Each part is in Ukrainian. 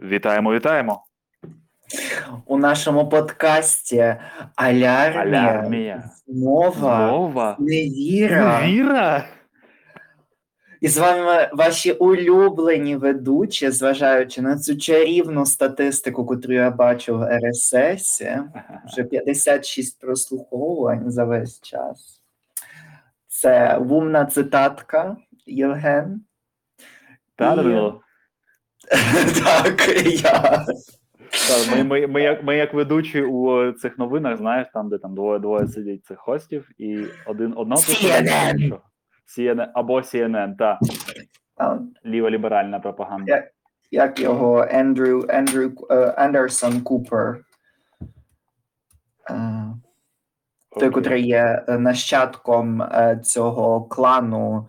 Вітаємо, вітаємо. У нашому подкасті Алярмія, Алярмія. Мова, Мова. Невіра. Віра. І з вами ваші улюблені ведучі, зважаючи на цю чарівну статистику, яку я бачу в РСС, вже 56 прослуховувань за весь час. Це вумна цитатка Євген. Та, І-? Так, я. Та, Ми, ми, ми, як, ми як ведучі у цих новинах, знаєш, там, де там двоє двоє сидять цих хостів, і один одного CNN. CNN або CNN, та А, ліва-ліберальна пропаганда. Як- Як його Ендрю, Ендрю Ендерсон Купер. Той, котрий є нащадком е, цього клану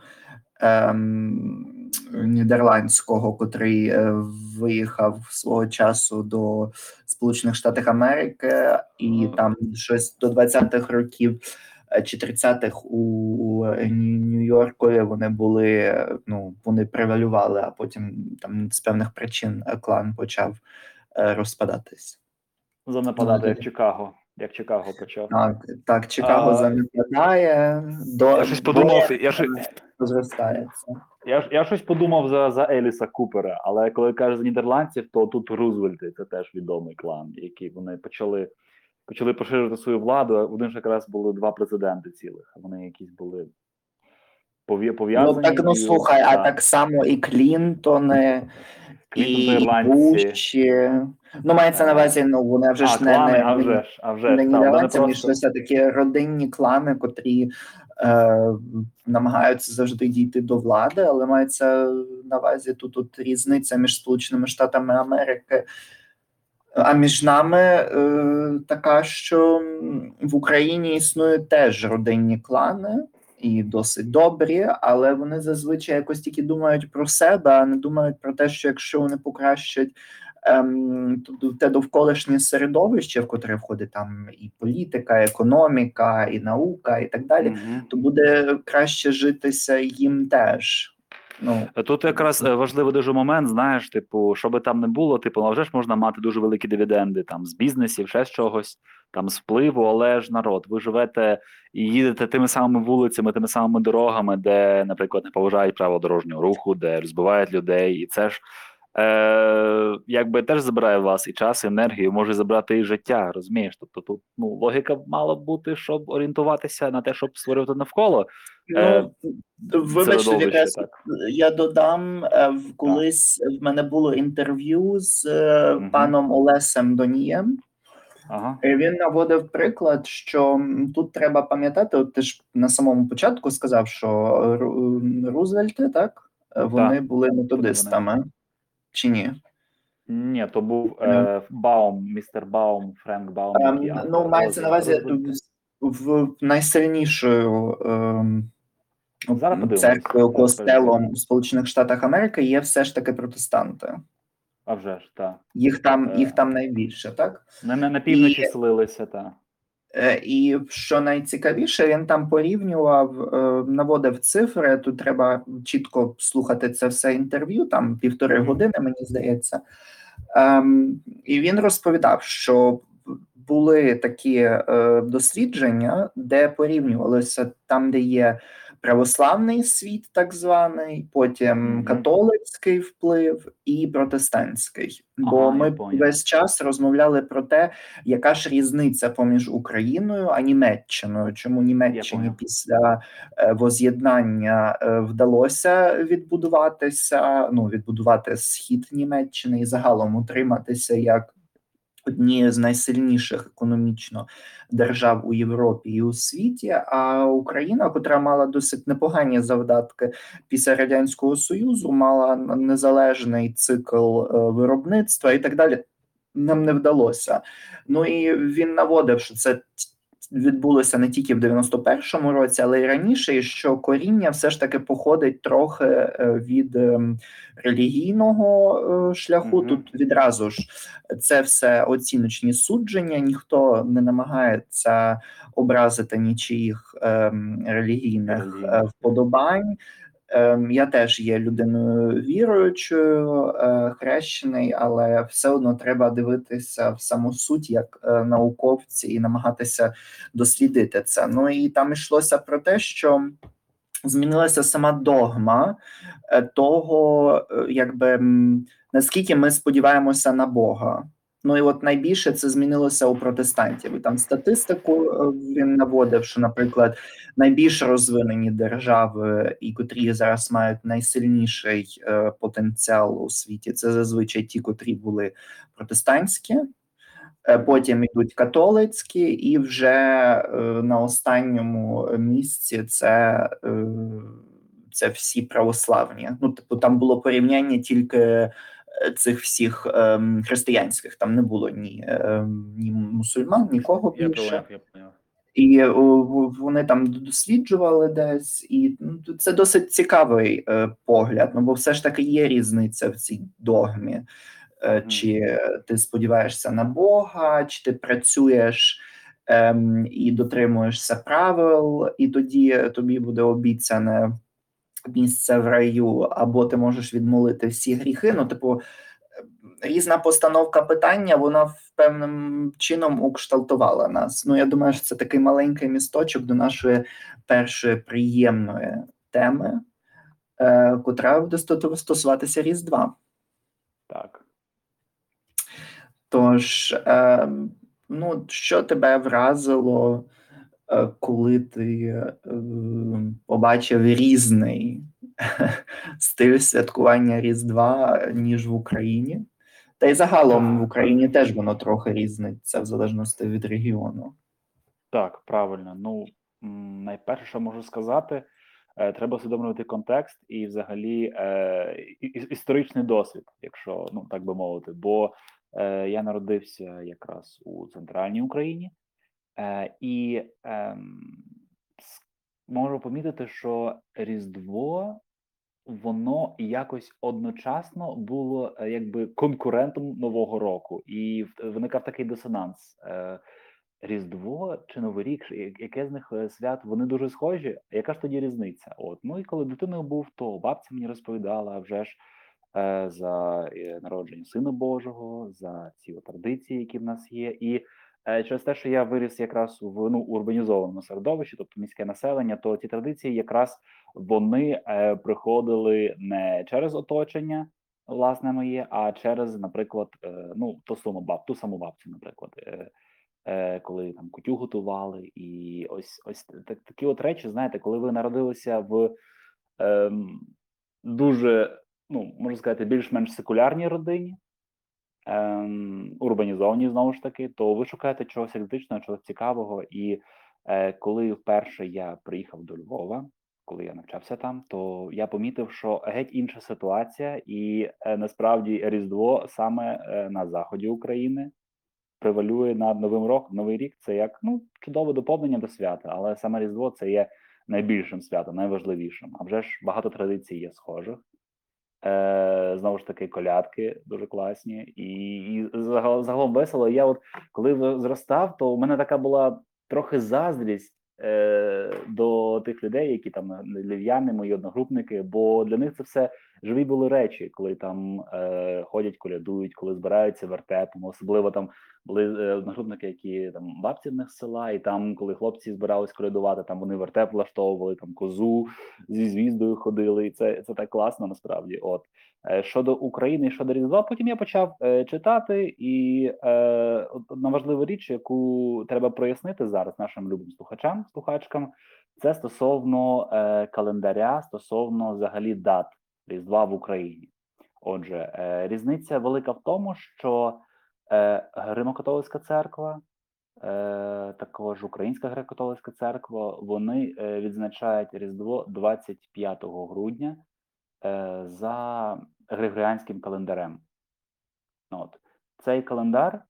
ем, нідерландського, котрий е, виїхав свого часу до Сполучених Штатів Америки, і там щось до 20-х років е, чи 30-х у Нью- Нью-Йорку вони були, ну, вони превалювали, а потім там з певних причин е, клан почав розпадатись. Занападати, як Чикаго. Як Чикаго почав. Так, так, Чикаго А, занепадає, до Я щось подумав, я, щось- розростається. я, ж- я щось подумав за, за Еліса Купера, але коли кажеш за нідерландців, то тут Рузвельти це теж відомий клан, який вони почали, почали поширювати свою владу. У них ж якраз були два президенти цілих. Вони якісь були пов'язані. Ну так ну і- слухай, а так само і Клінтони, Клінтон і. Буші. Ну, мається на увазі, ну вони вже а, ж не, клани, не, а вже ж, а вже не ж. та, вони нідерландці, вони просто- це такі родинні клани, котрі е, намагаються завжди дійти до влади, але мається на увазі тут, тут різниця між Сполученими Штатами Америки. А між нами е, така, що в Україні існують теж родинні клани, і досить добрі, але вони зазвичай якось тільки думають про себе, а не думають про те, що якщо вони покращать те довколишнє середовище, в котре входить там і політика, і економіка, і наука, і так далі, Мгм. то буде краще житися їм теж. Ну, Тут якраз е, важливий дуже момент, знаєш, типу, що би там не було, типу, а вже ж можна мати дуже великі дивіденди там з бізнесів, ще з чогось, там з впливу, але ж народ, ви живете і їдете тими самими вулицями, тими самими дорогами, де, наприклад, не поважають право дорожнього руху, де розбивають людей, і це ж е, якби теж забирає у вас і час, і енергію, може забрати і життя, розумієш? Тобто тут ну, логіка мала б бути, щоб орієнтуватися на те, щоб створювати навколо. Е, ну вибачте, якраз так. я додам е, колись в мене було інтерв'ю з е, Мгм. паном Олесем Донієм. Ага. Він наводив приклад, що тут треба пам'ятати, от ти ж на самому початку сказав, що Рузвельти, так, е, вони Так. були методистами, чи ні? Ні, то був е, Баум, містер Баум, Френк Баум. Який ну, мається на увазі в, в найсильнішою Зараз церквою, костелом в Сполучених Штатах Америки є все ж таки протестанти. А вже ж, так. Їх там, Е. їх там найбільше, так? На, на, на півночі І- селилися, так. Е, І що найцікавіше, він там порівнював, е, наводив цифри. Тут треба чітко слухати це все інтерв'ю, там півтори години, мені здається. Ем, І він розповідав, що були такі е, дослідження, де порівнювалося там, де є православний світ, так званий, потім католицький вплив і протестантський. Бо Ага, ми весь час розмовляли про те, яка ж різниця поміж Україною а Німеччиною? Чому Німеччині після е, воз'єднання е, вдалося відбудуватися? Ну відбудувати схід Німеччини і загалом утриматися як однією з найсильніших економічно держав у Європі і у світі. А Україна, котра мала досить непогані завдатки після радянського союзу, мала незалежний цикл е, виробництва і так далі. Нам не вдалося. Ну і він наводив, що це відбулося не тільки в 91-му році, але й раніше, і що коріння все ж таки походить трохи е, від ем, релігійного е, шляху. Мгм. Тут відразу ж це все оціночні судження, ніхто не намагається образити нічиїх ем, релігійних е, вподобань. Ем, Я теж є людиною віруючою, е, хрещений, але все одно треба дивитися в саму суть як е, науковці і намагатися дослідити це. Ну і там йшлося про те, що змінилася сама догма е, того, якби наскільки ми сподіваємося на Бога. Ну і от найбільше це змінилося у протестантів. І там статистику е, він наводив, що, наприклад, найбільш розвинені держави, і котрі зараз мають найсильніший е, потенціал у світі, це зазвичай ті, котрі були протестантські. Е, Потім йдуть католицькі, і вже е, на останньому місці це, е, це всі православні. Ну, типу, там було порівняння тільки цих всіх ем, християнських. Там не було ні, ем, ні мусульман, нікого Я більше. я поняв. І о, вони там досліджували десь, і ну, це досить цікавий е, погляд. Ну бо все ж таки є різниця в цій догмі. Е, Чи ти сподіваєшся на Бога, чи ти працюєш ем, і дотримуєшся правил, і тоді тобі буде обіцяне місце в раю, або ти можеш відмолити всі гріхи. Ну, типу, різна постановка питання, вона певним чином укшталтувала нас. Ну, я думаю, що це такий маленький місточок до нашої першої приємної теми, е, котра буде стосуватися Різдва. Так. Тож, е, ну, що тебе вразило, коли ти е, побачив різний стиль святкування Різдва, ніж в Україні? Та й загалом в Україні теж воно трохи різниться в залежності від регіону. Так, правильно. Ну, найперше, що можу сказати, е, треба усвідомлювати контекст і взагалі е, історичний досвід, якщо ну так би мовити. Бо е, я народився якраз у центральній Україні, е, і ем, можу помітити, що Різдво воно якось одночасно було е, якби конкурентом Нового року, і виникав такий дисонанс. Е, Різдво чи Новий рік, яке з них е, свят, вони дуже схожі. Яка ж тоді різниця? От ну і коли дитиною був, то бабця мені розповідала вже ж е, за е, народження Сина Божого, за ці традиції, які в нас є, і е, через те, що я виріс якраз в ну урбанізованому середовищі, тобто міське населення, то ці традиції якраз вони е, приходили не через оточення. Власне моє, а через, наприклад, е, ну ту саму баб, ту саму бабцю, наприклад, е, е, коли там кутю готували, і ось ось так, такі от речі, знаєте, коли ви народилися в ем, дуже, ну можна сказати, більш-менш секулярній родині, ем, урбанізованій знову ж таки, то ви шукаєте чогось екзотичного, чогось цікавого. І е, коли вперше я приїхав до Львова, коли я навчався там, то я помітив, що геть інша ситуація, і е, насправді Різдво саме е, на заході України превалює над Новим роком. Новий рік це як ну чудове доповнення до свята, але саме Різдво це є найбільшим святом, найважливішим. А вже ж багато традицій є схожих. Е, знову ж таки, колядки дуже класні, і, і загал- загалом весело. Я от коли зростав, то у мене така була трохи заздрість е, до тих людей, які там львів'яни, мої одногрупники, бо для них це все живі були речі, коли там е, ходять, колядують, коли збираються вертепом, особливо там були е, які там бабці в них села, і там, коли хлопці збирались колядувати, там вони вертеп влаштовували, там козу зі звіздою ходили, і це, це так класно насправді. От Е, щодо України, щодо Різдва, потім я почав е, читати, і е, одна важлива річ, яку треба прояснити зараз нашим любим слухачам, слухачкам, це стосовно е, календаря, стосовно взагалі дат Різдва в Україні. Отже, е, різниця велика в тому, що е, Гримо-католицька церква, е, також Українська греко-католицька церква, вони відзначають Різдво 25 грудня за григоріанським календарем. От. Цей календар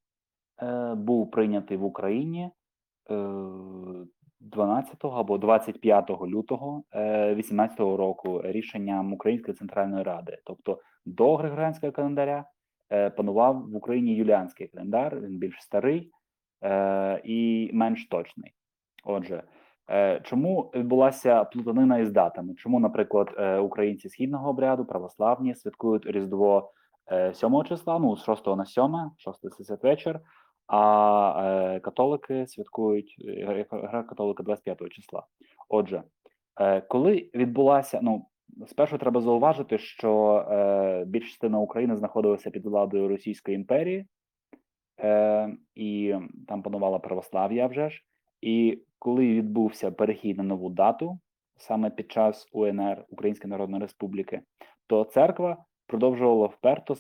був прийнятий в Україні 12 або 25 лютого е, 18 року рішенням Української центральної ради. Тобто до григоріанського календаря е, панував в Україні юліанський календар, він більш старий е, і менш точний. Отже, Е, Чому відбулася плутанина із датами? Чому, наприклад, е, українці східного обряду, православні святкують Різдво е, 7 числа, ну з 6 на 7, 6 це святвечір, а е, католики святкують е, гра католика 25 числа. Отже, е, коли відбулася, ну спершу треба зауважити, що е, більша України знаходилася під владою Російської імперії, е, і там панувала православ'я вже ж. І коли відбувся перехід на нову дату, саме під час УНР Української Народної Республіки, то церква продовжувала вперто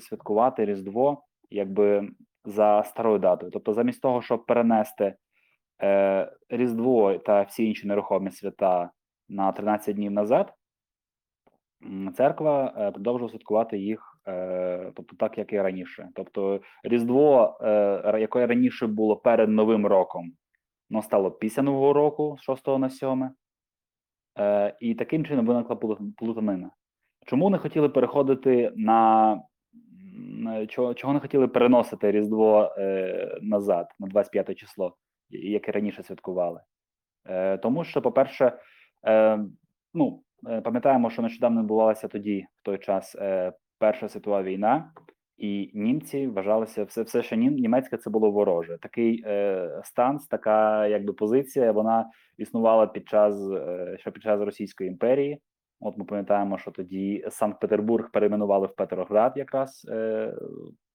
святкувати Різдво якби за старою датою. Тобто, замість того, щоб перенести е, Різдво та всі інші нерухомі свята на 13 днів назад, церква е, продовжувала святкувати їх, е, тобто так, як і раніше. Тобто, Різдво, е, яке раніше було перед Новим роком, воно стало після Нового року з 6 на 7. Е, і таким чином виникла плутанина. Чому не хотіли переходити на чого, чого не хотіли переносити Різдво е, назад на 25 число, і- яке раніше святкували? Е, тому що, по-перше, е, ну, е, пам'ятаємо, що нещодавно відбувалася тоді, в той час, е, Перша світова війна, і німці вважалися все, все що нім, німецьке це було вороже. Такий е, станс, така якби позиція, вона існувала під час е, ще під час Російської імперії. От ми пам'ятаємо, що тоді Санкт-Петербург перейменували в Петроград, якраз е,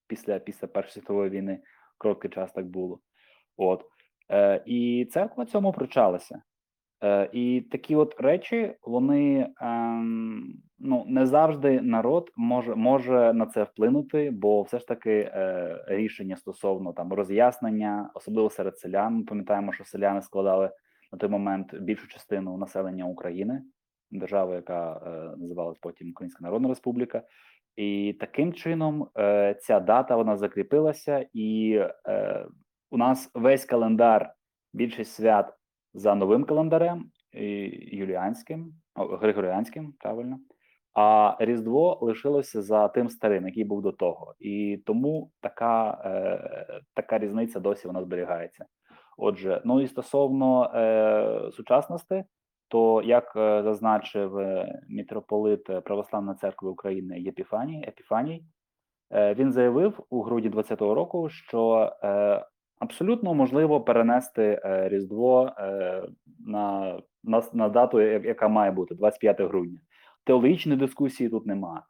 після, після Першої світової війни. Короткий час так було. От е, і церква цьому пручалася. Е, і такі от речі, вони ем, ну не завжди народ може може на це вплинути, бо все ж таки е, рішення стосовно там роз'яснення, особливо серед селян. Ми пам'ятаємо, що селяни складали на той момент більшу частину населення України, держави, яка е, називалась потім Українська Народна Республіка. І таким чином е, ця дата вона закріпилася, і е, у нас весь календар, більшість свят за новим календарем юліанським, григоріанським, правильно. А Різдво лишилося за тим старим, який був до того, і тому така, е, така різниця досі вона зберігається. Отже, ну і стосовно е, сучасності, то як е, зазначив е, мітрополит Православної церкви України Єпіфаній, Епіфаній, е, він заявив у грудні 2020 року, що е, абсолютно можливо перенести е, Різдво е, на, на, на дату, яка має бути 25 грудня. Теологічної дискусії тут немає.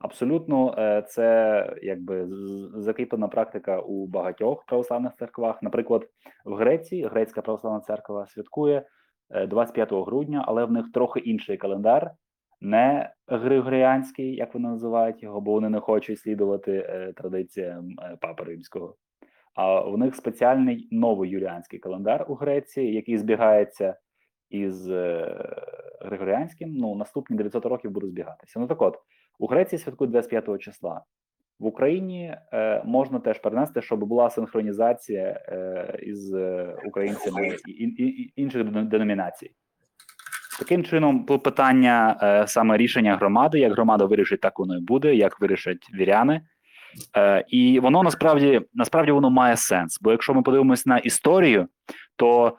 Абсолютно, е, це якби закріплена практика у багатьох православних церквах. Наприклад, в Греції грецька православна церква святкує е, 25 грудня, але в них трохи інший календар, не григоріанський, як вони називають його, бо вони не хочуть слідувати е, традиціям е, Папи Римського. А в них спеціальний новий юліанський календар у Греції, який збігається із е, григоріанським. Ну, наступні 900 років буде збігатися. Ну так от, у Греції святкують 25 числа. В Україні е, можна теж перенести, щоб була синхронізація е, із е, українцями і, і, і інших деномінацій. Таким чином, питання е, саме рішення громади, як громада вирішить, так воно і буде, як вирішать віряни. Е, і воно насправді насправді воно має сенс. Бо якщо ми подивимося на історію, то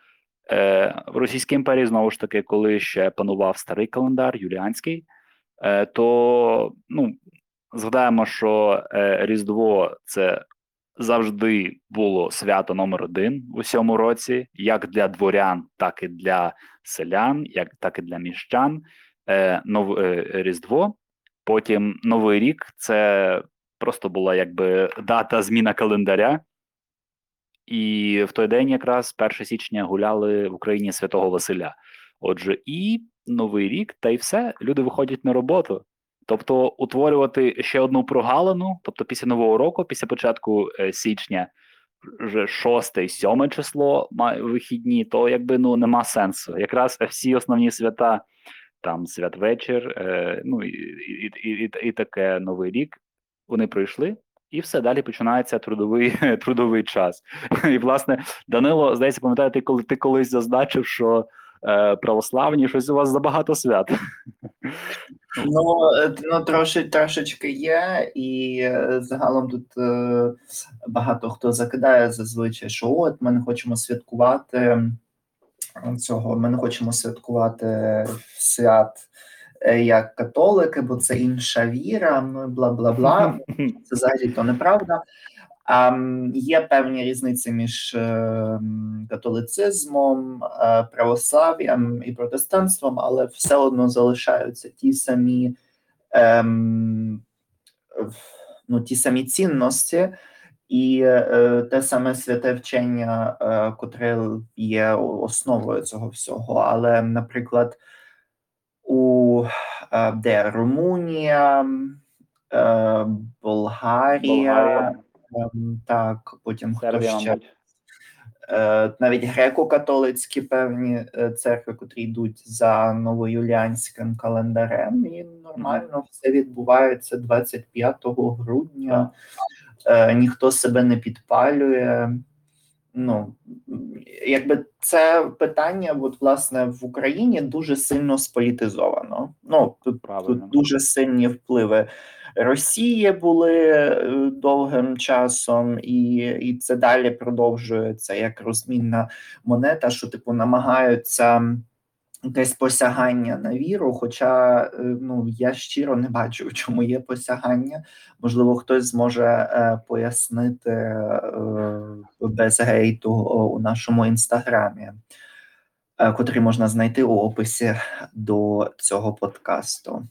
е, в Російській імперії знову ж таки, коли ще панував старий календар, юліанський, е, то ну, згадаємо, що е, Різдво це завжди було свято номер один у цьому році, як для дворян, так і для селян, як так і для міщан. Е, нов, е, Різдво. Потім Новий рік це просто була якби дата зміна календаря. І в той день, якраз 1 січня гуляли в Україні Святого Василя. Отже, і Новий рік, та й все, люди виходять на роботу. Тобто, утворювати ще одну прогалину, тобто після нового року, після початку е, січня, вже 6 7 число вихідні, то якби ну нема сенсу. Якраз всі основні свята, там святвечір, е, ну і, і, і, і, таке новий рік, вони пройшли. І все далі починається трудовий трудовий час. І власне Данило, здається, пам'ятаю, ти коли ти колись зазначив, що православні щось у вас забагато свят. Ну, е, ну троши, трошечки є, і е, загалом тут е, багато хто закидає зазвичай, що от ми не хочемо святкувати цього. Ми не хочемо святкувати свят е, як католики, бо це інша віра. Ну бла бла бла. Це взагалі то неправда. Є певні різниці між е, католицизмом, е, православ'ям і протестантством, але все одно залишаються ті самі, ем, ну, ті самі цінності і е, те саме святе вчення, е, котре є основою цього всього. Але, наприклад, у де Румунія, Болгарія. Болгарія, Ем, Так, потім хто ще. Е, навіть греко-католицькі певні е, церкви, котрі йдуть за новоюліанським календарем, і нормально все відбувається 25 грудня. Е, Ніхто себе не підпалює. Ну, якби це питання, от, власне, в Україні дуже сильно сполітизовано. Ну, тут Тут дуже сильні впливи Росії були е, довгим часом, і, і це далі продовжується як розмінна монета, що типу намагаються якесь посягання на віру. Хоча е, ну я щиро не бачу, чому є посягання. Можливо, хтось зможе е, пояснити е, без гейту у нашому інстаграмі, е, котрий можна знайти у описі до цього подкасту.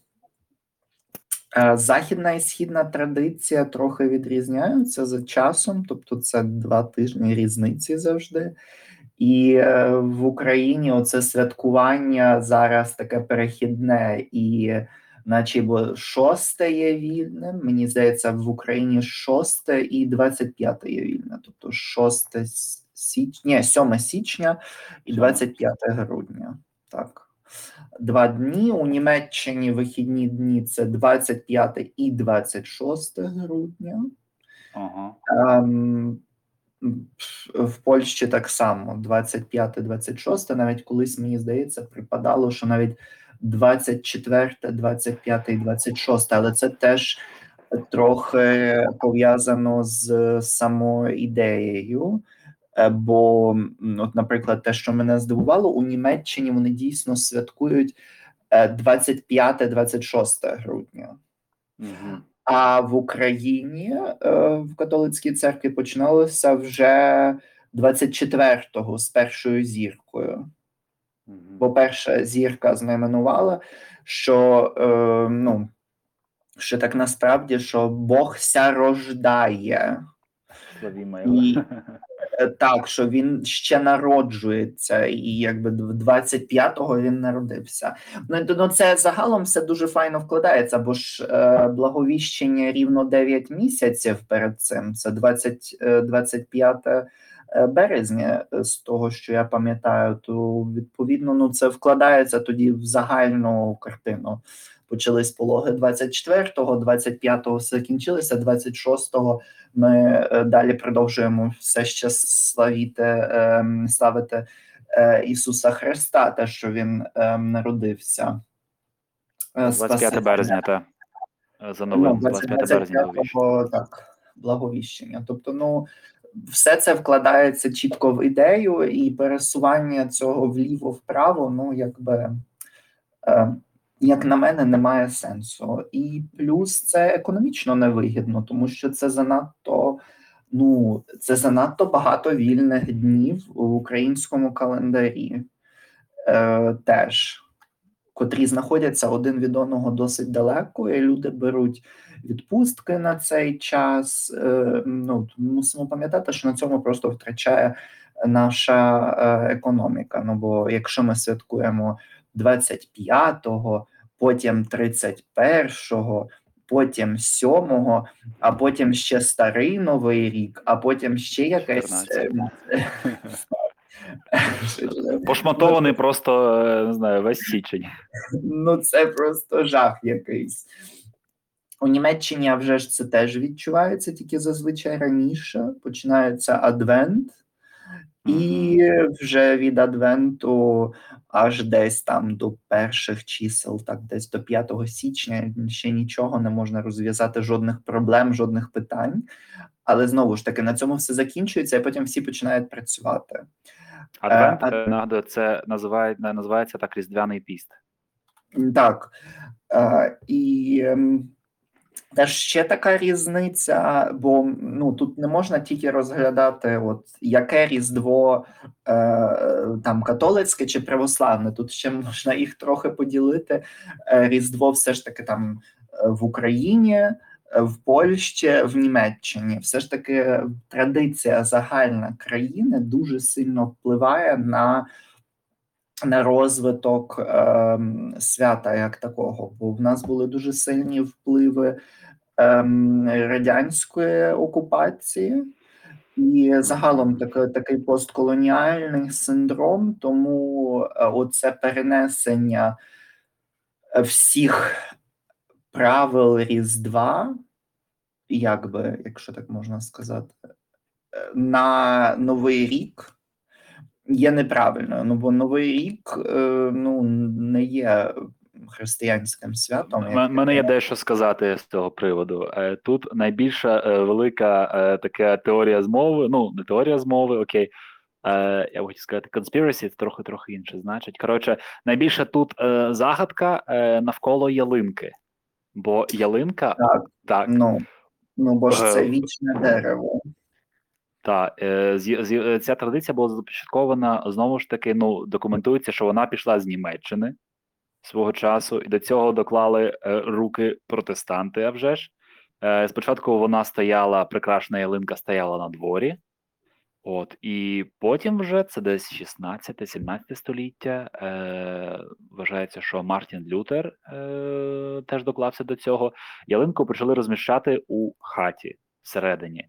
Е, Західна і східна традиція трохи відрізняються за часом, тобто це два тижні різниці завжди. І е, в Україні оце святкування зараз таке перехідне, і наче бо шосте є вільним. Мені здається, в Україні шосте і 25 є вільне. Тобто 6 січня, 7 січня і 25 грудня. Так. Два дні. У Німеччині вихідні дні це 25 і 26 грудня. Ага. Ем, в Польщі так само 25-26, навіть колись мені здається, припадало, що навіть 24, 25 і 26, але це теж трохи пов'язано з самою ідеєю. Е, Бо, от, наприклад, те, що мене здивувало, у Німеччині вони дійсно святкують е, 25-26 грудня. Угу. А в Україні е, в католицькій церкві починалося вже 24-го з першою зіркою. Бо перша зірка знаменувала, що е, ну, що так насправді, що Бог ся рождає. Славімо І-. Е, Так, що він ще народжується, і якби в 25-го він народився. Ну ну це загалом все дуже файно вкладається, бо ж е, благовіщення рівно 9 місяців перед цим. Це 20, е, 25 е, березня, е, з того, що я пам'ятаю, то відповідно ну це вкладається тоді в загальну картину. Почались пологи 24-го, 25-го все закінчилися, 26-го ми е, далі продовжуємо все ще славіти, ем, славити е, Ісуса Христа, те, що Він ем, народився. Е, 25 березня, та. За Ну, новим, 25 березня. так, благовіщення. Тобто, ну, все це вкладається чітко в ідею, і пересування цього вліво-вправо, ну, якби, е, як на мене, немає сенсу. І плюс це економічно невигідно, тому що це занадто. Ну, це занадто багато вільних днів у українському календарі е, теж, котрі знаходяться один від одного досить далеко, і люди беруть відпустки на цей час. Е, ну, мусимо пам'ятати, що на цьому просто втрачає наша е, економіка. Ну, бо якщо ми святкуємо 25-го, потім 31-го, потім 7-го, а потім ще старий новий рік, а потім ще якась. е, 14. Пошматований просто, е, не знаю, весь січень. Ну, це просто жах якийсь. У Німеччині а вже ж це теж відчувається, тільки зазвичай раніше. Починається адвент, і вже від адвенту аж десь там до перших чисел, так десь до 5 січня ще нічого не можна розв'язати, жодних проблем, жодних питань. Але знову ж таки на цьому все закінчується, і потім всі починають працювати. Адвент, а- е, нагадую, це називає, називається так Різдвяний піст. Так. Е, і ем, теж ще така різниця, бо ну, тут не можна тільки розглядати, от, яке Різдво е, там католицьке чи православне. Тут ще можна їх трохи поділити. Е, Різдво все ж таки там е, в Україні. е, В Польщі, в Німеччині, все ж таки традиція загальна країни дуже сильно впливає на розвиток ем, свята як такого, бо в нас були дуже сильні впливи ем, радянської окупації, і загалом такий, такий постколоніальний синдром, тому е, оце перенесення е, всіх правил Різдва, якби, якщо так можна сказати, е, на Новий рік є неправильною. Ну бо Новий рік е, ну, не є християнським святом. У мене є дещо сказати з цього приводу. Е, Тут найбільша е, велика така теорія змови. Ну, не теорія змови, окей. Я хотів сказати, conspiracy, це трохи трохи інше. Значить, коротше, найбільша тут загадка навколо ялинки. Бо ялинка Так. так Ну, ну бо ж це вічне дерево. Та е, з, ця традиція була започаткована знову ж таки. Ну документується, що вона пішла з Німеччини свого часу, і до цього доклали е, руки протестанти. А вже ж е, спочатку вона стояла, прикрашена ялинка стояла на дворі. От і потім вже це десь 16-17 століття. Е, Вважається, що Мартін Лютер е, теж доклався до цього. Ялинку почали розміщати у хаті всередині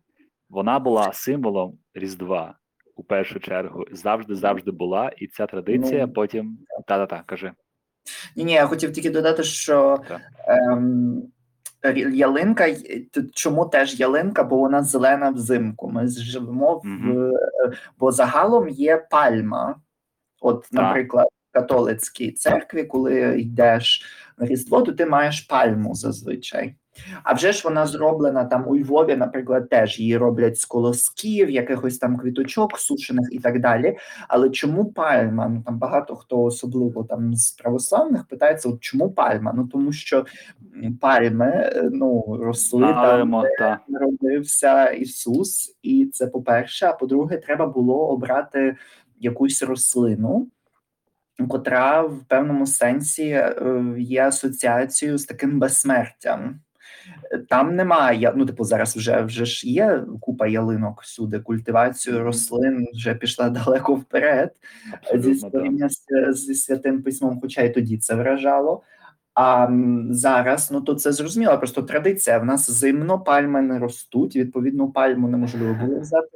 вона була символом Різдва у першу чергу. Завжди, завжди була, і ця традиція Ну, потім та-та-та, кажи. Ні, ні, я хотів тільки додати, що ем, ялинка, чому теж ялинка, бо вона зелена взимку. Ми живемо в е, бо загалом є пальма. От, наприклад, в католицькій церкві, коли йдеш на Різдво, то ти маєш пальму зазвичай. А вже ж вона зроблена там у Львові, наприклад, теж її роблять з колосків, якихось там квіточок сушених і так далі. Але чому пальма? Ну там багато хто особливо там з православних питається, от чому пальма? Ну тому що пальми е, ну росли там, та. народився Ісус, і це по-перше. А по-друге, треба було обрати якусь рослину, котра в певному сенсі е, є асоціацією з таким безсмертям. Там немає, ну типу, зараз вже вже ж є купа ялинок всюди. Культивацію рослин вже пішла далеко вперед зі Абсолютно, та. створіння з- зі святим письмом, хоча й тоді це вражало. А зараз, ну то це зрозуміло, просто традиція. В нас зимно пальми не ростуть, відповідно, пальму неможливо було взяти.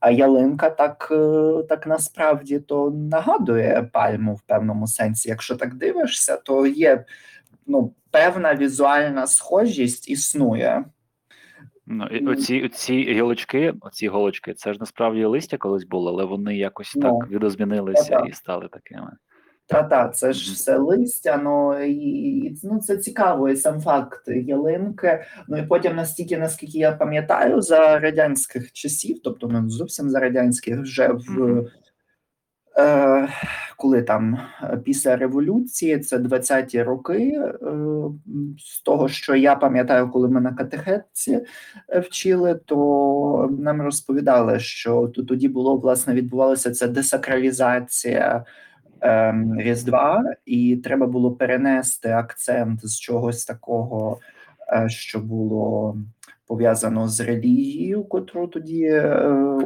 А ялинка так, е, так насправді то нагадує пальму в певному сенсі. Якщо так дивишся, то є ну, певна візуальна схожість існує. Ну, і Ну. оці, оці гілочки, оці голочки, це ж насправді листя колись було, але вони якось Ну, так видозмінилися та-та. і стали такими. Та-та, це ж все листя, ну і, і ну, це цікаво, і сам факт ялинки. Ну і потім настільки, наскільки я пам'ятаю, за радянських часів, тобто не зовсім за радянських, вже в коли там е, після революції, це 20-ті роки, е, з того, що я пам'ятаю, коли ми на катехетці е, вчили, то нам розповідали, що то- тоді було власне відбувалася ця десакралізація ем, Різдва, і треба було перенести акцент з чогось такого, е, що було пов'язано з релігією, котру тоді е,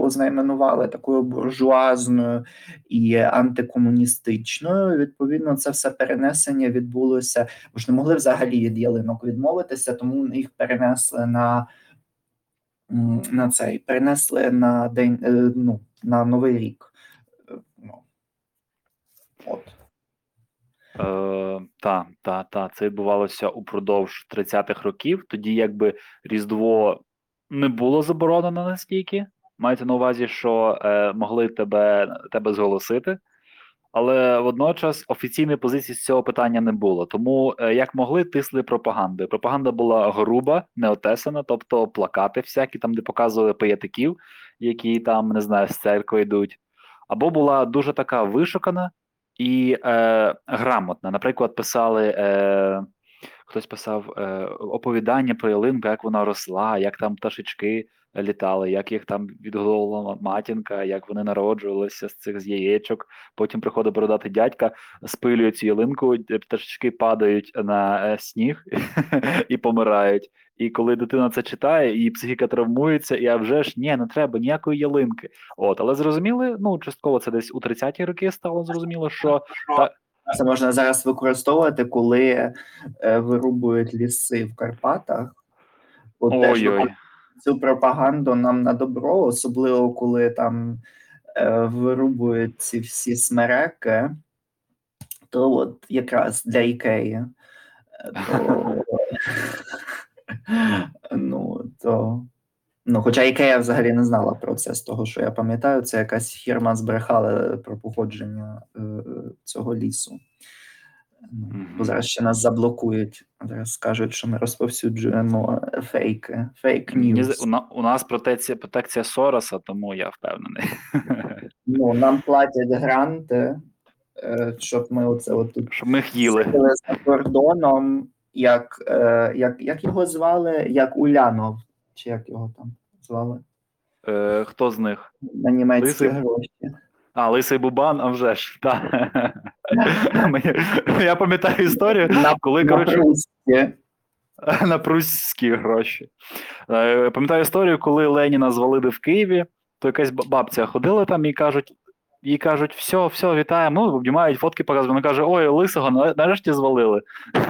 ознаменували такою буржуазною і антикомуністичною. Відповідно, це все перенесення відбулося, бо ж не могли взагалі від ялинок відмовитися, тому їх перенесли на. На цей перенесли на день е, ну, на новий рік. Е, Ну, от. Е, та, та, та, це відбувалося упродовж 30-х років. Тоді якби Різдво не було заборонено настільки. Мається на увазі, що е, могли тебе, тебе зголосити, але водночас офіційної позиції з цього питання не було. Тому е, як могли, тисли пропагандою. Пропаганда була груба, неотесана, тобто плакати всякі, там, де показували пиятиків, які там не знаю, з церкви йдуть. або була дуже така вишукана і е, грамотна. Наприклад, писали. Е, Хтось писав е, оповідання про ялинку, як вона росла, як там пташечки літали, як їх там відголовила матінка, як вони народжувалися з цих з яєчок. Потім приходить бородатий дядька, спилює цю ялинку, пташечки падають на е, сніг і помирають. І коли дитина це читає, її психіка травмується, і а вже ж ні, не треба ніякої ялинки. От, але зрозуміли, ну частково це десь у 30-ті роки стало зрозуміло, що та, Це можна зараз використовувати, коли е, вирубують ліси в Карпатах. От теж ой-ой. цю пропаганду нам на добро, особливо коли там е, вирубують ці всі смереки, то от якраз для Ікеї. е, То, ну, то, ну, хоча Ікея взагалі не знала про це з того, що я пам'ятаю, це якась фірма збрехала про походження е, цього лісу. Ну, Мгм. Бо зараз ще нас заблокують. Зараз скажуть, що ми розповсюджуємо фейки, фейк ньюс. у, нас протекція, протекція Сороса, тому я впевнений. Ну, нам платять гранти, е, щоб ми оце от тут Щоб ми їли. за кордоном, як, е, як, як його звали? Як Улянов, чи як його там звали? Е, хто з них? На німецькі Лисий? гроші. А, Лисий Бубан, а вже ж. Та. Я пам'ятаю історію, На, коли, на коротше, на прусські гроші. Е, Пам'ятаю історію, коли Леніна звалили в Києві, то якась бабця ходила там і кажуть. Їй кажуть, все, все, вітаємо. Ну, обнімають фотки показують. Вона каже: Ой, лисого, нарешті звалили.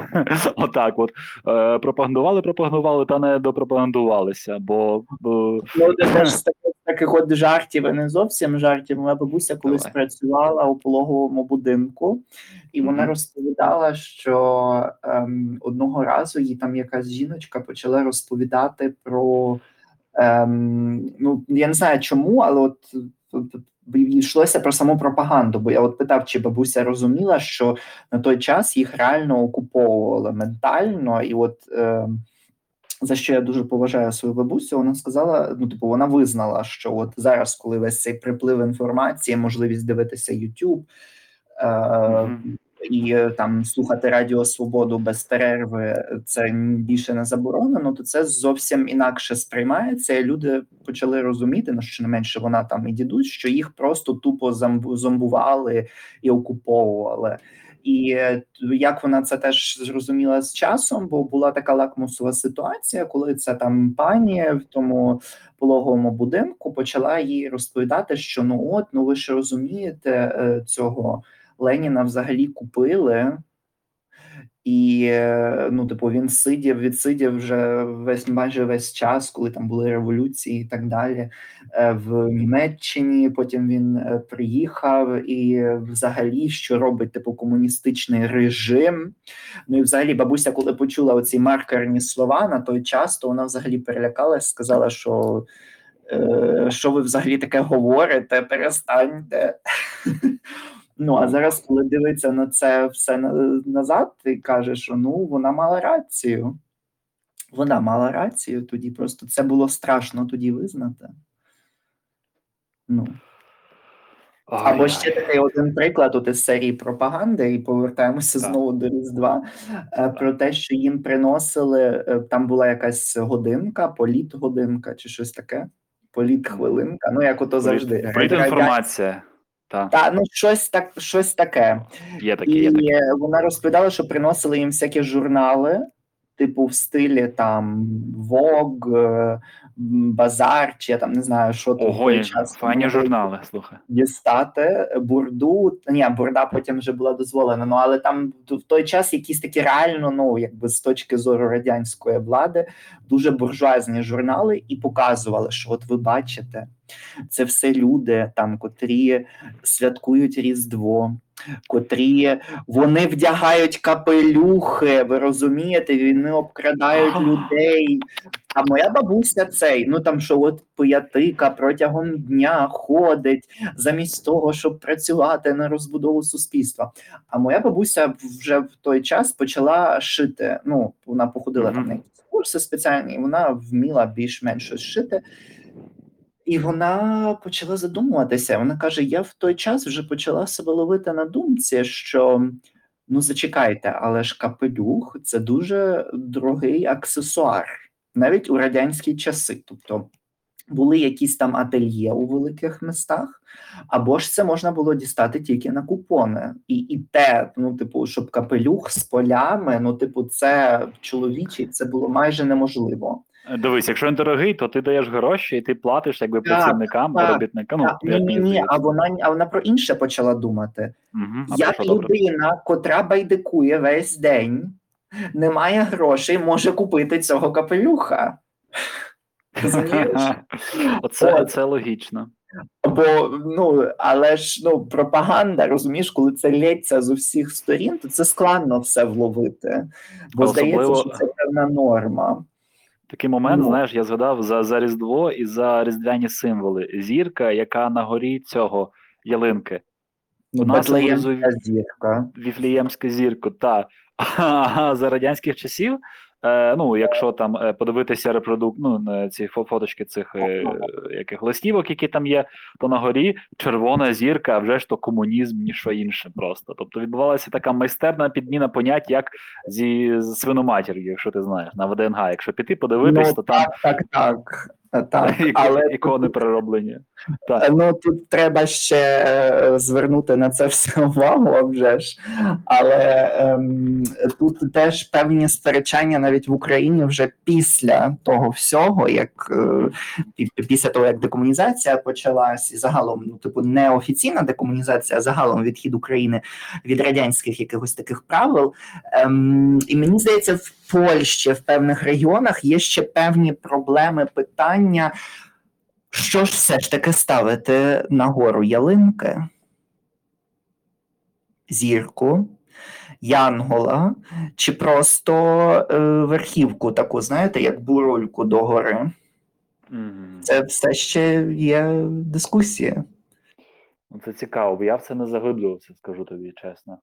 Отак от. Е, пропагандували, пропагандували, та не допропагандувалися. Бо, Ну, з таких, от жартів, не зовсім жартів. Моя бабуся колись працювала у пологовому будинку, і вона розповідала, що ем, одного разу їй там якась жіночка почала розповідати про ем, ну я не знаю чому, але от. Йшлося про саму пропаганду, бо я от питав, чи бабуся розуміла, що на той час їх реально окуповували ментально, і от е, за що я дуже поважаю свою бабусю, вона сказала: ну, типу, вона визнала, що от зараз, коли весь цей приплив інформації, можливість дивитися YouTube е, Мгм. І е, там слухати Радіо Свободу без перерви, це більше не заборонено, то це зовсім інакше сприймається. І люди почали розуміти, ну що не менше вона там і дідусь, що їх просто тупо зомбували і окуповували. І е, як вона це теж зрозуміла з часом, бо була така лакмусова ситуація, коли ця там пані в тому пологовому будинку почала їй розповідати, що ну от, ну ви ж розумієте, е, цього Леніна взагалі купили. І е, ну, типу, він сидів, відсидів вже весь майже весь час, коли там були революції і так далі е, в Німеччині. Потім він е, приїхав, і взагалі, що робить типу комуністичний режим. Ну і взагалі, бабуся, коли почула оці маркерні слова на той час, то вона взагалі перелякалась, сказала, що. Що ви взагалі таке говорите? Перестаньте. Ну а зараз, коли дивиться на це все назад, ти кажеш, що ну вона мала рацію. Вона мала рацію тоді, просто це було страшно тоді визнати. Ну. Або ще такий один приклад от із серії пропаганди, і повертаємося Так. знову до Різдва. е, Про те, що їм приносили е, там була якась годинка, політ-годинка чи щось таке. Політ-хвилинка. Ну, як ото завжди. інформація. Так, Та, ну щось так, щось таке. є таке, І є таке. вона розповідала, що приносили їм всякі журнали, типу в стилі там Vogue, е, Базар, чи я там не знаю, що Ого, є час файні журнали, слухай. дістати бурду. Ні, бурда потім вже була дозволена. Ну але там в той час якісь такі реально, ну якби з точки зору радянської влади, дуже буржуазні журнали, і показували, що от ви бачите, це все люди, там, котрі святкують Різдво. Котрі вони вдягають капелюхи, ви розумієте, вони обкрадають людей. А моя бабуся цей, ну там що от пиятика протягом дня ходить замість того, щоб працювати на розбудову суспільства. А моя бабуся вже в той час почала шити. Ну, вона походила там Мгм. на курси спеціальні, і вона вміла більш-менш шити. І вона почала задумуватися. Вона каже: я в той час вже почала себе ловити на думці, що ну зачекайте, але ж капелюх це дуже дорогий аксесуар, навіть у радянські часи. Тобто були якісь там ательє у великих містах, або ж це можна було дістати тільки на купони. І, і те, ну, типу, щоб капелюх з полями, ну, типу, це чоловічий, це було майже неможливо. Дивись, якщо він дорогий, то ти даєш гроші і ти платиш якби Так, працівникам, так, робітникам. Ну, ні, як ні, мені ні, здається. а вона а вона про інше почала думати. Мгм. А Як що добре? людина, котра байдикує весь день, не має грошей, може купити цього капелюха. Розумієш? Оце, От. це логічно. Бо ну, але ж ну, пропаганда, розумієш, коли це лється з усіх сторін, то це складно все вловити. Бо А здається, що це певна норма. Такий момент, Ну. знаєш, я згадав за, за Різдво і за різдвяні символи. Зірка, яка на горі цього ялинки, Ну, символізує- зірка. Віфліємську зірку. Та а за радянських часів. Е, ну, якщо там е, подивитися репродукт, ну, ці фоточки цих е, яких листівок, які там є, то на горі червона зірка, а вже ж то комунізм, ніщо інше просто. Тобто відбувалася така майстерна підміна понять, як зі свиноматір'ю, якщо ти знаєш, на ВДНГ. Якщо піти подивитись, ну, то там так, так, так. так. Але ікони перероблені. Так. Ну тут треба ще е, звернути на це все увагу, вже ж. Але ем, тут теж певні сперечання навіть в Україні вже після того всього, як е, після того, як декомунізація почалась, і загалом, ну типу, не офіційна декомунізація, а загалом відхід України від радянських якихось таких правил. Ем, і мені здається, в Польщі в певних регіонах є ще певні проблеми питання. Що ж все ж таки ставити нагору ялинки, зірку, янгола, чи просто е, верхівку таку, знаєте, як бурульку догори? Мгм. Це все ще є дискусія. Ну, Це цікаво, бо я в це не заглиблювався, скажу тобі чесно.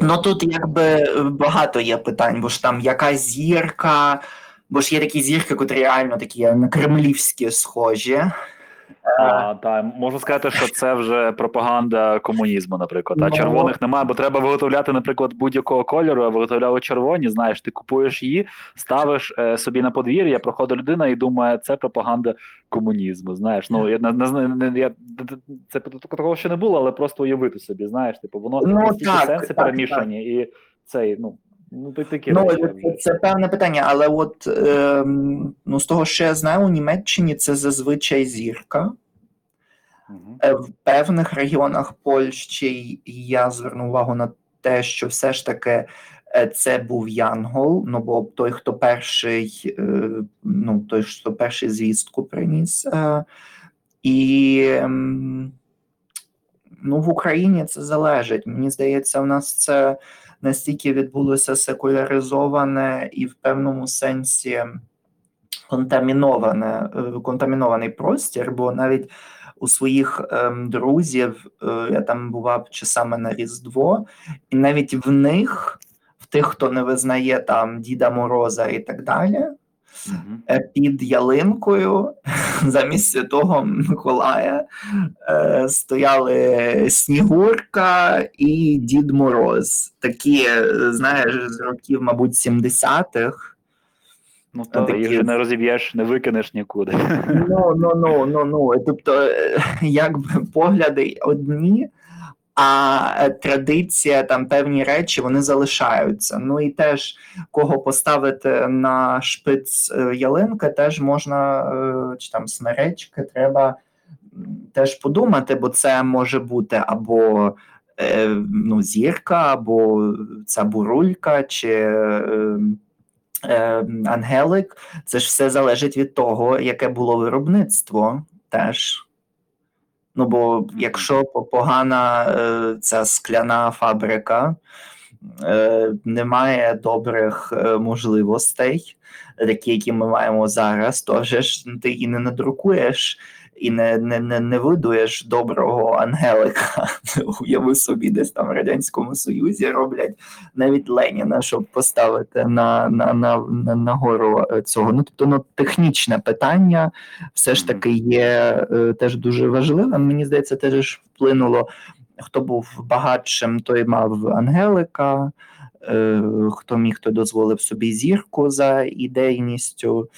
Ну тут якби багато є питань, бо ж там яка зірка, бо ж є такі зірки, котрі реально такі на кремлівські схожі. А, та, можу сказати, що це вже пропаганда комунізму, наприклад. А Ну. червоних немає, бо треба виготовляти, наприклад, будь-якого кольору, а виготовляли червоні. Знаєш, ти купуєш її, ставиш е, собі на подвір'я, проходить людина і думає, це пропаганда комунізму. Знаєш, ну я не, не я це такого ще не було, але просто уявити собі, знаєш, типу, воно Ну, так, сенси так, перемішані, і цей, ну. Ну, ти такі Ну, речі. це, це певне питання, але от ем, ну, з того, що я знаю, у Німеччині це зазвичай зірка. Е, В певних регіонах Польщі я звернув увагу на те, що все ж таки е, це був Янгол, ну бо той, хто перший, е, ну той, хто перший звістку приніс. Е, І ем, ну, в Україні це залежить. Мені здається, у нас це настільки відбулося секуляризоване і в певному сенсі контаміноване, е, контамінований простір, бо навіть у своїх ем, друзів е, я там бував часами на Різдво, і навіть в них, в тих, хто не визнає там Діда Мороза і так далі, Е, під ялинкою замість Святого Миколая е, стояли Снігурка і Дід Мороз. Такі, е, знаєш, з років, мабуть, 70-х. Ну, то такі- їх не розіб'єш, не викинеш нікуди. Ну, ну, ну, ну, ну. Тобто, якби погляди одні, а е, традиція, там певні речі вони залишаються. Ну і теж кого поставити на шпиц е, ялинки, теж можна, е, чи там смеречки, треба теж подумати, бо це може бути або ну, зірка, або ця бурулька, чи. Ангелик, це ж все залежить від того, яке було виробництво теж. Ну, бо якщо погана е, ця скляна фабрика, е, немає добрих е, можливостей, такі, які ми маємо зараз, то вже ж ти і не надрукуєш і не не, не, не видуєш доброго ангелика. Уяви собі, десь там в Радянському Союзі роблять навіть Леніна, щоб поставити на на, на, на, на гору цього. Ну, тобто, ну, технічне питання все ж таки є е, теж дуже важливим. Мені здається, теж вплинуло. Хто був багатшим, той мав Ангелика, е, хто міг, той дозволив собі зірку за ідейністю,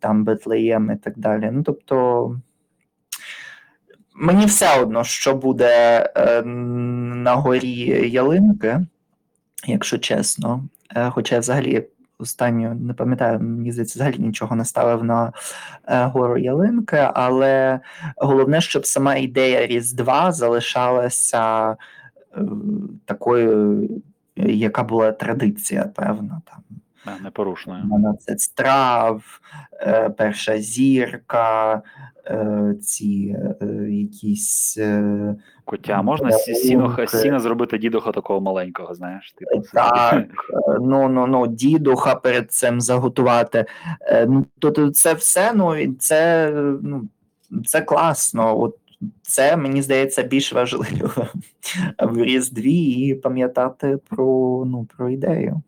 там Бетлеєм і так далі. Ну, тобто, мені все одно, що буде е, на горі ялинки, якщо чесно. Е, хоча я взагалі останню не пам'ятаю, мені здається, взагалі нічого не ставив на е, гору ялинки, але головне, щоб сама ідея Різдва залишалася е, такою, яка була традиція, певно. там. Непорушною. Це страв, е, перша зірка, е, ці е, якісь. Котя, можна Подарунки. сіно, сіно зробити дідуха такого маленького, знаєш? Типу. Так, ну ну ну дідуха перед цим заготувати. Ну тобто, це все. Ну і це ну це класно. От це мені здається більш важливо в Різдві і пам'ятати про ну про ідею.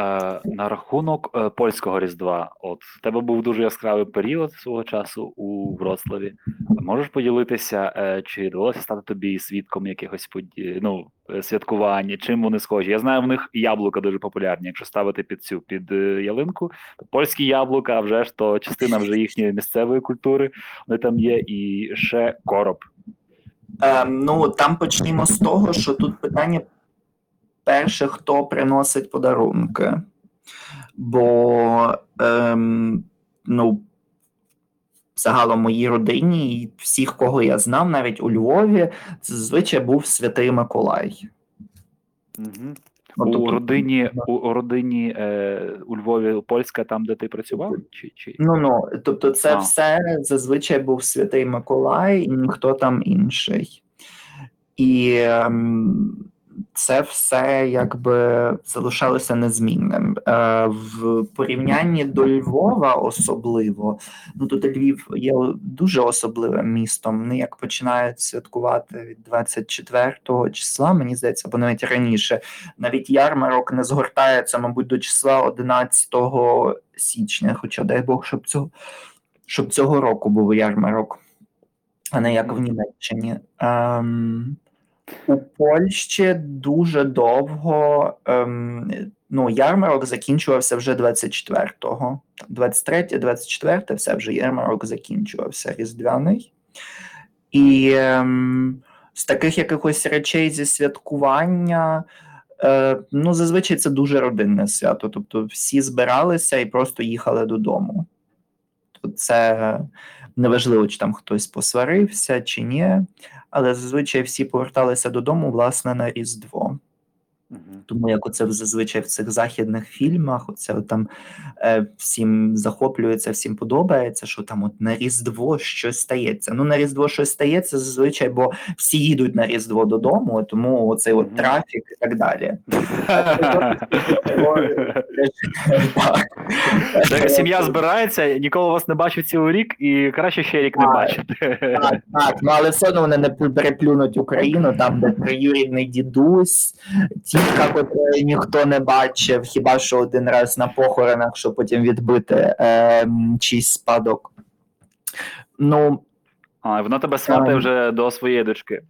Е, на рахунок е, польського Різдва, от в тебе був дуже яскравий період свого часу у Вроцлаві. Можеш поділитися, е, чи довелося стати тобі свідком якихось подій, ну, е, святкування, чим вони схожі? Я знаю, в них яблука дуже популярні. Якщо ставити під цю під е, ялинку, то польські яблука, а вже ж то частина вже їхньої місцевої культури. Вони там є, і ще короб. Ем, ну там почнімо з того, що тут питання перше, хто приносить подарунки. Бо ем, ну, загалом моїй родині і всіх, кого я знав, навіть у Львові, це зазвичай був Святий Миколай. Угу. Ну, У родині у, у родині е, у Львові польська, там, де ти працював? Чи, чи... Ну ну, тобто, це А. все зазвичай був Святий Миколай і ніхто там інший. І ем, це все якби залишалося незмінним. Е, в порівнянні до Львова, особливо, ну тут Львів є дуже особливим містом. Вони як починають святкувати від 24 числа, мені здається, або навіть раніше. Навіть ярмарок не згортається, мабуть, до числа 11 січня. Хоча дай Бог, щоб цього, щоб цього року був ярмарок, а не як в Німеччині. Ем, у Польщі дуже довго ем, ну, ярмарок закінчувався вже 24-го. 23, 24, все вже ярмарок закінчувався різдвяний. І ем, з таких якихось речей зі святкування. Е, ну, зазвичай це дуже родинне свято. Тобто всі збиралися і просто їхали додому. Це неважливо, чи там хтось посварився, чи ні, але зазвичай всі поверталися додому, власне, на Різдво. Тому як оце зазвичай в цих західних фільмах, оце от там е, всім захоплюється, всім подобається, що там от на Різдво щось стається. Ну, на Різдво щось стається зазвичай, бо всі їдуть на Різдво додому, тому оцей от трафік і так далі. Сім'я збирається, ніколи вас не бачив цілий рік, і краще ще рік не бачити. Так, так, ну але все одно вони не переплюнуть Україну, там, де троюрідний дідусь, тітка, котрої ніхто не бачив, хіба що один раз на похоронах, щоб потім відбити е, чийсь спадок. Ну, А, вона тебе сватає Ем. вже до своєї дочки.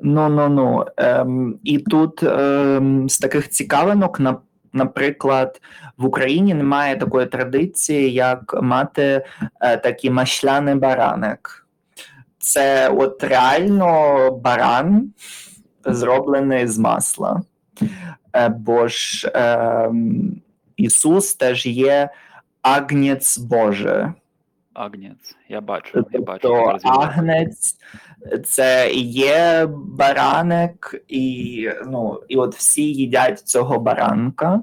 ну, ну, ну. Ем, і тут ем, з таких цікавинок, на, наприклад, в Україні немає такої традиції, як мати е, такий машляний бараник. Це от реально баран, зроблений з масла. Е, бо ж ем, Ісус теж є агнець Боже. Агнець. Я бачу, я бачу. Тобто зараз відео. агнець це є бараник, і, ну, і от всі їдять цього баранка.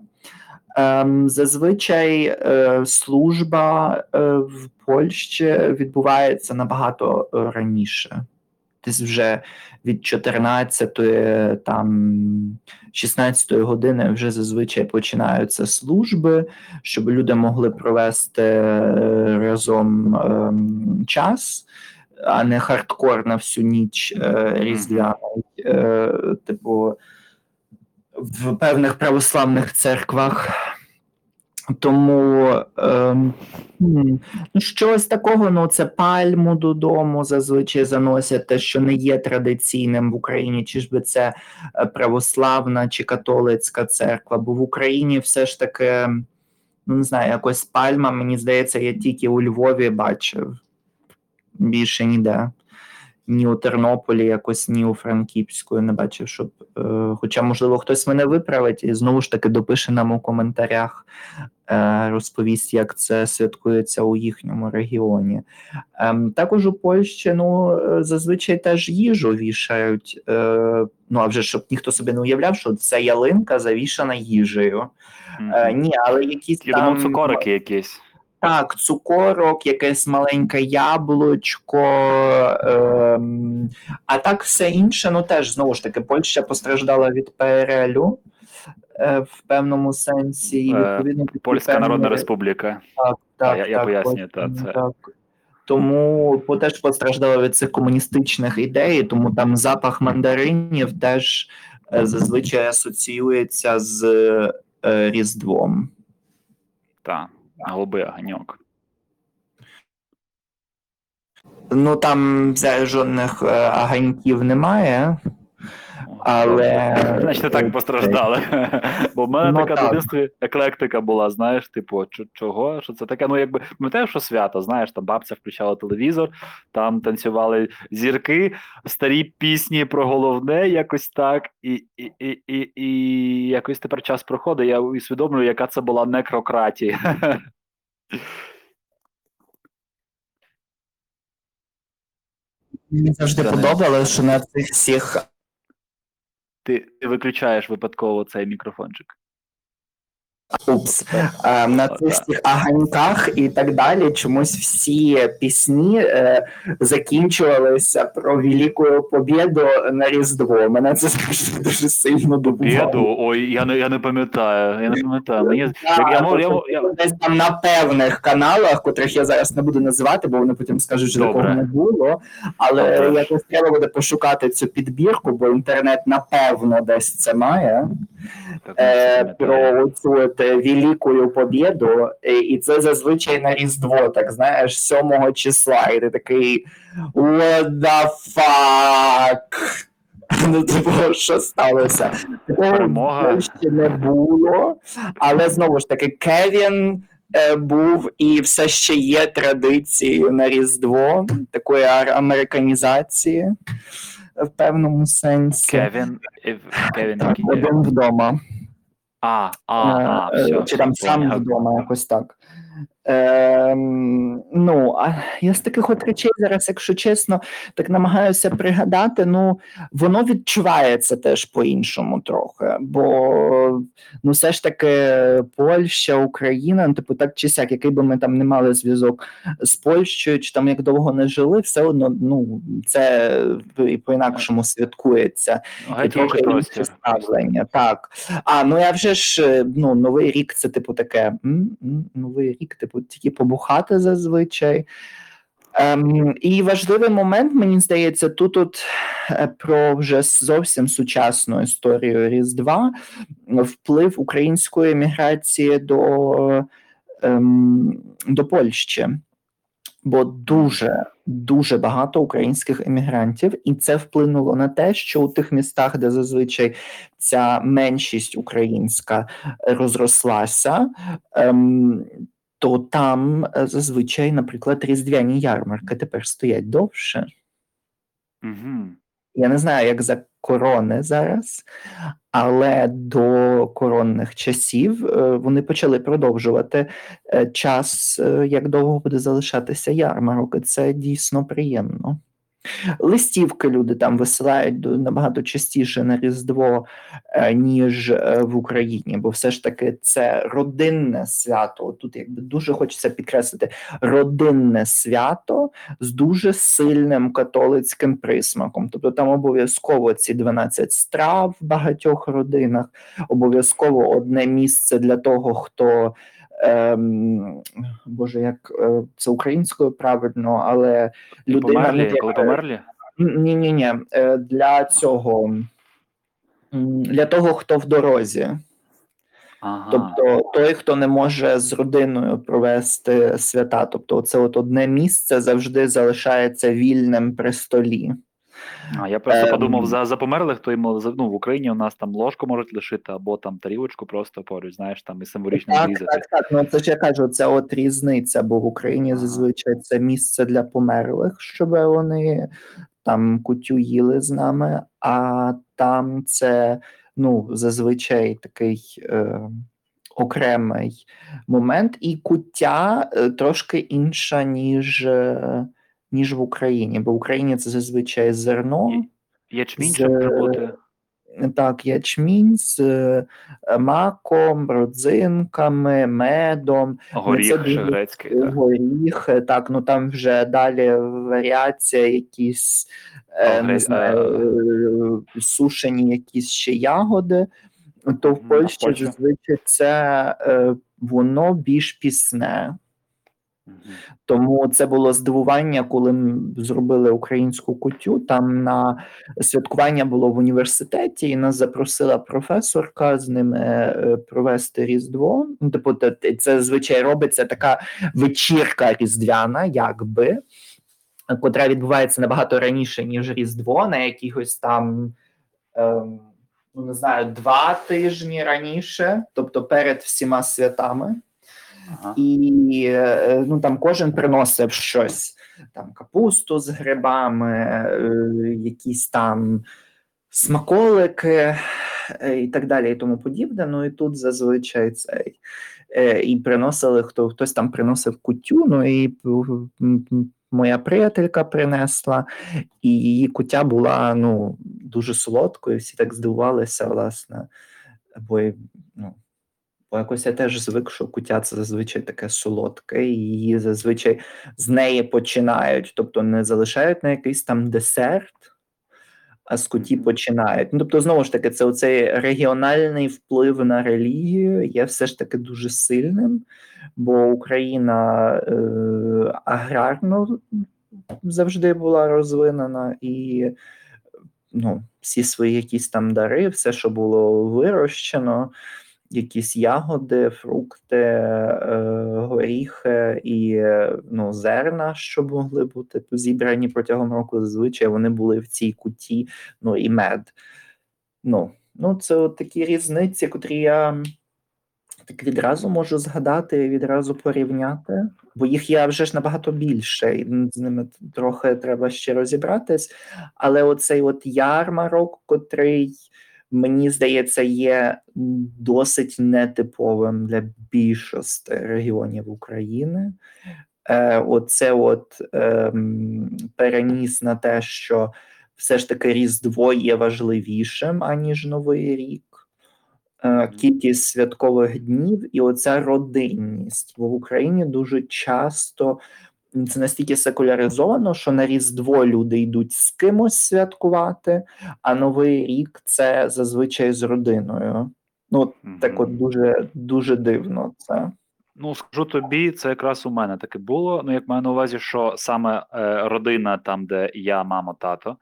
Ем, зазвичай е, служба е, в Польщі відбувається набагато е, раніше. Десь вже від 14 там 16 години вже зазвичай починаються служби, щоб люди могли провести е, разом ем, час, а не хардкор на всю ніч е, різдвяний. Е, типу, в певних православних церквах. Тому ем, ну, щось такого, ну це пальму додому зазвичай заносять, те, що не є традиційним в Україні, чи ж би це е, православна чи католицька церква, бо в Україні все ж таки, ну не знаю, якось пальма, мені здається, я тільки у Львові бачив. Більше ніде. Ні у Тернополі, якось, ні у Франківську не бачив, щоб. Е, хоча, можливо, хтось мене виправить і знову ж таки допише нам у коментарях, розповість, як це святкується у їхньому регіоні. Ем, також у Польщі ну, е, зазвичай теж їжу вішають. Е, ну, а вже щоб ніхто собі не уявляв, що ця ялинка завішана їжею. Е, ні, але якісь Я там... думав, цукорики якісь. Так, цукорок, якесь маленьке яблучко, ем, а так все інше, ну теж знову ж таки, Польща постраждала від е, в певному сенсі, і Е, відповідно Польська певні- Народна Республіка. Так, так, я- я так, пояснюю, точно, та, це- так. Тому по- теж постраждала від цих комуністичних ідей, тому там запах мандаринів теж е, зазвичай асоціюється з е, Різдвом. Та, голубий огоньок. Ну там взагалі жодних е, аганьків немає, але. Значить, не так постраждали. Бо в мене Ну, така так. дитинстві еклектика була, знаєш, типу, чого? Що це таке? Ну, якби пам'ятаєш, що свято, знаєш, там бабця включала телевізор, там танцювали зірки, старі пісні про головне, якось так, і, і, і, і, і якось тепер час проходить, я усвідомлюю, яка це була некрократія. мені завжди подобалося, що на цих всіх Ти, виключаєш випадково цей мікрофончик. Упс, е, на цих всіх аганьках і так далі, чомусь всі пісні е, закінчувалися про Велику Побєду на Різдво. Мене це завжди дуже сильно добувало. Ой, я не, я не пам'ятаю, я не пам'ятаю. Мені, як, я, мов- я, я, Десь там на певних каналах, котрих я зараз не буду називати, бо вони потім скажуть, що Добре. такого не було. Але Добре. якось треба буде пошукати цю підбірку, бо інтернет напевно десь це має. Е, про цю от е, Велику Побєду, е, і це зазвичай на Різдво, так знаєш, 7 числа, і ти такий what the fuck? Ну, типу, що сталося? Такого Перемога. ще не було, але знову ж таки, Кевін е, був і все ще є традицією на Різдво, такої американізації в певному сенсі. Кевін, е, Кевін? Один вдома. А, а, а, Е, все. чи там сам вдома, якось так. Ем, ну, а я з таких от речей зараз, якщо чесно, так намагаюся пригадати. Ну, воно відчувається теж по-іншому трохи. Бо ну, все ж таки Польща, Україна, ну, типу, так чи сяк, який би ми там не мали зв'язок з Польщею, чи там як довго не жили, все одно ну, це і по-інакшому святкується. І трохи інше ставлення. Так. А, ну я вже ж е, ну, Новий рік це, типу, таке. м, м, Новий рік, типу, тільки побухати зазвичай. Ем, і важливий момент, мені здається, тут от е, про вже зовсім сучасну історію Різдва, вплив української еміграції до, ем, до Польщі. Бо дуже дуже багато українських емігрантів, і це вплинуло на те, що у тих містах, де зазвичай ця меншість українська розрослася, ем, то там е, зазвичай, наприклад, різдвяні ярмарки тепер стоять довше. Угу. Я не знаю, як за корони зараз, але до коронних часів е, вони почали продовжувати е, час, як довго буде залишатися ярмарок, і це дійсно приємно. Листівки люди там висилають набагато частіше на Різдво, е, ніж е, в Україні, бо все ж таки це родинне свято. Тут якби дуже хочеться підкреслити родинне свято з дуже сильним католицьким присмаком. Тобто там обов'язково ці 12 страв в багатьох родинах, обов'язково одне місце для того, хто. Ем, Боже, як е, це українською правильно, але людина Померлі, не коли померлі? ні, ні, ні. Для цього для того, хто в дорозі. Ага. Тобто той, хто не може з родиною провести свята. Тобто, це от одне місце завжди залишається вільним при столі. А я просто Ем. подумав за, за померлих, то йому ну, в Україні у нас там ложку можуть лишити, або там тарілочку просто поруч, знаєш, там і символічно Так, зрізати. так, так. Ну це ж я кажу, це от різниця, бо в Україні зазвичай це місце для померлих, щоб вони там кутю їли з нами, а там це ну зазвичай такий е, окремий момент, і куття е, трошки інша, ніж, е, ніж в Україні, бо в Україні це зазвичай зерно. Ячмінь з-. Так, ячмінь з е, маком, родзинками, медом, Горіх дуже грецький. Так. горіх. Так, ну там вже далі варіація, якісь е, А, не знаю, е, сушені якісь ще ягоди. То в Польщі зазвичай це е, воно більш пісне. Тому це було здивування, коли зробили українську кутю. Там на святкування було в університеті, і нас запросила професорка з ними е, провести Різдво. Те- це звичай робиться така вечірка різдвяна, якби, котра відбувається набагато раніше, ніж Різдво, на якихось там. Ем, ну, не знаю, два тижні раніше, тобто перед всіма святами Ага. і е, ну там кожен приносив щось, там капусту з грибами, е, якісь там смаколики е, і так далі, і тому подібне. Ну і тут зазвичай цей і приносили хто хтось там приносив кутю. Ну і моя приятелька принесла, і її кутя була ну дуже солодкою. Всі так здивувалися, власне, бо ну. Бо якось я теж звик, що куття це зазвичай таке солодке, і її зазвичай з неї починають, тобто не залишають на якийсь там десерт, а з куті починають. Ну, тобто, знову ж таки, це оцей регіональний вплив на релігію є все ж таки дуже сильним, бо Україна е, аграрно завжди була розвинена і ну, всі свої якісь там дари, все, що було вирощено якісь ягоди, фрукти, е, горіхи і е, ну, зерна, що могли бути зібрані протягом року, зазвичай вони були в цій куті, ну і мед. Ну, ну це от такі різниці, котрі я так відразу можу згадати відразу порівняти, бо їх є вже ж набагато більше, і з ними трохи треба ще розібратись. Але оцей от ярмарок, котрий мені здається, є досить нетиповим для більшості регіонів України. Е, Оце от е, переніс на те, що все ж таки Різдво є важливішим, аніж Новий рік. Е, Кількість святкових днів і оця родинність. Бо в Україні дуже часто це настільки секуляризовано, що на Різдво люди йдуть з кимось святкувати, а Новий рік це зазвичай з родиною. Ну, от так от дуже дуже дивно це. Ну, скажу тобі, це якраз у мене таке було. Ну, як маю на увазі, що саме е, родина, там, де я, мама, тато,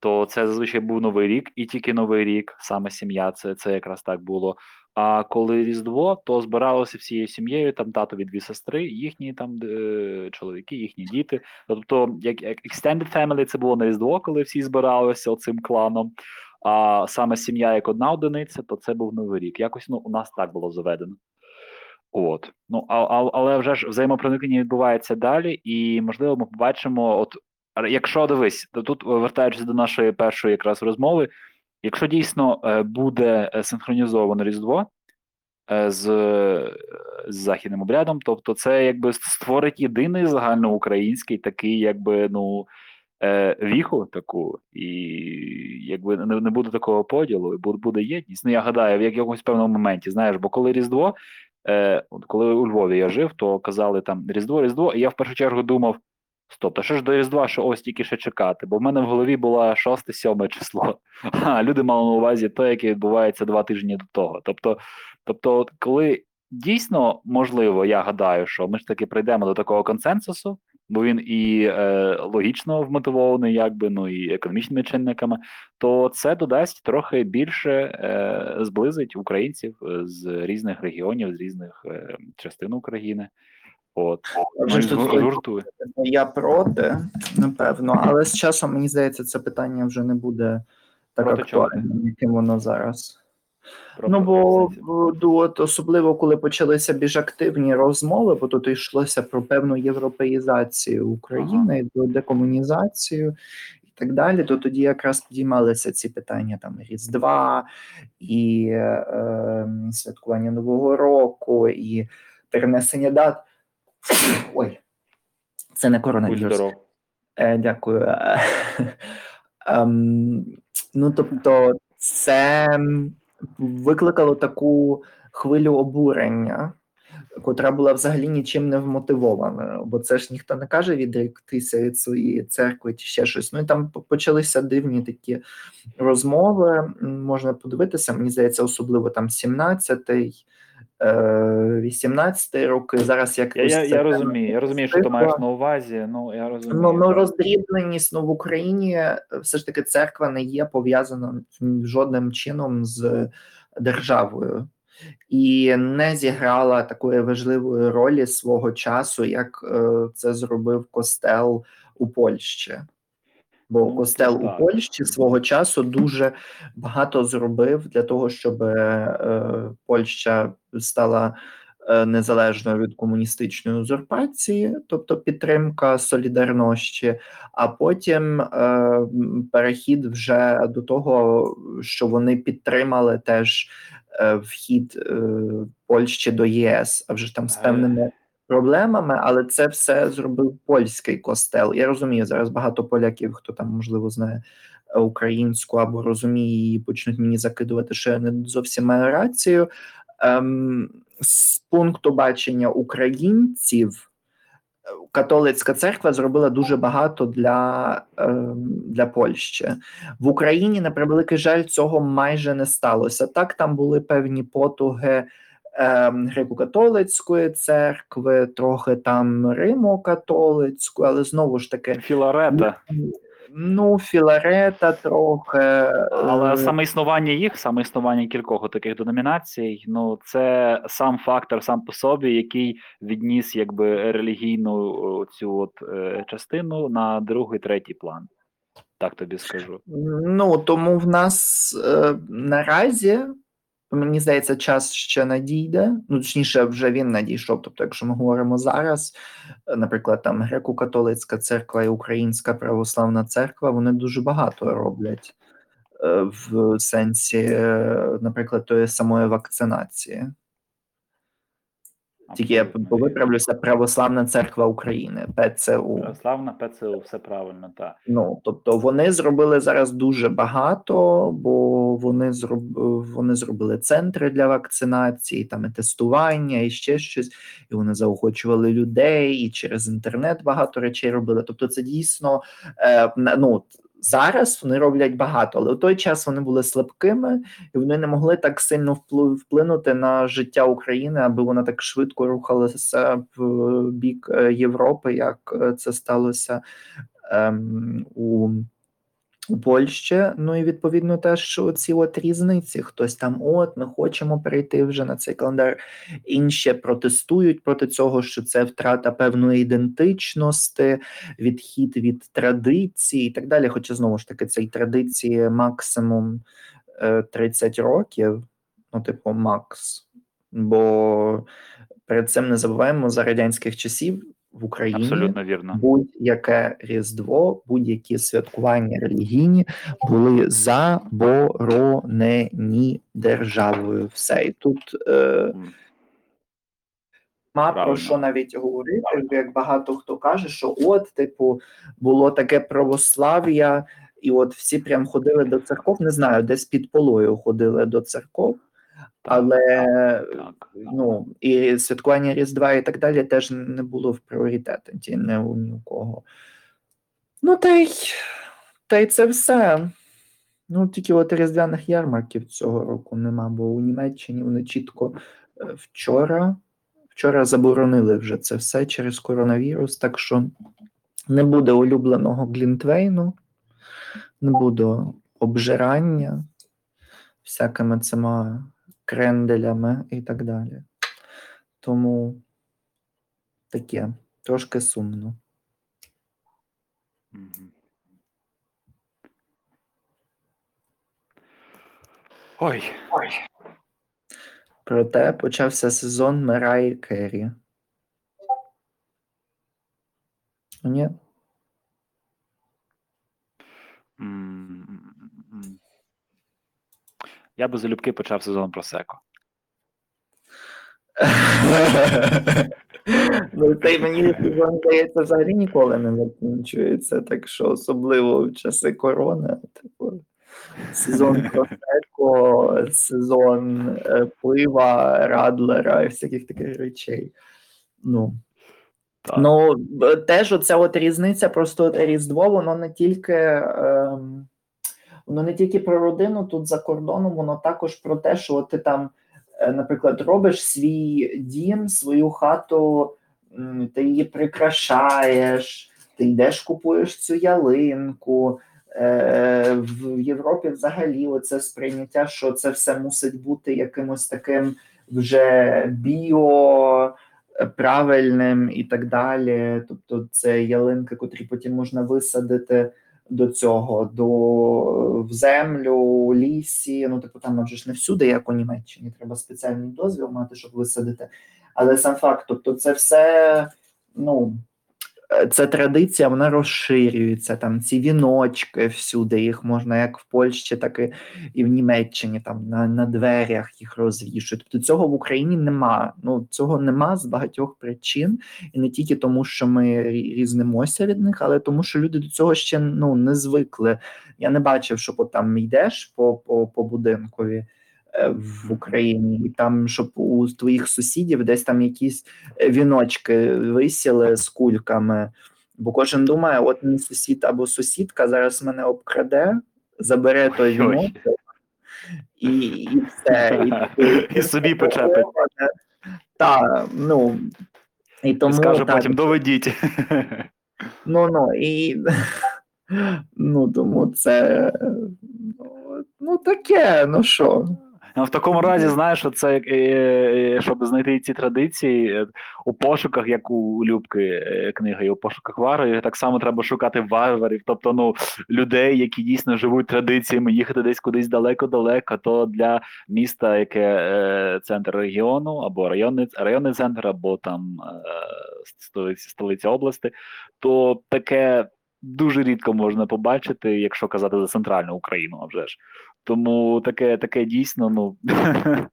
то це зазвичай був новий рік, і тільки новий рік, саме сім'я, це, це якраз так було. А коли Різдво, то збиралося всією сім'єю, там татові дві сестри, їхні там е, чоловіки, їхні діти. Тобто, як, extended family, це було на Різдво, коли всі збиралися цим кланом. А саме сім'я як одна одиниця, то це був новий рік. Якось ну, у нас так було заведено. От, ну а, а, але вже ж взаємопроникнення відбувається далі, і можливо, ми побачимо, от якщо дивись, то тут вертаючись до нашої першої якраз розмови, якщо дійсно е, буде синхронізоване Різдво е, з, з західним обрядом, тобто це якби створить єдиний загальноукраїнський такий, якби ну е, віху таку, і якби не, не буде такого поділу, і буде, єдність. Ну я гадаю, в якомусь певному моменті, знаєш, бо коли Різдво, е, коли у Львові я жив, то казали там Різдво, Різдво, і я в першу чергу думав. Стоп, та що ж до Різдва, що ось тільки ще чекати? Бо в мене в голові було 6-7 число. А люди мали на увазі те, яке відбувається два тижні до того. Тобто, тобто, коли дійсно можливо, я гадаю, що ми ж таки прийдемо до такого консенсусу, бо він і е, логічно вмотивований, якби ну і економічними чинниками, то це додасть трохи більше е, зблизить українців е, з різних регіонів, з різних е, частин України. От тут. Я проти, напевно, але з часом мені здається, це питання вже не буде так Проти чого? актуальним, яким воно зараз. Про Ну бо от, особливо коли почалися більш активні розмови, бо тут йшлося про певну європеїзацію України, про декомунізацію і так далі, то тоді якраз підіймалися ці питання там Різдва і е, святкування Нового року, і перенесення дат. Ой, це не коронавірус. Е, дякую. Ем, ну, тобто, це викликало таку хвилю обурення, котра була взагалі нічим не вмотивована. Бо це ж ніхто не каже відректися від своєї церкви чи ще щось. Ну і там почалися дивні такі розмови. Можна подивитися, мені здається, особливо там 17-й. Е, 18 роки зараз як Я, я, я розумію, я розумію, що ти маєш на увазі. Ну я розумію. Ну, ну так. роздрібленість ну, в Україні е, все ж таки церква не є пов'язана жодним чином з державою і не зіграла такої важливої ролі свого часу, як е, це зробив костел у Польщі. Бо Ну, костел у. Польщі свого часу дуже багато зробив для того, щоб е, Польща стала е, незалежною від комуністичної узурпації, тобто підтримка солідарності, а потім е, перехід вже до того, що вони підтримали теж е, вхід е, Польщі до ЄС, а вже там з Е. певними проблемами, але це все зробив польський костел. Я розумію, зараз багато поляків, хто там можливо знає українську або розуміє її, почнуть мені закидувати, що я не зовсім маю рацію. Ем, з пункту бачення українців, католицька церква зробила дуже багато для, ем, для Польщі. В Україні, на превеликий жаль, цього майже не сталося. Так, там були певні потуги ем, греко-католицької церкви, трохи там Римо-католицької, але знову ж таки, Філарета. Ну, Філарета трохи. Але е, саме існування їх, саме існування кількох таких деномінацій, ну це сам фактор сам по собі, який відніс якби релігійну цю от е, частину на другий, третій план. Так тобі скажу. Ну тому в нас е, наразі, мені здається, час ще надійде. Ну, точніше, вже він надійшов. Тобто, якщо ми говоримо зараз, е, наприклад, там греко-католицька церква і Українська православна церква, вони дуже багато роблять е, в сенсі, е, наприклад, тої самої вакцинації. Тільки я виправлюся, Православна церква України, ПЦУ. Православна ПЦУ, все правильно, так. Ну тобто вони зробили зараз дуже багато, бо вони зроб... вони зробили центри для вакцинації, там і тестування, і ще щось, і вони заохочували людей, і через інтернет багато речей робили. Тобто, це дійсно е, ну. Зараз вони роблять багато, але у той час вони були слабкими, і вони не могли так сильно вплинути на життя України, аби вона так швидко рухалася в бік е, Європи, як е, це сталося ем, у Польщі. Ну і відповідно теж ці от різниці. Хтось там, от ми хочемо перейти вже на цей календар. Інші протестують проти цього, що це втрата певної ідентичності, відхід від традицій і так далі. Хоча знову ж таки цей традиції максимум е, 30 років, ну, типу, макс. Бо перед цим не забуваємо за радянських часів в Україні Абсолютно вірно. будь-яке різдво, будь-які святкування релігійні були заборонені державою. Все і тут е, М. про що навіть говорити, як багато хто каже, що от, типу, було таке православ'я, і от всі прям ходили до церков. Не знаю, десь під полою ходили до церков, але Так. ну і святкування Різдва і так далі теж не було в пріоритеті не у ні у кого. Ну, та й, та й це все. Ну, тільки от різдвяних ярмарків цього року нема, бо у Німеччині вони чітко е, вчора, вчора заборонили вже це все через коронавірус, так що не буде улюбленого Глінтвейну, не буде обжирання всякими цими кренделями і так далі. Тому таке трошки сумно. Мгм. Ой, Проте почався сезон Мераї Керрі. Ні? М, м. Я би залюбки почав сезон просеко. Ну, цей мені сезон, здається, взагалі ніколи не закінчується, так що особливо в часи корони, типу, сезон просеко, сезон е, пива, радлера і всяких таких речей. Ну, Так. Ну, теж оця от різниця, просто от Різдво, воно не тільки. Ем, воно не тільки про родину тут за кордоном, воно також про те, що ти там, е, наприклад, робиш свій дім, свою хату, ти її прикрашаєш, ти йдеш, купуєш цю ялинку. Е, В Європі взагалі оце сприйняття, що це все мусить бути якимось таким вже біо правильним і так далі. Тобто, це ялинки, котрі потім можна висадити до цього, до в землю, лісі. Ну, типу, там вже ж не всюди, як у Німеччині, треба спеціальний дозвіл мати, щоб висадити. Але сам факт, тобто, це все, ну. Це традиція, вона розширюється. Там ці віночки всюди, їх можна як в Польщі, так і, і в Німеччині, там на, на дверях їх розвішують. Тобто цього в Україні нема. Ну цього нема з багатьох причин, і не тільки тому, що ми різнимося від них, але тому, що люди до цього ще ну не звикли. Я не бачив, що от там йдеш по, по, по будинкові. Е, В Україні і там, щоб у твоїх сусідів десь там якісь е, віночки висіли з кульками, бо кожен думає, от мій сусід або сусідка зараз мене обкраде, забере той віночок, і, і все. І, І собі почепить. Так, ну і тому скаже так, потім доведіть. ну ну і ну тому це ну, ну таке, ну що. Ну, в такому разі, знаєш, це е, е, щоб знайти ці традиції е, у пошуках, як у Любки книги, у пошуках варварів, так само треба шукати варварів, тобто ну людей, які дійсно живуть традиціями, їхати десь кудись далеко-далеко, то для міста, яке центр регіону, або районний районний центр, або там столиця області, то таке дуже рідко можна побачити, якщо казати за центральну Україну, а вже ж. Тому таке, таке дійсно, ну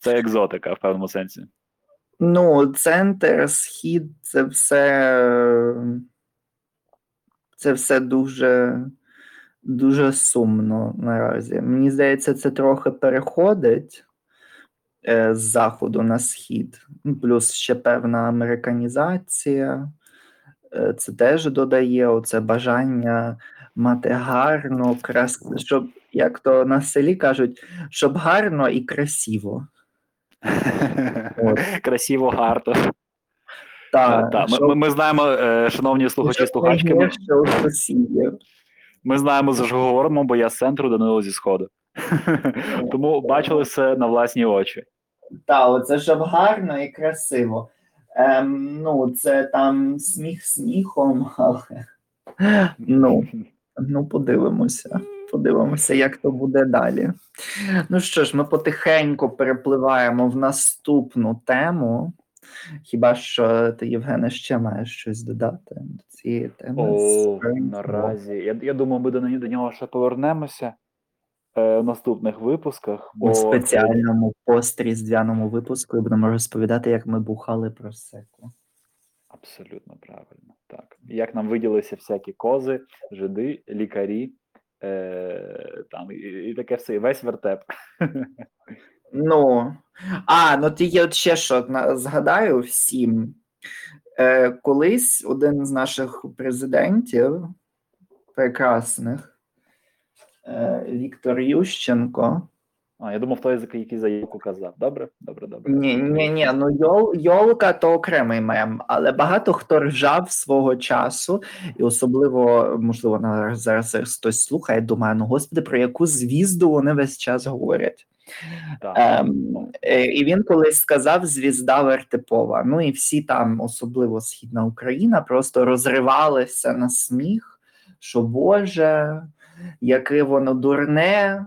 це екзотика в певному сенсі. Ну, центр, схід, це все це все дуже, дуже сумно наразі. Мені здається, це трохи переходить е, з заходу на схід. Ну, Плюс ще певна американізація. Е, Це теж додає оце бажання мати гарно, крас... щоб, як то на селі кажуть, щоб гарно і красиво. От. Красиво, гарно. Так, Та, ми, щоб- ми, ми знаємо, е, шановні слухачі слухачки. ми, ми знаємо, за що говоримо, бо я з центру, Данило зі сходу. Тому бачили все на власні очі. Та, оце щоб гарно і красиво. Ем, ну, це там сміх сміхом, але ну, ну подивимося. Подивимося, як то буде далі. Ну що ж, ми потихеньку перепливаємо в наступну тему. Хіба що ти, Євгене, ще маєш щось додати до цієї теми? О, наразі. Я, я думаю, ми до, до нього ще повернемося. е, в наступних випусках. Бо У спеціальному постріздвяному випуску будемо розповідати, як ми бухали про секу. Абсолютно правильно. Так. Як нам виділися всякі кози, жиди, лікарі, е, там, і, і таке все, і весь вертеп. Ну, а, ну ти є от ще що згадаю всім. Е, колись один з наших президентів прекрасних, е, Віктор Ющенко. А, я думав, той, який заявку казав. Добре, добре, добре. Ні, ні, ні, ну йол, йолка то окремий мем, але багато хто ржав свого часу, і особливо, можливо, на зараз хтось слухає, думає, ну господи, про яку звізду вони весь час говорять. Так. Ем, е, і він колись сказав звізда вертипова. Ну і всі там, особливо Східна Україна, просто розривалися на сміх, що Боже, яке воно дурне,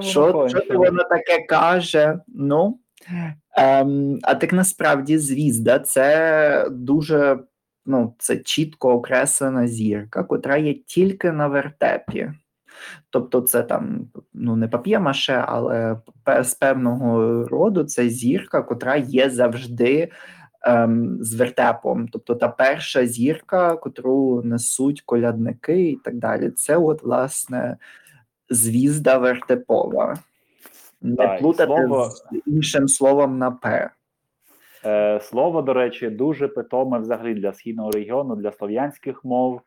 що, що ти воно таке каже? Ну, ем, а так насправді звізда це дуже ну, це чітко окреслена зірка, котра є тільки на вертепі. Тобто, це там ну не пап'є-маше, але з певного роду це зірка, котра є завжди ем, з вертепом. Тобто та перша зірка, котру несуть колядники і так далі. Це, от, власне, звізда вертепова. Не Так, плутати слово- з іншим словом на П. Е, слово, до речі, дуже питоме взагалі для східного регіону, для слов'янських мов.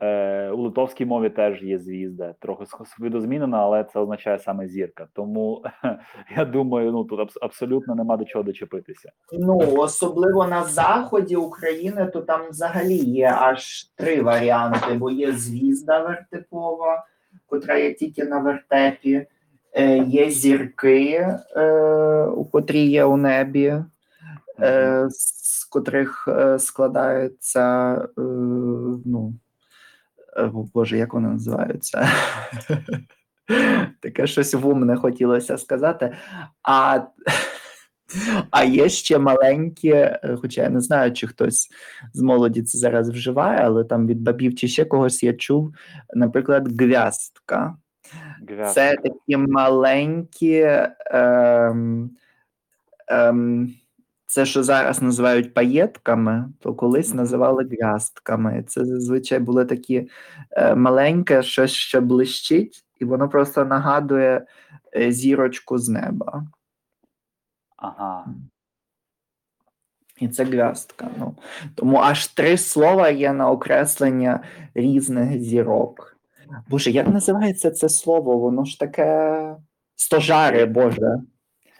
Е, у литовській мові теж є звізда, трохи видозмінена, але це означає саме зірка. Тому я думаю, ну тут абс- абсолютно нема до чого дочепитися. Ну, особливо на заході України, то там взагалі є аж три варіанти, бо є звізда вертипова, котра є тільки на вертепі, е, є зірки, е, у котрі є у небі, е, з котрих е, складаються, е, ну, е, о, Боже, як вони називаються? Таке щось вумне хотілося сказати. А, а є ще маленькі, е, хоча я не знаю, чи хтось з молоді це зараз вживає, але там від бабів чи ще когось я чув, наприклад, гвяздка. Гвяз. Це такі маленькі. Ем, ем, це, що зараз називають паєтками, то колись називали грястками. Це зазвичай були такі е, маленьке, щось що блищить, і воно просто нагадує е, зірочку з неба. Ага. І це грястка. Ну. Тому аж три слова є на окреслення різних зірок. Боже, як називається це слово? Воно ж таке стожари, Боже.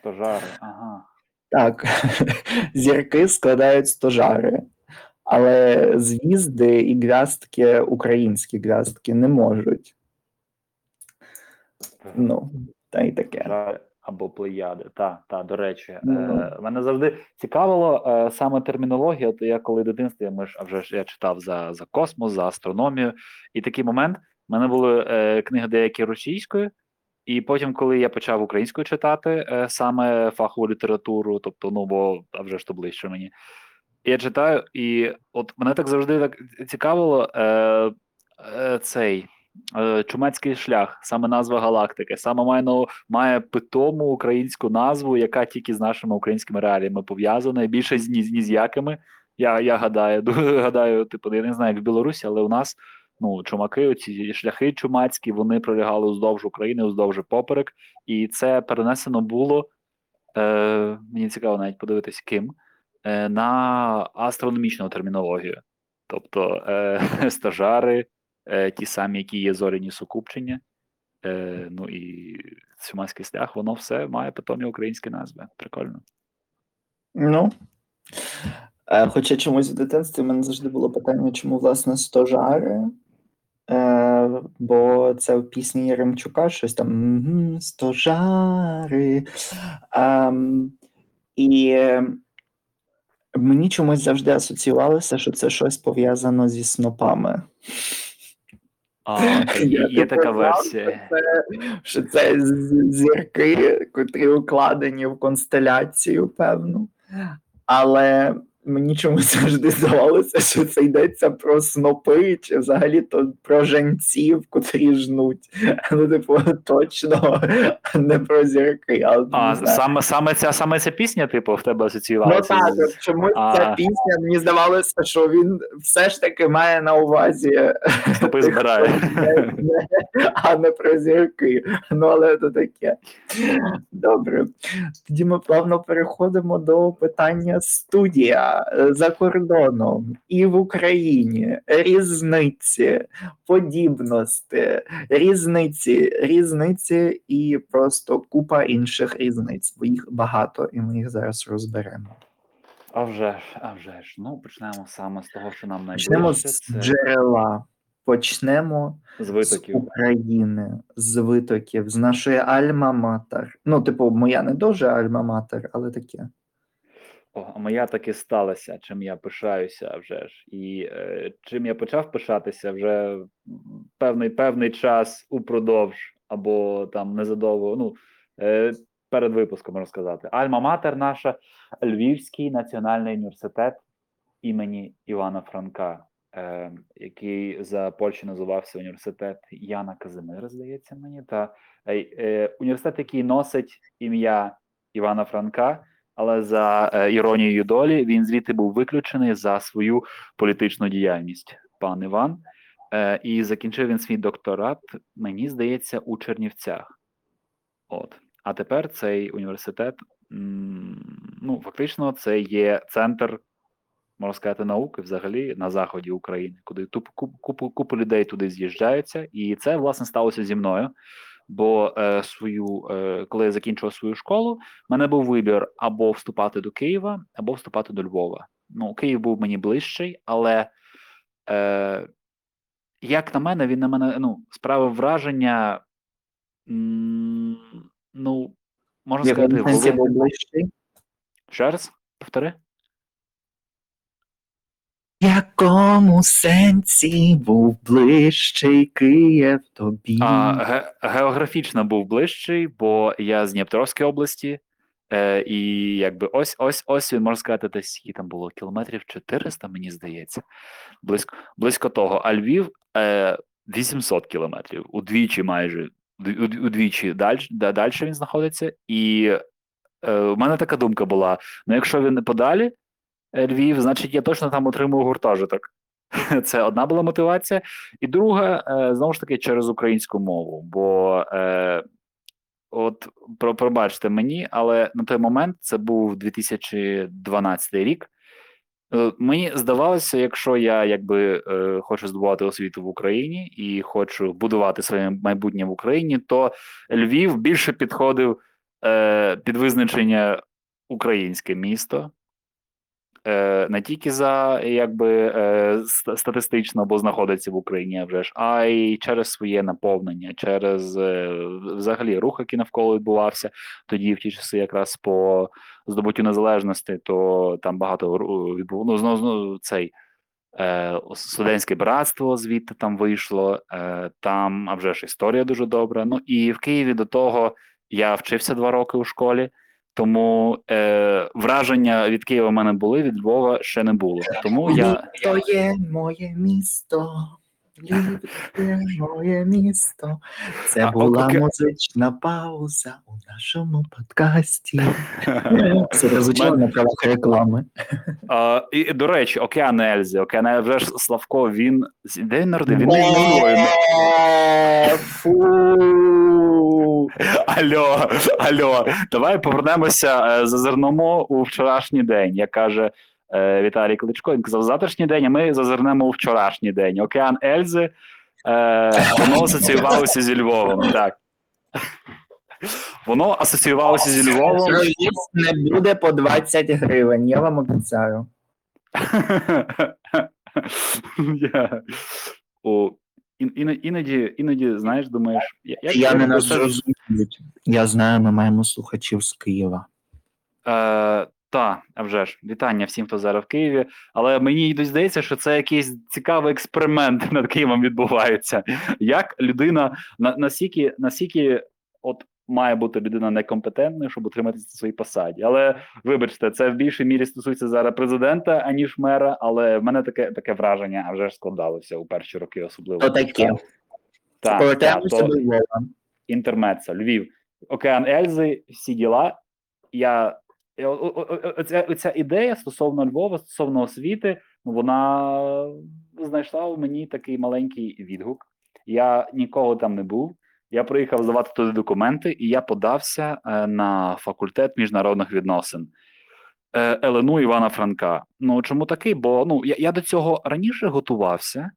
Стожари. Ага. Так, зірки складають стожари, але звізди і гвяздки, українські гвяздки, не можуть. Ну, та й таке. Або плеяди. Та, та, до речі, Ну. е, мене завжди цікавило е, саме термінологія. От я коли в дитинстві, ми ж а вже ж я читав за, за космос, за астрономію, і такий момент. в мене були е, книги деякі російською, і потім, коли я почав українською читати е, саме фахову літературу, тобто, ну бо а вже ж то ближче мені. Я читаю, і от мене так завжди так цікавило е, е, цей чумацький шлях, саме назва галактики, саме має, ну, має питому українську назву, яка тільки з нашими українськими реаліями пов'язана, і більше ні, ні з якими. Я, я гадаю, гадаю, типу, я не знаю, як в Білорусі, але у нас ну, чумаки, ці шляхи чумацькі, вони пролягали уздовж України, уздовж поперек, і це перенесено було. Е, мені цікаво навіть подивитись ким. е, На астрономічну термінологію. Тобто е, стажари, е, ті самі, які є зоряні сукупчення, е, ну і чумацький шлях, воно все має питомі українські назви. Прикольно. Ну. Е, Хоча чомусь в дитинстві в мене завжди було питання, чому власне стожари. Е, бо це в пісні Яремчука щось там стожари. Ем, і е, мені чомусь завжди асоціювалося, що це щось пов'язано зі снопами. А, є, Я є така версія. що це- Що це зірки, котрі укладені в констеляцію, певну. Але мені чомусь завжди здавалося, що це йдеться про снопи, чи взагалі то про женців, котрі жнуть. Ну, типу, точно не про зірки. Але, А, не саме, саме, ця, саме ця пісня, типу, в тебе Ну так, чомусь А. ця пісня, мені здавалося, що він все ж таки має на увазі Стопи тих, збирає. а не про зірки. Ну, але це таке. Добре. Тоді ми плавно переходимо до питання студія за кордоном і в Україні. Різниці, подібності, різниці, різниці і просто купа інших різниць, бо їх багато, і ми їх зараз розберемо. А вже ж, а вже ж. Ну, почнемо саме з того, що нам Почнемо з Це джерела. Почнемо з з. України, з витоків, з нашої альма-матер. Ну, типу, моя не дуже альма-матер, але таке. О, моя таки сталася, чим я пишаюся вже ж. І е, чим я почав пишатися вже певний певний час упродовж, або там незадовго, ну е, перед випуском можна сказати. Альма-матер наша Львівський національний університет імені Івана Франка, е, який за Польщі називався університет Яна Казимира, здається мені. Та е, е, університет, який носить ім'я Івана Франка. Але за е, іронією долі він звідти був виключений за свою політичну діяльність, пан Іван. Е, і закінчив він свій докторат, мені здається, у Чернівцях. От. А тепер цей університет, ну, фактично, це є центр, можна сказати, науки взагалі на заході України, куди туп, куп, купу, купу людей туди з'їжджаються. І це, власне, сталося зі мною. Бо е, свою, е, коли я закінчував свою школу, в мене був вибір або вступати до Києва, або вступати до Львова. Ну, Київ був мені ближчий, але е, як на мене, він на мене ну, справив враження. м, Ну, можна якому сказати, був ближчий? Ще раз, повтори. Якому сенсі був ближчий Київ тобі? А, ге- географічно був ближчий, бо я з Дніпровської області, е, і якби ось ось ось він можна сказати, десь скільки там було кілометрів 400, мені здається. Близько, близько того. А Львів е, 800 кілометрів, удвічі майже, уд- уд- удвічі далі, далі він знаходиться. І е, у мене така думка була: ну, якщо він подалі е, Львів, значить я точно там отримую гуртожиток. Це одна була мотивація. І друга, е, знову ж таки, через українську мову. Бо е, от про, пробачте мені, але на той момент це був 2012 рік. Е, Мені здавалося, якщо я якби е, хочу здобувати освіту в Україні і хочу будувати своє майбутнє в Україні, то Львів більше підходив е, під визначення українське місто. Е, не тільки за якби е, статистично, бо знаходиться в Україні, вже ж, а й через своє наповнення, через е, взагалі рух, який навколо відбувався тоді, в ті часи, якраз по здобуттю незалежності, то там багато відбув... ну, знову, знову цей студентське братство звідти там вийшло. Там, а вже ж історія дуже добра. Ну і в Києві до того я вчився два роки у школі. Тому е, враження від Києва в мене були, від Львова ще не було. Тому я То є моє місто. Моє місто. Це була музична пауза у нашому подкасті. Це прозвучало на правах реклами. а, і до речі, Океан Ельзи. Океан Ельзи, вже ж Славко. Він де він народив? Він не Фу. Альо, альо, давай повернемося, е, зазирнемо у вчорашній день, як каже е, Віталій Кличко. Він казав, завтрашній день, а ми зазирнемо у вчорашній день. Океан Ельзи е, воно асоціювалося зі Львовом. Так. Воно асоціювалося зі Львовом. Не буде по 20 гривень, я вам обіцяю. О, іно- Іноді, іноді, знаєш, думаєш, я, Я не нас зрозуміють. Я знаю, ми маємо слухачів з Києва. Е, та, а вже ж, вітання всім, хто зараз в Києві. Але мені йдуть здається, що це якийсь цікавий експеримент над Києвом відбувається. Як людина на, настільки, настільки, от має бути людина некомпетентною, щоб утриматися на своїй посаді. Але вибачте, це в більшій мірі стосується зараз президента, аніж мера. Але в мене таке таке враження а вже ж складалося у перші роки, особливо. То таке. Так, так, Повертаємося то до Львова. інтермецо, Львів, океан Ельзи, всі діла. Я оця, оця ідея стосовно Львова, стосовно освіти, вона знайшла у мені такий маленький відгук. Я ніколи там не був. Я приїхав здавати туди документи, і я подався е, на факультет міжнародних відносин е, ЛНУ Івана Франка. Ну чому такий? Бо ну я, я до цього раніше готувався,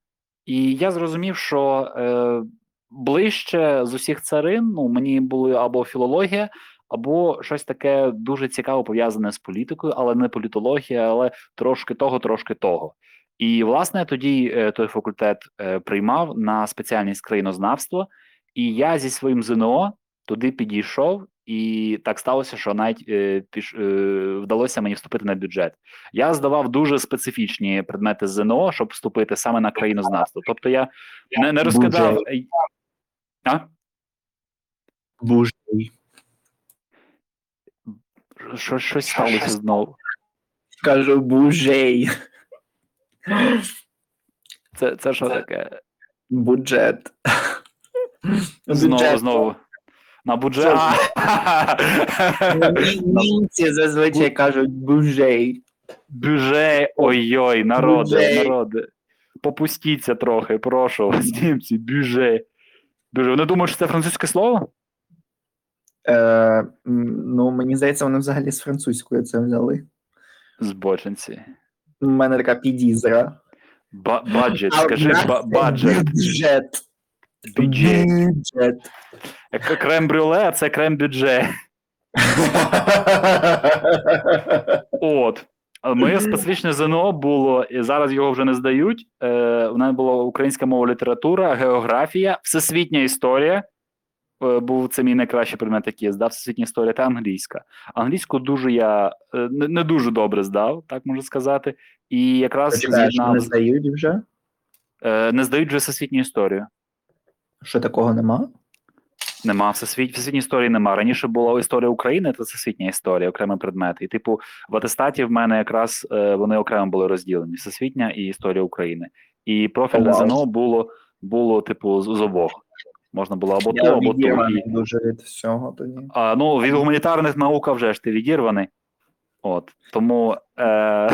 і я зрозумів, що е, ближче з усіх царин ну, мені були або філологія, або щось таке дуже цікаво пов'язане з політикою, але не політологія, але трошки того, трошки того. І власне тоді е, той факультет приймав на спеціальність країнознавство, і я зі своїм ЗНО туди підійшов, і так сталося, що навіть е, піш, е, вдалося мені вступити на бюджет. Я здавав дуже специфічні предмети ЗНО, щоб вступити саме на країнознавство. Тобто я не, не розкидав. А? Бужий. Що, щось сталося знову. Кажу, бужей. Це, це що таке? Бюджет. Знову, знову. На бюджет. Німці зазвичай кажуть бужей. Бюже, ой-ой, народи, народи. Попустіться трохи, прошу вас, німці, бюже. Бюже. Вони думають, що це французьке слово? Е, ну, мені здається, вони взагалі з французької це взяли. Збочинці. У мене така підізра. Баджет, скажи баджет. Бюджет. Бюджет. Бюджет. Крем-брюле, а це крем-бюджет. От. Моє специфічне ЗНО було, і зараз його вже не здають. Е, у мене була українська мова література, географія, всесвітня історія. Е, був це мій найкращий предмет, який я здав, всесвітня історія та англійська. Англійську дуже я е, не, не дуже добре здав, так можу сказати. І якраз з'єднав не здають вже? е, не здають вже всесвітню історію. Що такого нема? Нема всесвіт, всесвітньої історії нема. Раніше була історія України, це всесвітня історія, окремий предмет. І, типу, в атестаті в мене якраз е, вони окремо були розділені: всесвітня і історія України. І профільне. ЗНО було, було типу, з, з обох. Можна було або то, або то. дуже від всього тоді. а, ну, від гуманітарних наук вже ж ти відірваний. От. Тому е,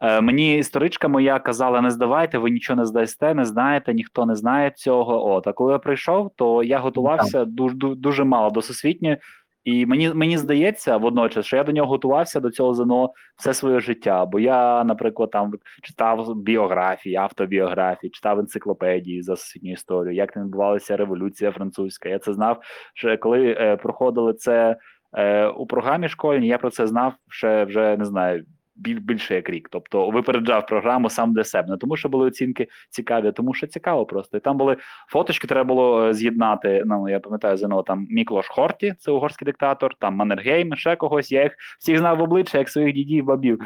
мені історичка моя казала: не здавайте, ви нічого не здасте, не знаєте, ніхто не знає цього. От. А коли я прийшов, то я готувався дуже, дуже мало до всесвітньої. І мені мені здається водночас, що я до нього готувався до цього ЗНО все своє життя. Бо я, наприклад, там читав біографії, автобіографії, читав енциклопедії за всесвітню історію, як не відбувалася революція французька. Я це знав, що коли е, проходили це е, у програмі школьній, я про це знав ще вже не знаю. Біль- Більше як рік, тобто випереджав програму сам для себе. Не тому, що були оцінки цікаві, а тому що цікаво просто. І там були фоточки, треба було е, з'єднати. Ну я пам'ятаю ЗНО, там Міклош Хорті, це угорський диктатор, там Маннергейм, ще когось. Я їх всіх знав в обличчя, як своїх дідів, бабів.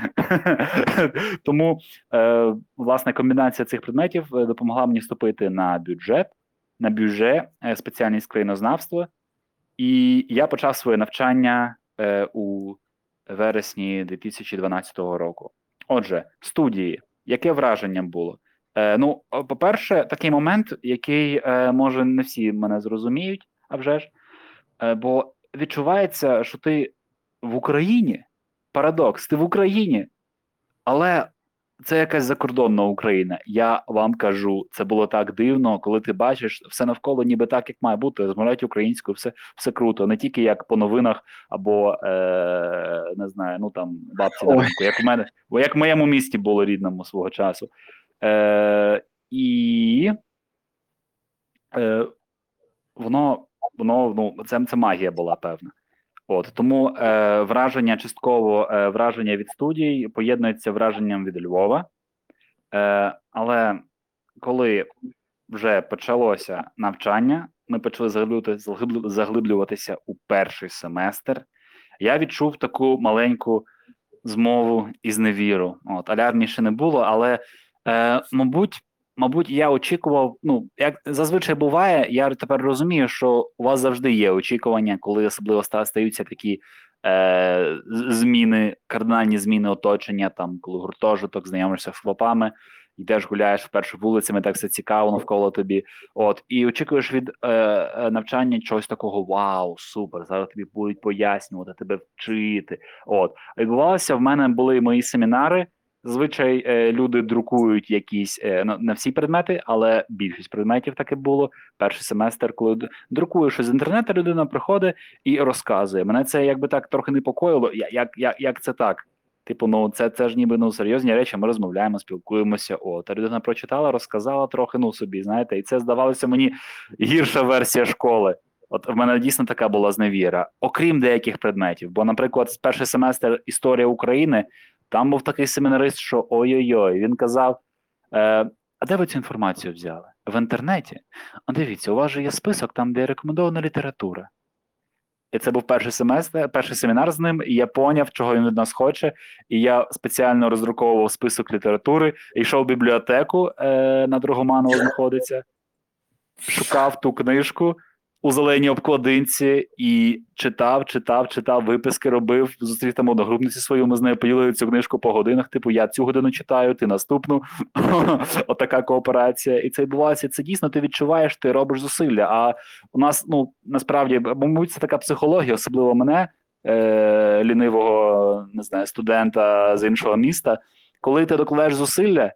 Тому е, власне комбінація цих предметів е, допомогла мені вступити на бюджет, на бюджет, спеціальність країнознавства. І я почав своє навчання у вересні 2012 року. Отже, студії, яке враження було? Е, ну, по-перше, такий момент, який е, може не всі мене зрозуміють, а вже ж, е, бо відчувається, що ти в Україні парадокс, ти в Україні, але це якась закордонна Україна. Я вам кажу, це було так дивно, коли ти бачиш все навколо, ніби так, як має бути. Розмовляють українською, все все круто, не тільки як по новинах, або е, не знаю, ну там бабці на ринку, як у мене, як в моєму місті було рідному свого часу. Е, і е, воно, воно ну, це, це магія була певна. От тому е, враження частково е, враження від студій поєднується враженням від Львова. Е, але коли вже почалося навчання, ми почали заглиблюватися, у перший семестр. Я відчув таку маленьку змову і зневіру. От алярмі ще не було, але е, мабуть, мабуть, я очікував. Ну, як зазвичай буває, я тепер розумію, що у вас завжди є очікування, коли особливо стаються такі е, зміни, кардинальні зміни оточення, там, коли гуртожиток, знайомишся з хлопами, йдеш, гуляєш вперше вулицями, так все цікаво навколо тобі. От, і очікуєш від е, е, навчання чогось такого: вау, супер! Зараз тобі будуть пояснювати, тебе вчити. От, відбувалося в мене були мої семінари. Зазвичай е, люди друкують якісь е, ну, не всі предмети, але більшість предметів таке було. Перший семестр, коли друкує щось з інтернету, людина приходить і розказує. Мене це якби так трохи непокоїло. Як, як, як це так? Типу, ну це, це ж ніби ну серйозні речі. Ми розмовляємо, спілкуємося. О, та людина прочитала, розказала трохи, ну собі, знаєте, і це здавалося мені гірша версія школи. От в мене дійсно така була зневіра, окрім деяких предметів. Бо, наприклад, перший семестр історія України там був такий семінарист, що ой-ой-ой, він казав: е, а де ви цю інформацію взяли? В інтернеті? А дивіться, у вас же є список, там, де рекомендована література. І це був перший семестр, перший семінар з ним, і я поняв, чого він від нас хоче. І я спеціально роздруковував список літератури, йшов в бібліотеку е, на Дрогоманово знаходиться, шукав ту книжку у зеленій обкладинці і читав, читав, читав, виписки робив. Зустрів там одногрупниці свою. Ми з нею поділили цю книжку по годинах. Типу, я цю годину читаю, ти наступну. Отака кооперація. І це відбувається. Це дійсно ти відчуваєш, ти робиш зусилля. А у нас, ну насправді, мабуть, це така психологія, особливо мене, е- лінивого, не знаю, студента з іншого міста. Коли ти докладаєш зусилля,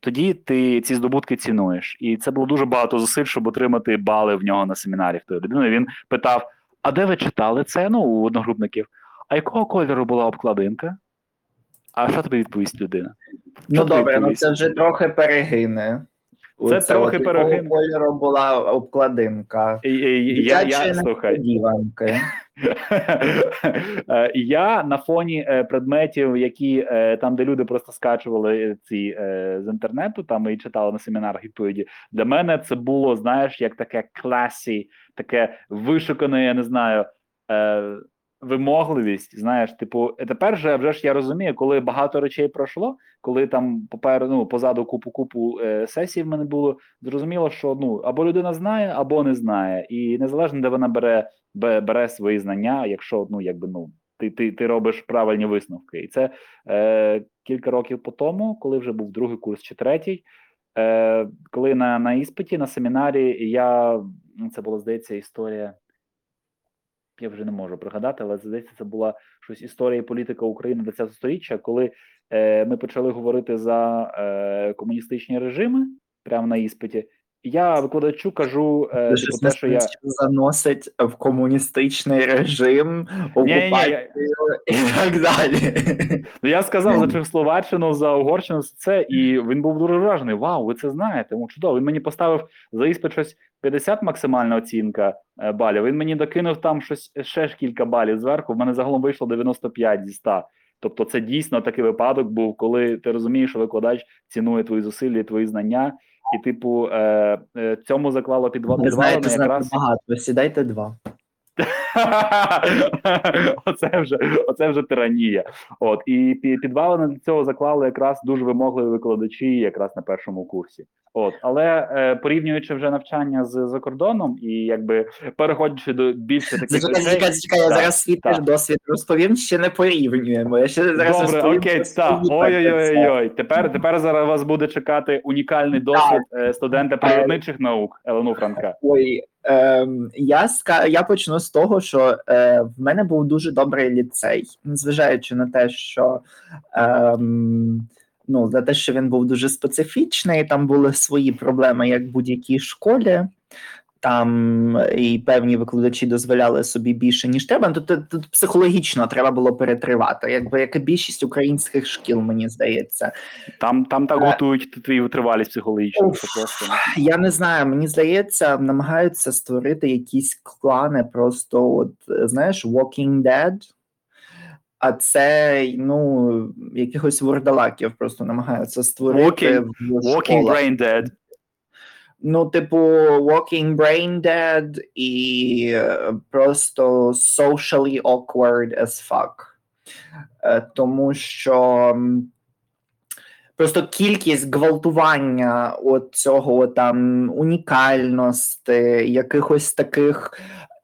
тоді ти ці здобутки цінуєш. І це було дуже багато зусиль, щоб отримати бали в нього на семінарі в тої людини. Він питав: А де ви читали це? Ну, у одногрупників. А якого кольору була обкладинка? А що тобі відповість людина? Ну добре, добре, ну це вже трохи перегине. Це Оце трохи от перегине. Якого була обкладинка. Я, я, слухай. Е, Я на фоні е, предметів, які е, там, де люди просто скачували ці з інтернету, там і читали на семінарах відповіді. Для мене це було, знаєш, як таке класі, таке вишукане, я не знаю. Е, Вимогливість, знаєш, типу, тепер же вже ж я розумію, коли багато речей пройшло, коли там попереду ну, позаду купу купу е, сесій в мене було, зрозуміло, що ну або людина знає, або не знає, і незалежно де вона бере бере свої знання, якщо ну якби ну ти, ти, ти робиш правильні висновки. І це е, кілька років по тому, коли вже був другий курс чи третій. Е, коли на, на іспиті, на семінарі, я ну, це була здається історія. Я вже не можу пригадати, але здається, це була щось історія політика України 20 століття, коли е, ми почали говорити за е, комуністичні режими прямо на іспиті. Я викладачу кажу е, типу, те, що я заносить в комуністичний режим, окупацію і так далі. Ну, я сказав за Чехословаччину, за Угорщину це, і він був дуже вражений. Вау, ви це знаєте? Ну, чудово. Він мені поставив за іспит щось 50 максимальна оцінка е, балів. Він мені докинув там щось ще ж кілька балів зверху. В мене загалом вийшло 95 зі 100. Тобто, це дійсно такий випадок був, коли ти розумієш, що викладач цінує твої зусилля, і твої знання. І, типу, е, е, цьому заклало підвал. Не знаєте, знаєте якраз. багато, сідайте два. оце вже оце вже тиранія. От і пі- підвалини до цього заклали якраз дуже вимогливі викладачі, якраз на першому курсі. От, але е, порівнюючи вже навчання з за кордоном і якби переходячи до більше таких Зачекай, речей, зачекай, зачекай, я зараз свій теж досвід розповім, ще не порівнюємо. Я ще зараз Добре, розповім окей, так. Ой, ой, ой, ой. Тепер тепер зараз вас буде чекати унікальний досвід е, студента природничих наук Елену Франка. Ой, ем, я ска... я почну з того, що е, в мене був дуже добрий ліцей, незважаючи на те, що е, ну, за те, що він був дуже специфічний, там були свої проблеми, як в будь-якій школі. Там і певні викладачі дозволяли собі більше ніж треба. Тут, тут, тут психологічно треба було перетривати, якби як і більшість українських шкіл, мені здається. Там там так Е. готують твою витривалість психологічну. Уф. Просто Я не знаю, мені здається, намагаються створити якісь клани, просто от знаєш, Walking Dead. А це ну якихось вурдалаків просто намагаються створити Walking- walking brain dead. Ну, типу, Walking Brain Dead і е, просто socially awkward as fuck. Е, Тому що просто кількість гвалтування от цього там унікальності, якихось таких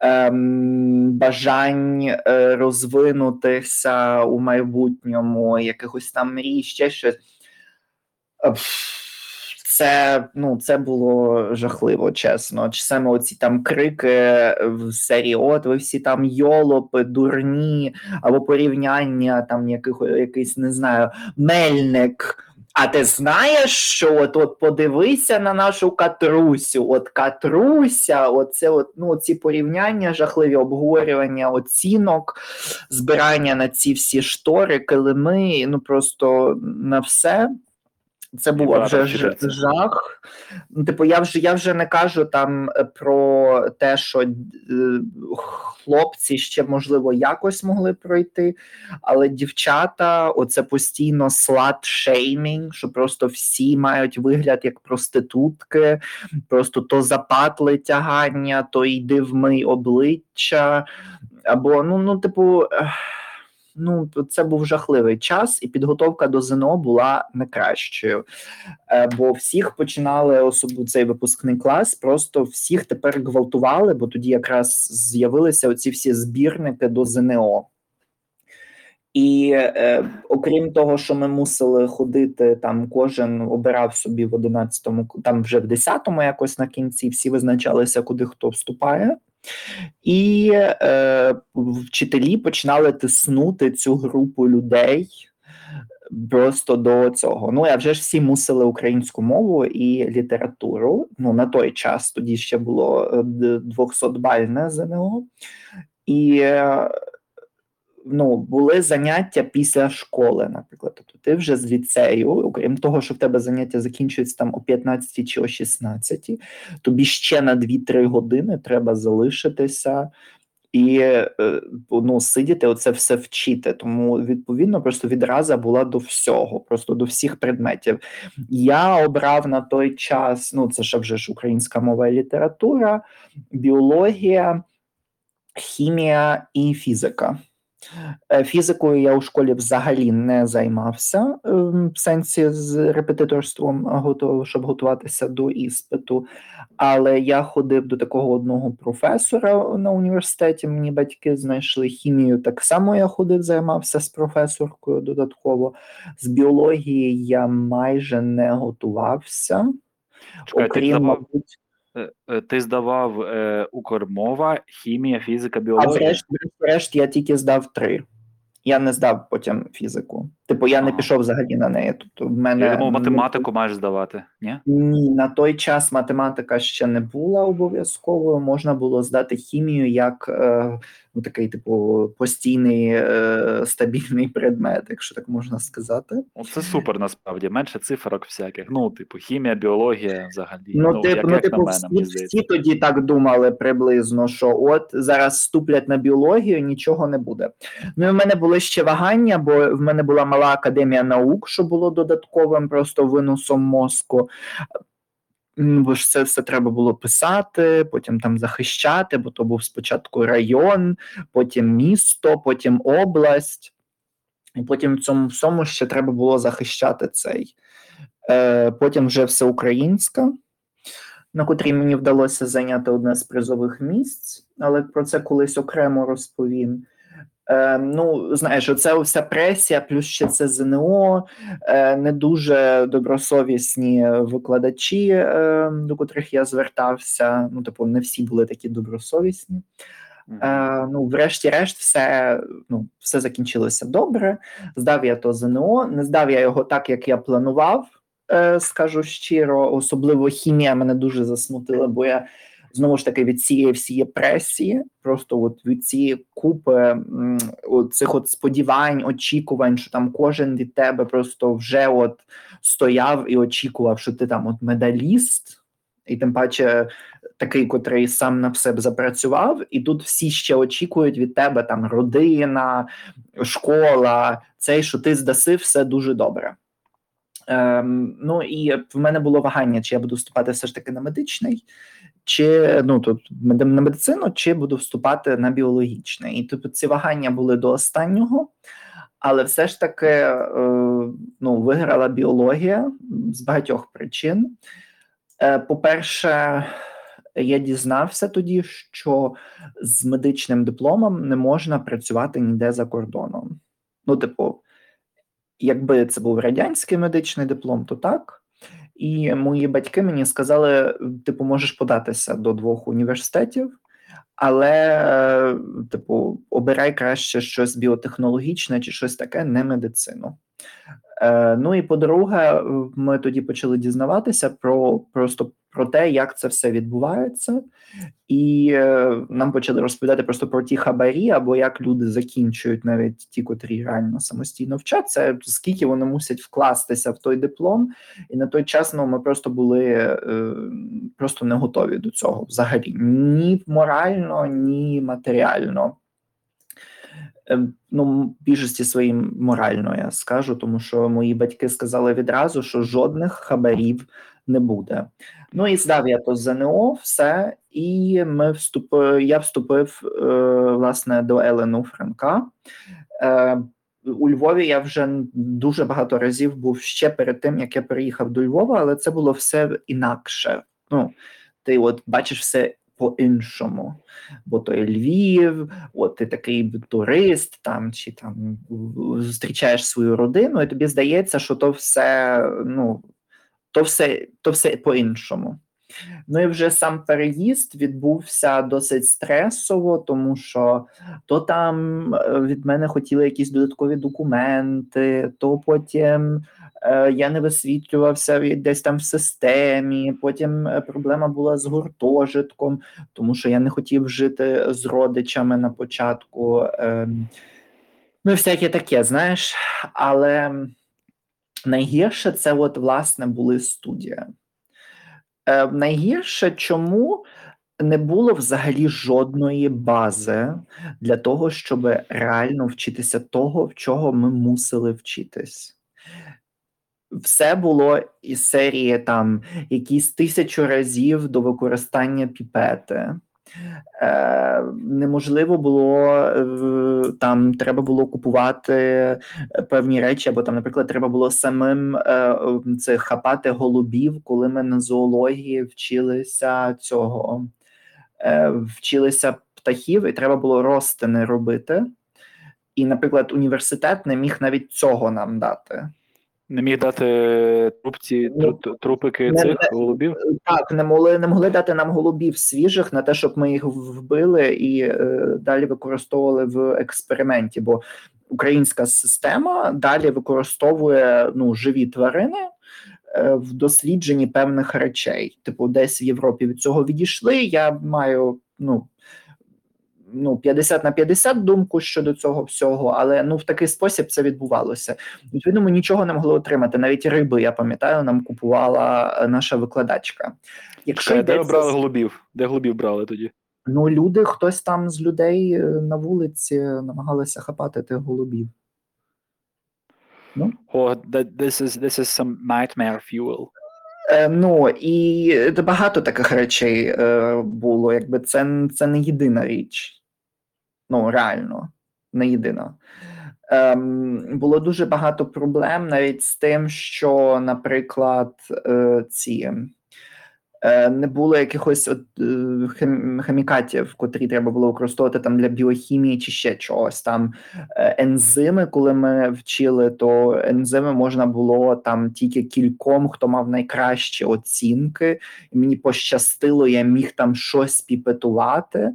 ем, бажань е, розвинутися у майбутньому, якихось там мрій, ще щось. Е, пф, Це ну це було жахливо, чесно. Чи саме оці там крики в серії: От ви всі там йолопи, дурні, або порівняння там яких якийсь не знаю, мельник. А ти знаєш, що от от подивися на нашу катрусю? От катруся, оце от ну ці порівняння, жахливі обговорювання оцінок, збирання на ці всі штори, килими, ну просто на все. Це був вже жах. Ну, Типу, я вже я вже не кажу там е, про те, що е, хлопці ще можливо якось могли пройти, але дівчата, оце постійно слат-шеймінг, що просто всі мають вигляд як проститутки, просто то запатли тягання, то йди вмий обличчя. Або ну, ну, типу. Ну, це був жахливий час, і підготовка до ЗНО була не кращою. Е, бо всіх починали особливо цей випускний клас, просто всіх тепер гвалтували, бо тоді якраз з'явилися оці всі збірники до ЗНО. І е, окрім того, що ми мусили ходити, там кожен обирав собі в 11-му, там вже в 10-му якось на кінці всі визначалися, куди хто вступає. І е, вчителі починали тиснути цю групу людей просто до цього. Ну, а вже ж всі мусили українську мову і літературу. Ну, на той час тоді ще було 200-бальне ЗНО. І е, ну, були заняття після школи, наприклад. Тобто ти вже з ліцею, окрім того, що в тебе заняття закінчуються там о 15 чи о 16, тобі ще на 2-3 години треба залишитися і е, ну, сидіти, оце все вчити. Тому відповідно просто відраза була до всього, просто до всіх предметів. Я обрав на той час, ну це ще вже ж українська мова і література, біологія, хімія і фізика. Е, Фізикою я у школі взагалі не займався ем, в сенсі з репетиторством, готов- щоб готуватися до іспиту. Але я ходив до такого одного професора на університеті. Мені батьки знайшли хімію. Так само я ходив, займався з професоркою додатково. З біології я майже не готувався. Чекай, окрім, мабуть, ти здавав е, Укрмова, хімія, фізика, а врешті, врешті я тільки здав три. Я не здав потім фізику. Типу, я не пішов взагалі на неї. Тобто, в мене Я думав, математику маєш здавати, ні? Ні, на той час математика ще не була обов'язковою. Можна було здати хімію як е, ну, такий, типу, постійний е, стабільний предмет, якщо так можна сказати. Ну, Це супер насправді, менше цифрок всяких. Ну, типу, хімія, біологія взагалі. Ну, типу, як, ну, як типу, на мене, всі, всі тоді так думали приблизно, що от зараз вступлять на біологію, нічого не буде. Ну і в мене були ще вагання, бо в мене була мала академія наук, що було додатковим просто виносом мозку. Бо ж це все треба було писати, потім там захищати, бо то був спочатку район, потім місто, потім область, і потім в цьому всьому ще треба було захищати цей. Е, потім вже всеукраїнська, на котрій мені вдалося зайняти одне з призових місць, але про це колись окремо розповім. Е, ну, знаєш, оце вся пресія, плюс ще це ЗНО, е, не дуже добросовісні викладачі, е, до котрих я звертався. Ну, типу, не всі були такі добросовісні. Е, ну, врешті-решт, все, ну, все закінчилося добре. Здав я то ЗНО, не здав я його так, як я планував, е, скажу щиро. Особливо хімія мене дуже засмутила, бо я знову ж таки від цієї всієї пресії, просто от від цієї купи цих от сподівань, очікувань, що там кожен від тебе просто вже от стояв і очікував, що ти там от медаліст. І тим паче такий, котрий сам на все запрацював, і тут всі ще очікують від тебе там родина, школа, цей, що ти здаси все дуже добре. Ем, ну і в мене було вагання, чи я буду вступати все ж таки на медичний, чи ну тут на медицину, чи буду вступати на біологічний. І тобто ці вагання були до останнього. Але все ж таки е, ну, виграла біологія з багатьох причин. Е, По-перше, я дізнався тоді, що з медичним дипломом не можна працювати ніде за кордоном. Ну, типу, якби це був радянський медичний диплом, то так. І мої батьки мені сказали: типу, можеш податися до двох університетів, але, типу, обирай краще щось біотехнологічне чи щось таке, не медицину. Е, Ну і по-друге, ми тоді почали дізнаватися про просто про те, як це все відбувається, і е, нам почали розповідати просто про ті хабарі, або як люди закінчують навіть ті, котрі реально самостійно вчаться, скільки вони мусять вкластися в той диплом, і на той час ну, ми просто були е, просто не готові до цього взагалі. Ні морально, ні матеріально. Е, Ну, більшості своїм морально я скажу, тому що мої батьки сказали відразу, що жодних хабарів не буде. Ну і здав я то ЗНО, все, і ми вступили. Я вступив е, власне до ЛНУ Франка. Е, у Львові я вже дуже багато разів був ще перед тим, як я переїхав до Львова, але це було все інакше. Ну, ти от бачиш все по-іншому. Бо то є Львів, от ти такий турист там чи там зустрічаєш свою родину, і тобі здається, що то все, ну, то все, то все по-іншому. Ну і вже сам переїзд відбувся досить стресово, тому що то там від мене хотіли якісь додаткові документи, то потім е, я не висвітлювався десь там в системі. Потім проблема була з гуртожитком, тому що я не хотів жити з родичами на початку. Е, ну, всяке таке, знаєш, але найгірше це, от, власне, були студія. Е, Найгірше чому не було взагалі жодної бази для того, щоб реально вчитися того, в чого ми мусили вчитись. Все було із серії там якісь тисячу разів до використання піпети. Е, Неможливо було е, там, треба було купувати певні речі, або там, наприклад, треба було самим е, це хапати голубів, коли ми на зоології вчилися цього, е, вчилися птахів, і треба було розтини робити. І, наприклад, університет не міг навіть цього нам дати. Не міг дати трупці, Ну, трупики не- цих не- голубів? Так, не могли не могли дати нам голубів свіжих на те, щоб ми їх вбили і е, далі використовували в експерименті. Бо українська система далі використовує ну, живі тварини е, в дослідженні певних речей. Типу, десь в Європі від цього відійшли. Я маю ну. Ну, 50 на 50 думку щодо цього всього, але ну в такий спосіб це відбувалося. Відповідно, ми нічого не могли отримати. Навіть риби, я пам'ятаю, нам купувала е, наша викладачка. Якщо Чекай, де ви брали голубів? Де голубів брали тоді? ну люди, хтось там з людей е, на вулиці намагалися хапати тих голубів. О, that, this is this is some nightmare fuel. Е, ну і е, багато таких речей е, було. Якби це, це не єдина річ. Ну, реально, не єдина. Ем, було дуже багато проблем навіть з тим, що, наприклад, е, ці е, не було якихось от, е, хімікатів, котрі треба було використовувати там для біохімії чи ще чогось. Там е, ензими, коли ми вчили, то ензими можна було там тільки кільком, хто мав найкращі оцінки. І мені пощастило, я міг там щось піпетувати.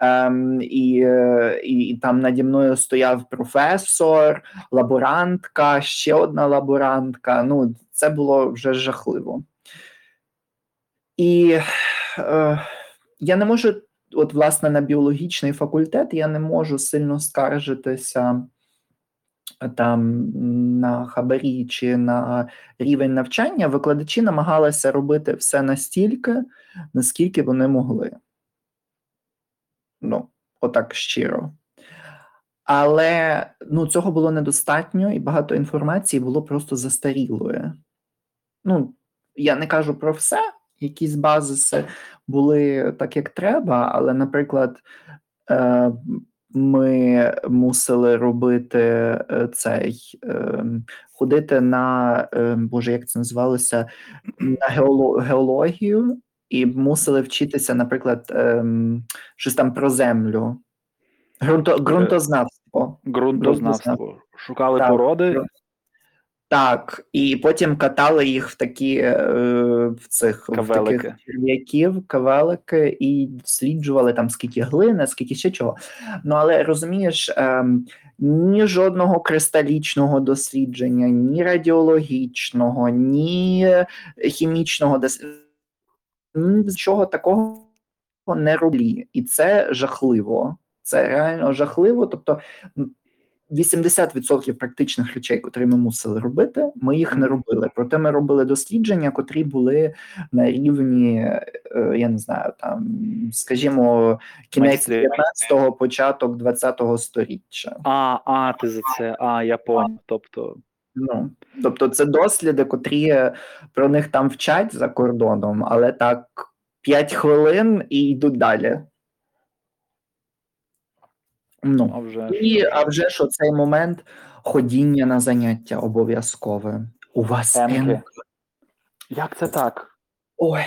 Ем, е, і, і там наді мною стояв професор, лаборантка, ще одна лаборантка. Ну, це було вже жахливо. І е, я не можу, от, власне, на біологічний факультет я не можу сильно скаржитися там на хабарі чи на рівень навчання. Викладачі намагалися робити все настільки, наскільки вони могли. Ну, отак щиро. Але ну, цього було недостатньо, і багато інформації було просто застарілою. Ну, я не кажу про все, якісь базиси були так, як треба, але, наприклад, е, ми мусили робити е, цей ем, ходити на Боже, як це називалося? На геоло- геологію, і мусили вчитися, наприклад, ем, щось там про землю. Грунто, ґрунтознавство. Ґрунтознавство. Шукали Так, породи. Так, і потім катали їх в такі е, в цих в таких черв'яків, кавелики, і досліджували там скільки глини, скільки ще чого. Ну але розумієш, ем, ні жодного кристалічного дослідження, ні радіологічного, ні хімічного дослідження, нічого такого не роблі. І це жахливо. Це реально жахливо. Тобто. м, 80% практичних речей, котрі ми мусили робити, ми їх не робили. Проте ми робили дослідження, котрі були на рівні, е, я не знаю, там, скажімо, кінець Майстри- 19-го, початок 20-го сторіччя. А, а, ти за це. А, я поняв. Тобто, Ну, тобто, це досліди, котрі е, про них там вчать за кордоном, але так 5 хвилин і йдуть далі. Ну. а вже. І а вже ж оцей момент ходіння на заняття обов'язкове. У вас. М. Як це так? Ой.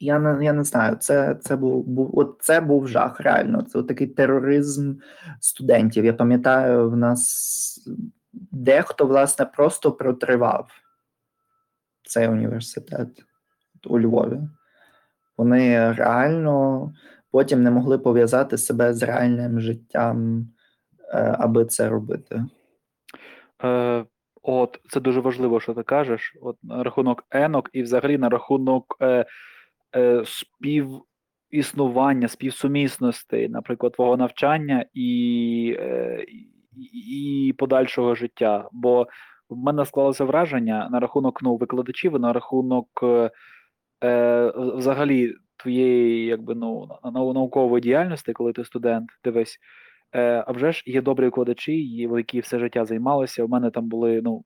Я не, я не знаю, це, це був, був от це був жах, реально. Це от такий тероризм студентів. Я пам'ятаю, в нас дехто, власне, просто протривав цей університет у Львові. Вони реально потім не могли пов'язати себе з реальним життям, е, аби це робити. Е, от, це дуже важливо, що ти кажеш. От на рахунок енок і взагалі на рахунок е, е, співіснування, співсумісностей, наприклад, твого навчання і, е, і, подальшого життя. Бо в мене склалося враження на рахунок ну, викладачів, на рахунок е, е, взагалі твоєї якби, ну, на- на- наукової діяльності, коли ти студент, дивись. Е, а вже ж є добрі викладачі, які все життя займалися. У мене там були ну,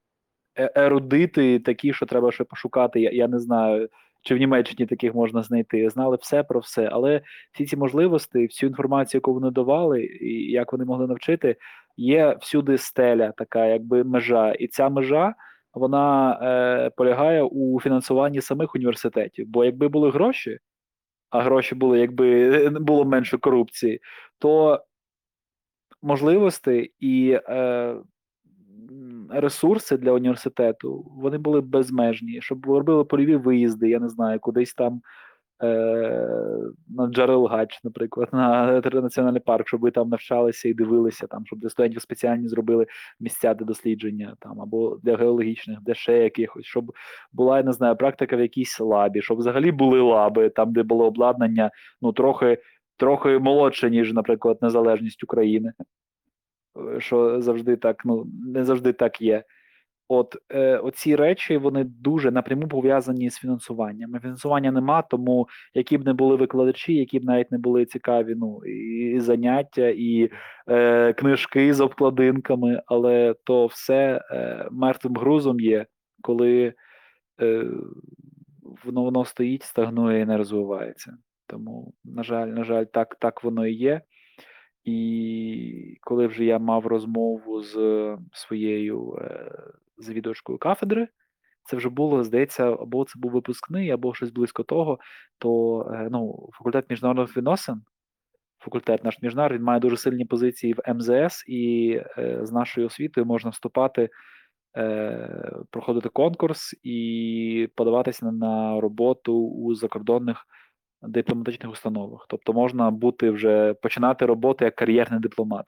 е- ерудити такі, що треба ще пошукати. Я, я не знаю, чи в Німеччині таких можна знайти. Знали все про все. Але всі ці можливості, всю інформацію, яку вони давали, і як вони могли навчити, є всюди стеля, така якби межа. І ця межа. Вона е, полягає у фінансуванні самих університетів. Бо якби були гроші, а гроші були, якби було менше корупції, то можливості і е, ресурси для університету вони були безмежні, щоб робили польові виїзди, я не знаю, кудись там е, на Джарилгач, наприклад, на національний парк, щоб ви там навчалися і дивилися, там, щоб для студентів спеціальні зробили місця для дослідження, там або для геологічних, де ще якихось, щоб була, я не знаю, практика в якійсь лабі, щоб взагалі були лаби, там, де було обладнання, ну трохи трохи молодше, ніж, наприклад, незалежність України. Е, Що завжди так, ну не завжди так є. От е, оці речі вони дуже напряму пов'язані з фінансуванням. Фінансування нема, тому які б не були викладачі, які б навіть не були цікаві, ну і, заняття, і е, книжки з обкладинками, але то все е, мертвим грузом є, коли е, воно воно стоїть, стагнує і не розвивається. Тому, на жаль, на жаль, так, так воно і є. І коли вже я мав розмову з своєю е, завідувачкою кафедри, це вже було, здається, або це був випускний, або щось близько того, то е, ну, факультет міжнародних відносин, факультет наш міжнародний, він має дуже сильні позиції в МЗС, і е, з нашою освітою можна вступати, е, проходити конкурс і подаватися на, на роботу у закордонних дипломатичних установах. Тобто можна бути вже починати роботу як кар'єрний дипломат.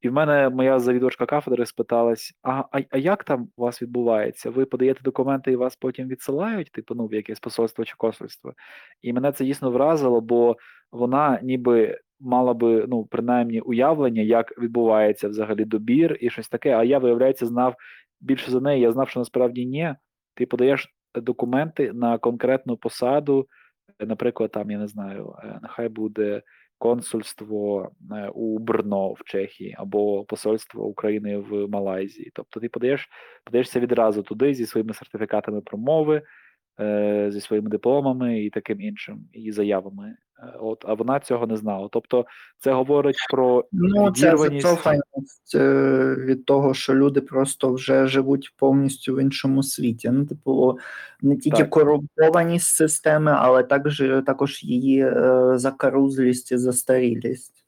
І в мене моя завідувачка кафедри спиталась: а, а, а як там у вас відбувається? Ви подаєте документи і вас потім відсилають, типу, ну, в якесь посольство чи консульство? І мене це дійсно вразило, бо вона ніби мала би, ну, принаймні, уявлення, як відбувається взагалі добір і щось таке. А я, виявляється, знав більше за неї. Я знав, що насправді ні. Ти подаєш документи на конкретну посаду, наприклад, там, я не знаю, е, нехай буде консульство е, у Брно в Чехії або посольство України в Малайзії. Тобто ти подаєш, подаєшся відразу туди зі своїми сертифікатами про мови, зі своїми дипломами і таким іншим, і заявами. Е, От, а вона цього не знала. Тобто, це говорить про Ну, це відірваність. е, від того, що люди просто вже живуть повністю в іншому світі. Ну, типу, не тільки Так. корумпованість системи, але також, також її е, закарузлість і застарілість.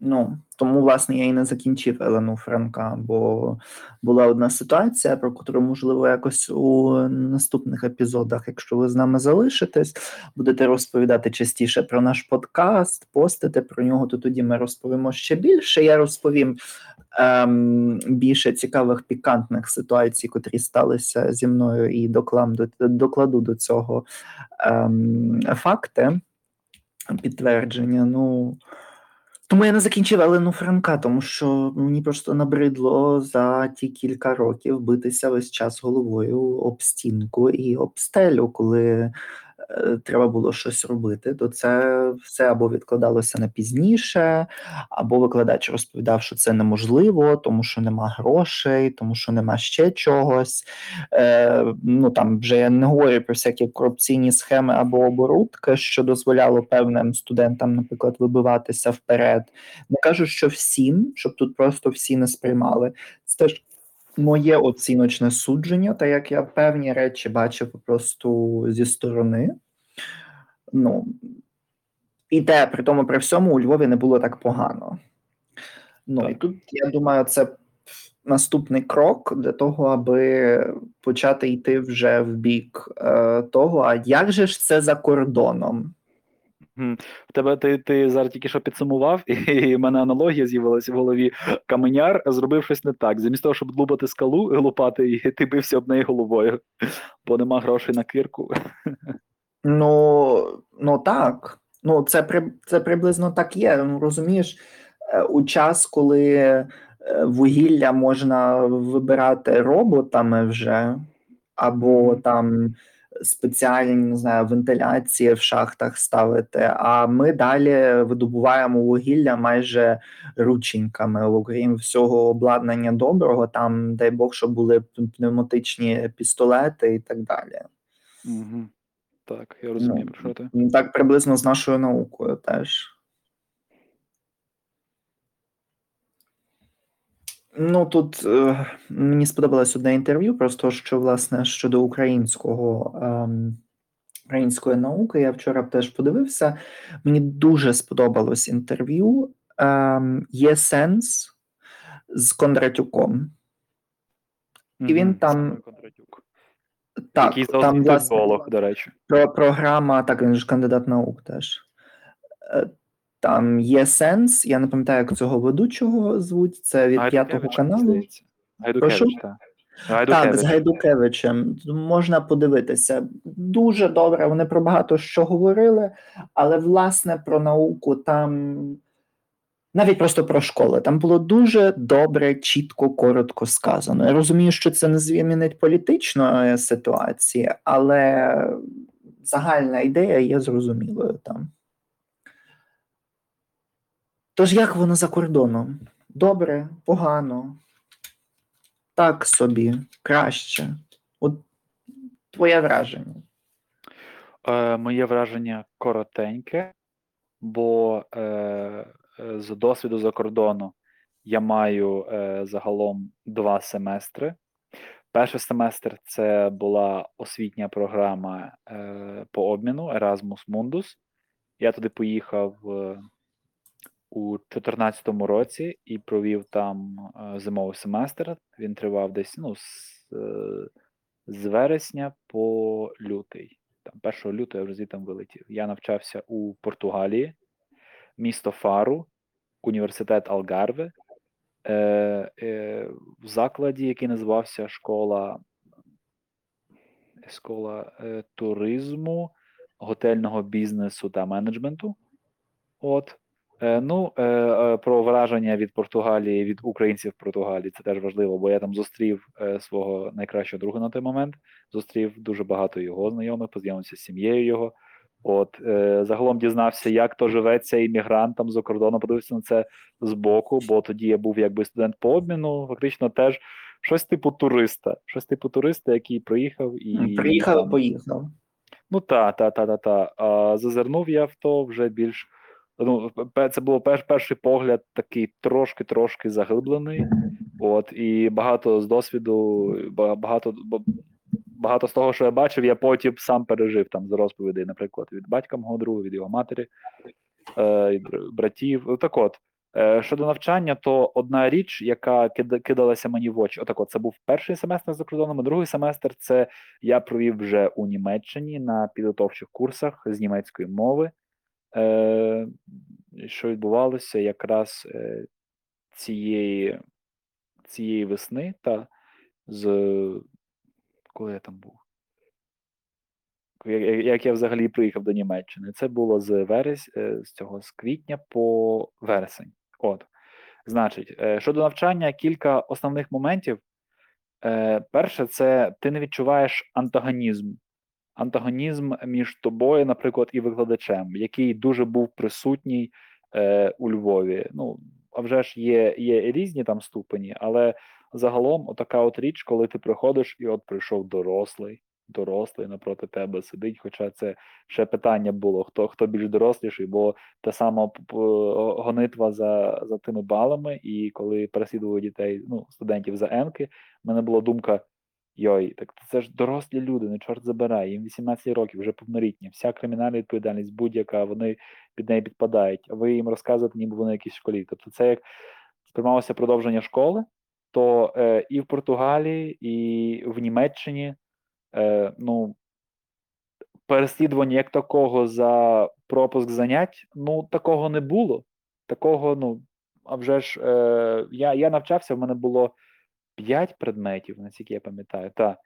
Ну, тому, власне, я і не закінчив Елену Франка, бо була одна ситуація, про яку, можливо, якось у наступних епізодах, якщо ви з нами залишитесь, будете розповідати частіше про наш подкаст, постите про нього, то тоді ми розповімо ще більше. Я розповім ем, більше цікавих пікантних ситуацій, котрі сталися зі мною, і докладу, докладу до цього ем, факти підтвердження. Ну. Тому я не закінчив Елену Франка, тому що мені просто набридло за ті кілька років битися весь час головою об стінку і об стелю, коли треба було щось робити, то це все або відкладалося на пізніше, або викладач розповідав, що це неможливо, тому що нема грошей, тому що нема ще чогось. Е, ну там вже я не говорю про всякі корупційні схеми або оборудки, що дозволяло певним студентам, наприклад, вибиватися вперед. Не кажу, що всім, щоб тут просто всі не сприймали. Це теж моє оціночне судження, та як я певні речі бачив просто зі сторони. Ну, і те, при тому, при всьому у Львові не було так погано. Ну і тут, я думаю, це наступний крок для того, аби почати йти вже в бік е, того, а як же ж це за кордоном? Мгм. В тебе ти, ти зараз тільки що підсумував, і в мене аналогія з'явилася в голові. Каменяр зробив щось не так. Замість того, щоб лупати скалу, лупати, і ти бився об неї головою, бо нема грошей на кирку. Ну, ну так. Ну, це при це приблизно так є. Ну, розумієш, е, у час, коли е, вугілля можна вибирати роботами вже, або там спеціальні не знаю, вентиляції в шахтах ставити. А ми далі видобуваємо вугілля майже рученьками, окрім всього обладнання доброго. Там, дай Бог, що були пневматичні пістолети і так далі. Угу. Так, я розумію, про що ти. Ну, Так приблизно з нашою наукою теж. Ну тут е, мені сподобалось одне інтерв'ю, просто що власне щодо українського ем, української науки. Я вчора теж подивився. Мені дуже сподобалось інтерв'ю. Ем, Є сенс з Кондратюком. І він Мгм. там- Кондратюк. Так, Який там власне, до речі. Про програма, так він ж кандидат наук теж. Там є сенс. Я не пам'ятаю, як цього ведучого звуть. Це від п'ятого каналу. Гайдукевич, Прошу? так. Так, з Гайдукевичем. Можна подивитися. Дуже добре. Вони про багато що говорили, але власне про науку там. Навіть просто про школи. Там було дуже добре, чітко, коротко сказано. Я розумію, що це не змінить політичної ситуації, але загальна ідея є зрозумілою там. Тож як воно за кордоном? Добре, погано, так собі, краще. От твоє враження. Е, моє враження коротеньке, бо е, е, з досвіду за кордону я маю е, загалом два семестри. Перший семестр це була освітня програма е, по обміну Erasmus Mundus. Я туди поїхав е, у 2014 році і провів там е, зимовий семестр. Він тривав десь ну, з, е, з вересня по лютий. Там 1 лютого я вже звідти вилетів. Я навчався у Португалії, місто Фару, університет Алгарве, е, е, в закладі, який називався школа, школа е, туризму, готельного бізнесу та менеджменту. От. Е, ну, е, е, про враження від Португалії, від українців в Португалії, це теж важливо, бо я там зустрів свого найкращого друга на той момент, зустрів дуже багато його знайомих, познайомився з сім'єю його. От загалом дізнався, як то живеться іммігрантам за кордону, подивився на це збоку, бо тоді я був якби студент по обміну. Фактично, теж щось типу туриста. Щось типу туриста, який приїхав і. Приїхав, там- поїхав. Ну та, та, та, та, та. А зазирнув я в то вже більш. Ну, це було перш, перший погляд такий трошки-трошки заглиблений. От, і багато з досвіду, багато, багато з того, що я бачив, я потім сам пережив там з розповідей, наприклад, від батька мого друга, від його матері, е, братів. Ну, Так от, е, щодо навчання, то одна річ, яка кидалася мені в очі, отак от, це був перший семестр за кордоном, а другий семестр це я провів вже у Німеччині на підготовчих курсах з німецької мови. Е, що відбувалося якраз е, цієї, цієї весни, та з коли я там був? Як, я взагалі приїхав до Німеччини? Це було з верес, е, з цього з квітня по вересень. От. Значить, щодо навчання, кілька основних моментів. Перше, це ти не відчуваєш антагонізм. Антагонізм між тобою, наприклад, і викладачем, який дуже був присутній е, у Львові. Ну, а вже ж є, є різні там ступені, але загалом, отака от річ, коли ти приходиш, і от прийшов дорослий, дорослий напроти тебе сидить. Хоча це ще питання було: хто хто більш доросліший, бо та сама гонитва за, за тими балами, і коли переслідували дітей, ну, студентів за енки, в мене була думка. Йой, так це ж дорослі люди, ну чорт забирай, їм 18 років, вже повнолітні. Вся кримінальна відповідальність будь-яка, вони під неї підпадають, а ви їм розказуєте, ніби вони якісь в школі. Тобто це як сприймалося продовження школи, то е, і в Португалії, і в Німеччині е, ну, переслідування як такого за пропуск занять, ну такого не було. Такого, ну, а вже ж е, я, я навчався, в мене було 5 предметів, наскільки я пам'ятаю. Та,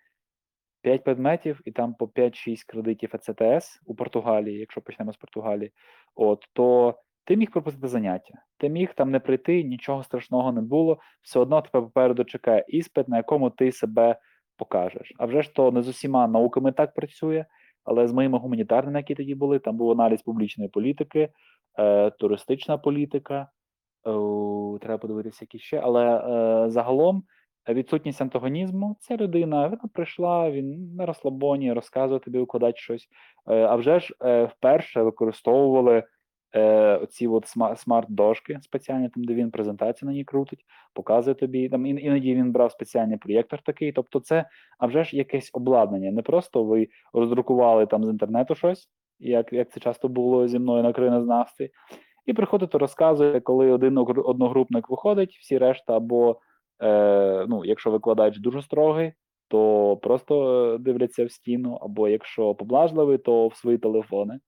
5 предметів, і там по 5-6 кредитів ECTS у Португалії, якщо почнемо з Португалії, от, то ти міг пропустити заняття. Ти міг там не прийти, нічого страшного не було. Все одно тебе попереду чекає іспит, на якому ти себе покажеш. А вже ж то не з усіма науками так працює, але з моїми гуманітарними, які тоді були, там був аналіз публічної політики, е, туристична політика. Треба подивитися, які ще. Але е, загалом відсутність антагонізму це людина. Вона прийшла, він на розслабоні, розказує тобі викладач щось. Е, а вже ж е, вперше використовували е, оці от смарт-дошки спеціальні, там, де він презентацію на ній крутить, показує тобі. Там іноді він брав спеціальний проєктор такий. Тобто, це а вже ж якесь обладнання. Не просто ви роздрукували там з інтернету щось, як, як це часто було зі мною на країнознавстві. І приходите, розказує, коли один одногрупник виходить, всі решта, або е, ну, якщо викладач дуже строгий, то просто е, дивляться в стіну, або якщо поблажливий, то в свої телефони.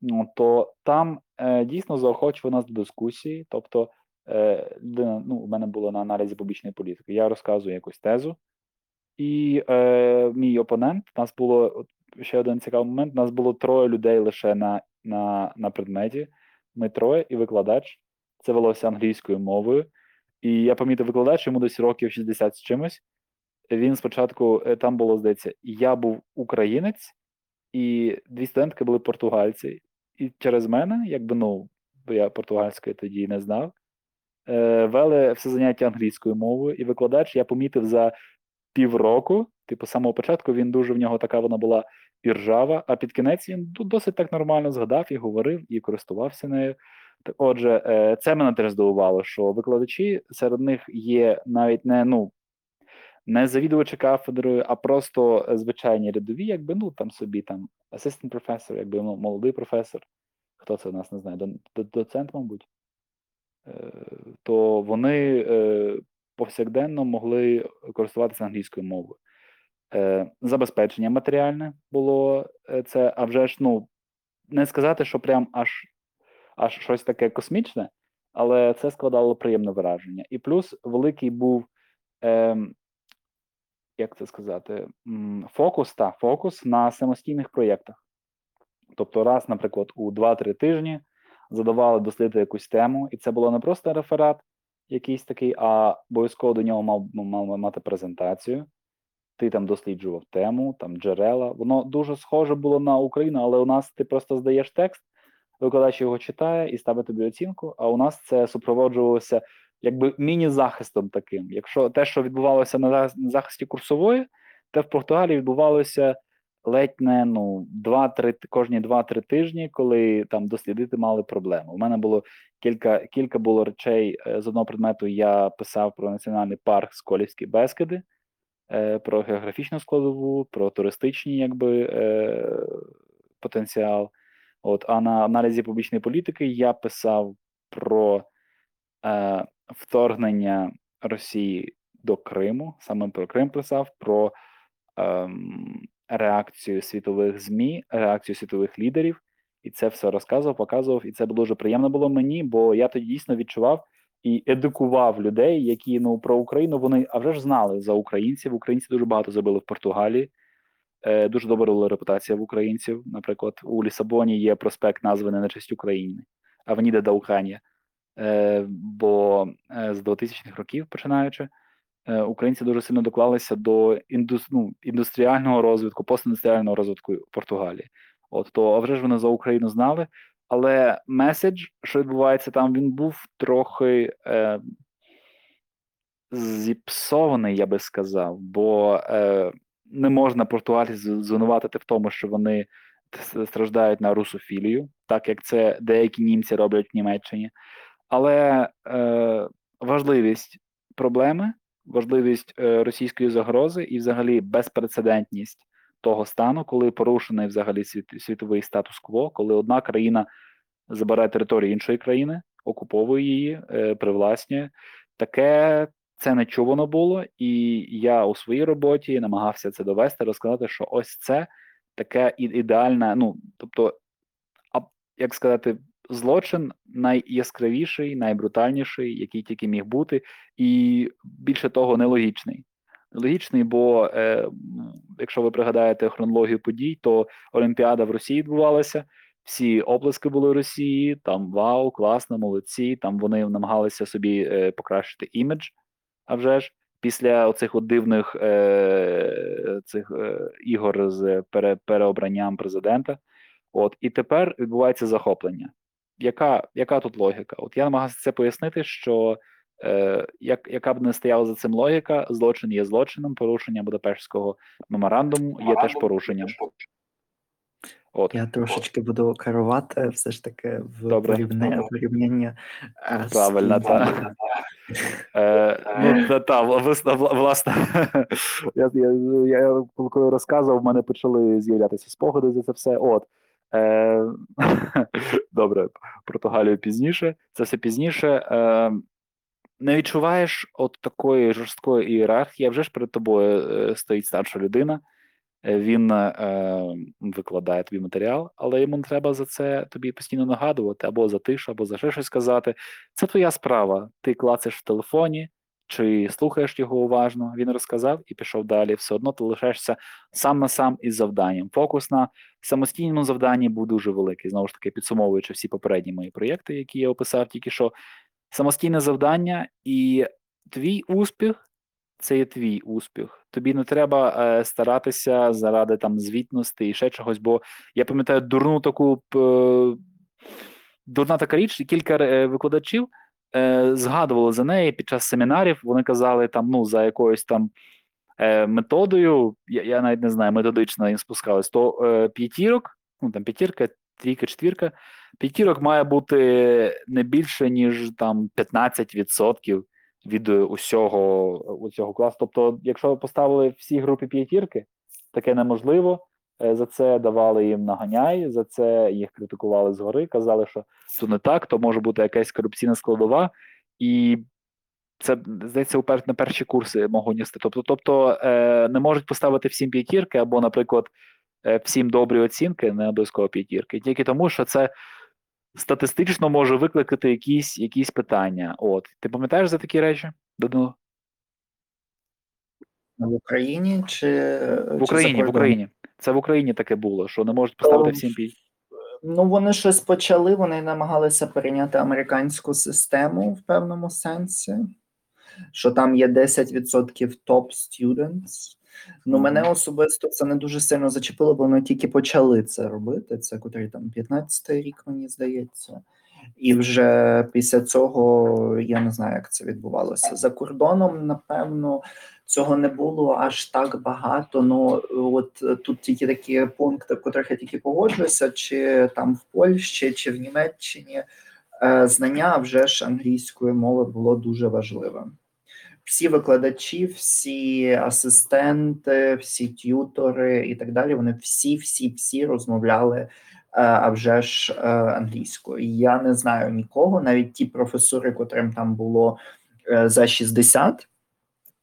Ну, то там е, дійсно заохочує нас до дискусії. Тобто, е, ну, у мене було на аналізі публічної політики. Я розказую якусь тезу, і е, мій опонент, нас було ще один цікавий момент: нас було троє людей лише на, на, на предметі. Ми троє і викладач. Це велося англійською мовою. І я помітив викладач, йому десь років 60 з чимось. Він спочатку е, там було, здається, я був українець, і дві студентки були португальці. І через мене, якби ну, бо я португальської тоді не знав, е, вели все заняття англійською мовою, і викладач я помітив за півроку, типу, з самого початку він дуже в нього така вона була іржава, а під кінець він досить так нормально згадав і говорив, і користувався нею. Отже, е, це мене теж здивувало, що викладачі серед них є навіть не ну не завідувачі кафедрою, а просто звичайні рядові, якби ну там собі там асистент професор, якби ну, молодий професор. Хто це у нас не знає? До- до- Доцент, мабуть. Е, То вони е, повсякденно могли користуватися англійською мовою. Забезпечення матеріальне було це, а вже ж ну не сказати, що прям аж аж щось таке космічне, але це складало приємне враження. І плюс великий був, ем, як це сказати, фокус та фокус на самостійних проєктах. Тобто, раз, наприклад, у 2-3 тижні задавали дослідити якусь тему, і це було не просто реферат, якийсь такий, а обов'язково до нього мав, мав мати презентацію. Ти там досліджував тему, там джерела. Воно дуже схоже було на Україну, але у нас ти просто здаєш текст, викладач його читає і ставить тобі оцінку. А у нас це супроводжувалося якби міні-захистом таким. Якщо те, що відбувалося на захисті курсової, те в Португалії відбувалося ледь не ну, 2-3, кожні 2-3 тижні, коли там дослідити мали проблеми. У мене було кілька, кілька було речей е, з одного предмету. Я писав про національний парк Сколівські Бескиди, е, про географічну складову, про туристичні якби, е, потенціал. От, а на аналізі публічної політики я писав про е, вторгнення Росії до Криму, саме про Крим писав, про ем, реакцію світових ЗМІ, реакцію світових лідерів, і це все розказував, показував. І це дуже приємно було мені, бо я тоді дійсно відчував і едукував людей, які ну про Україну вони а вже ж знали за українців. Українці дуже багато зробили в Португалії. Е, дуже добра була репутація в українців. Наприклад, у Лісабоні є проспект, названий на честь України, Авеніда да Уханія. Е, бо е, з 2000-х років, починаючи, українці дуже сильно доклалися до індус, ну, індустріального розвитку, постіндустріального розвитку Португалії. От то а вже ж вони за Україну знали, але меседж, що відбувається там, він був трохи е, зіпсований, я би сказав, бо не можна Португалії звинуватити в тому, що вони страждають на русофілію, так як це деякі німці роблять в Німеччині. Але е, важливість проблеми, важливість е, російської загрози і, взагалі, безпрецедентність того стану, коли порушений взагалі світ, світовий статус-кво, коли одна країна забирає територію іншої країни, окуповує її, е, привласнює. Таке це не чувано було, і я у своїй роботі намагався це довести, розказати, що ось це таке ідеальне. Ну тобто, як сказати, злочин найяскравіший, найбрутальніший, який тільки міг бути, і більше того, нелогічний. Нелогічний, бо е, якщо ви пригадаєте хронологію подій, то Олімпіада в Росії відбувалася. Всі оплески були Росії, там вау, класно, молодці. Там вони намагалися собі е, покращити імідж. А вже ж після оцих от дивних е, цих е, ігор з пере, переобранням президента. От і тепер відбувається захоплення. Яка яка тут логіка? От я намагався це пояснити, що е, як, яка б не стояла за цим логіка, злочин є злочином, порушення Будапештського меморандуму є теж порушенням. От Я трошечки буду керувати все ж таки в Добре. порівня- порівняння. е, з Правильно, так. Е, ну, та, та, вла- власне, я, я, я коли розказував, в мене почали з'являтися спогади за це все. От. Е, добре, Португалію пізніше. Це все пізніше. Е, не відчуваєш от такої жорсткої ієрархії, а вже ж перед тобою е, стоїть старша людина, е, він е, викладає тобі матеріал, але йому не треба за це тобі постійно нагадувати, або за тишу, або за ще щось сказати. Це твоя справа. Ти клацаєш в телефоні чи слухаєш його уважно. Він розказав і пішов далі. Все одно ти лишаєшся сам на сам із завданням. Фокус на самостійному завданні був дуже великий. Знову ж таки, підсумовуючи всі попередні мої проєкти, які я описав тільки що. Самостійне завдання і твій успіх це є твій успіх. Тобі не треба е, старатися заради там звітності і ще чогось, бо я пам'ятаю дурну таку е, дурна така річ, кілька е, викладачів е, згадували за неї під час семінарів. Вони казали там, ну, за якоюсь там е, методою, я, я навіть не знаю, методично їм спускались, то е, п'ятірок, ну там п'ятірка, трійка, четвірка, п'ятірок має бути не більше, ніж там 15% від е, усього, усього класу. Тобто, якщо ви поставили всі групи п'ятірки, таке неможливо. Е, За це давали їм наганяй, за це їх критикували згори, казали, що то не так, то може бути якась корупційна складова, і це здається, на перші курси мого університету. Тобто, тобто е, не можуть поставити всім п'ятірки, або, наприклад, е, всім добрі оцінки, не обов'язково п'ятірки, тільки тому, що це статистично може викликати якісь, якісь питання. От ти пам'ятаєш за такі речі? Данило? В Україні чи В Україні, в Україні. Це в Україні таке було, що не можуть поставити всім п'ять. Ну, вони щось почали, вони намагалися перейняти американську систему в певному сенсі, що там є 10% топ students. Ну, мене особисто це не дуже сильно зачепило, бо вони тільки почали це робити. Це котрий там 15-й рік, мені здається. І вже після цього я не знаю, як це відбувалося. За кордоном, напевно, цього не було аж так багато. Ну от тут тільки такі пункти, в котрих я тільки погоджуюся, чи там в Польщі, чи в Німеччині. Е, знання вже ж англійської мови було дуже важливим. Всі викладачі, всі асистенти, всі т'ютори і так далі. Вони всі, всі, всі розмовляли е, а вже ж е, англійською. Я не знаю нікого, навіть ті професори, котрим там було за 60,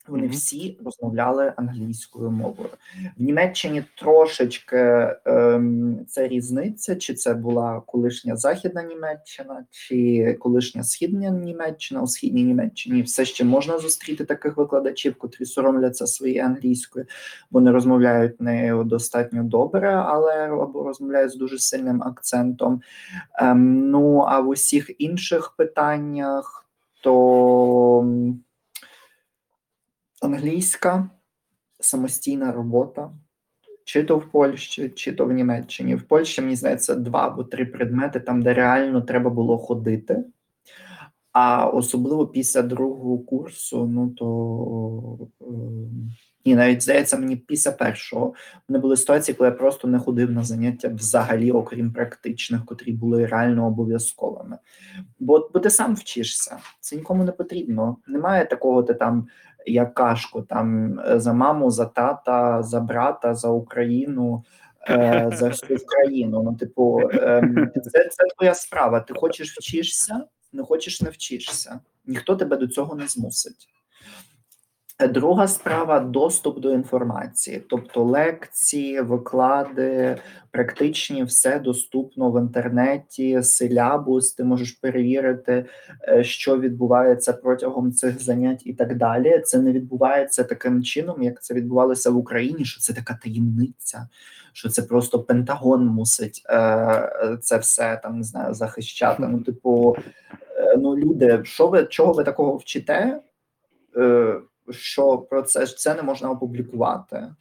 вони Мгм. всі розмовляли англійською мовою. В Німеччині трошечки ем, це різниця, чи це була колишня західна Німеччина, чи колишня східна Німеччина. У східній Німеччині все ще можна зустріти таких викладачів, котрі соромляться своєї англійської, бо не розмовляють нею достатньо добре, але або розмовляють з дуже сильним акцентом. Ем, ну а в усіх інших питаннях то. Англійська самостійна робота, чи то в Польщі, чи то в Німеччині. В Польщі, мені здається, два або три предмети, там, де реально треба було ходити. А особливо після другого курсу, ну то ем, ні, навіть здається, мені після першого мене були ситуації, коли я просто не ходив на заняття взагалі, окрім практичних, котрі були реально обов'язковими. Бо, бо ти сам вчишся, це нікому не потрібно. Немає такого, ти там як кашку, там е, за маму, за тата, за брата, за Україну. е, За всю країну. Ну, типу, ем, це, це твоя справа. Ти хочеш вчишся, не хочеш не вчишся. Ніхто тебе до цього не змусить. Друга справа доступ до інформації, тобто лекції, виклади, практичні, все доступно в інтернеті, силябус, ти можеш перевірити, е, що відбувається протягом цих занять і так далі. Це не відбувається таким чином, як це відбувалося в Україні, що це така таємниця, що це просто Пентагон мусить е, е, це все там не знаю захищати. Ну, типу, е, ну люди, що ви чого ви такого вчите? Е, що про це це не можна опублікувати.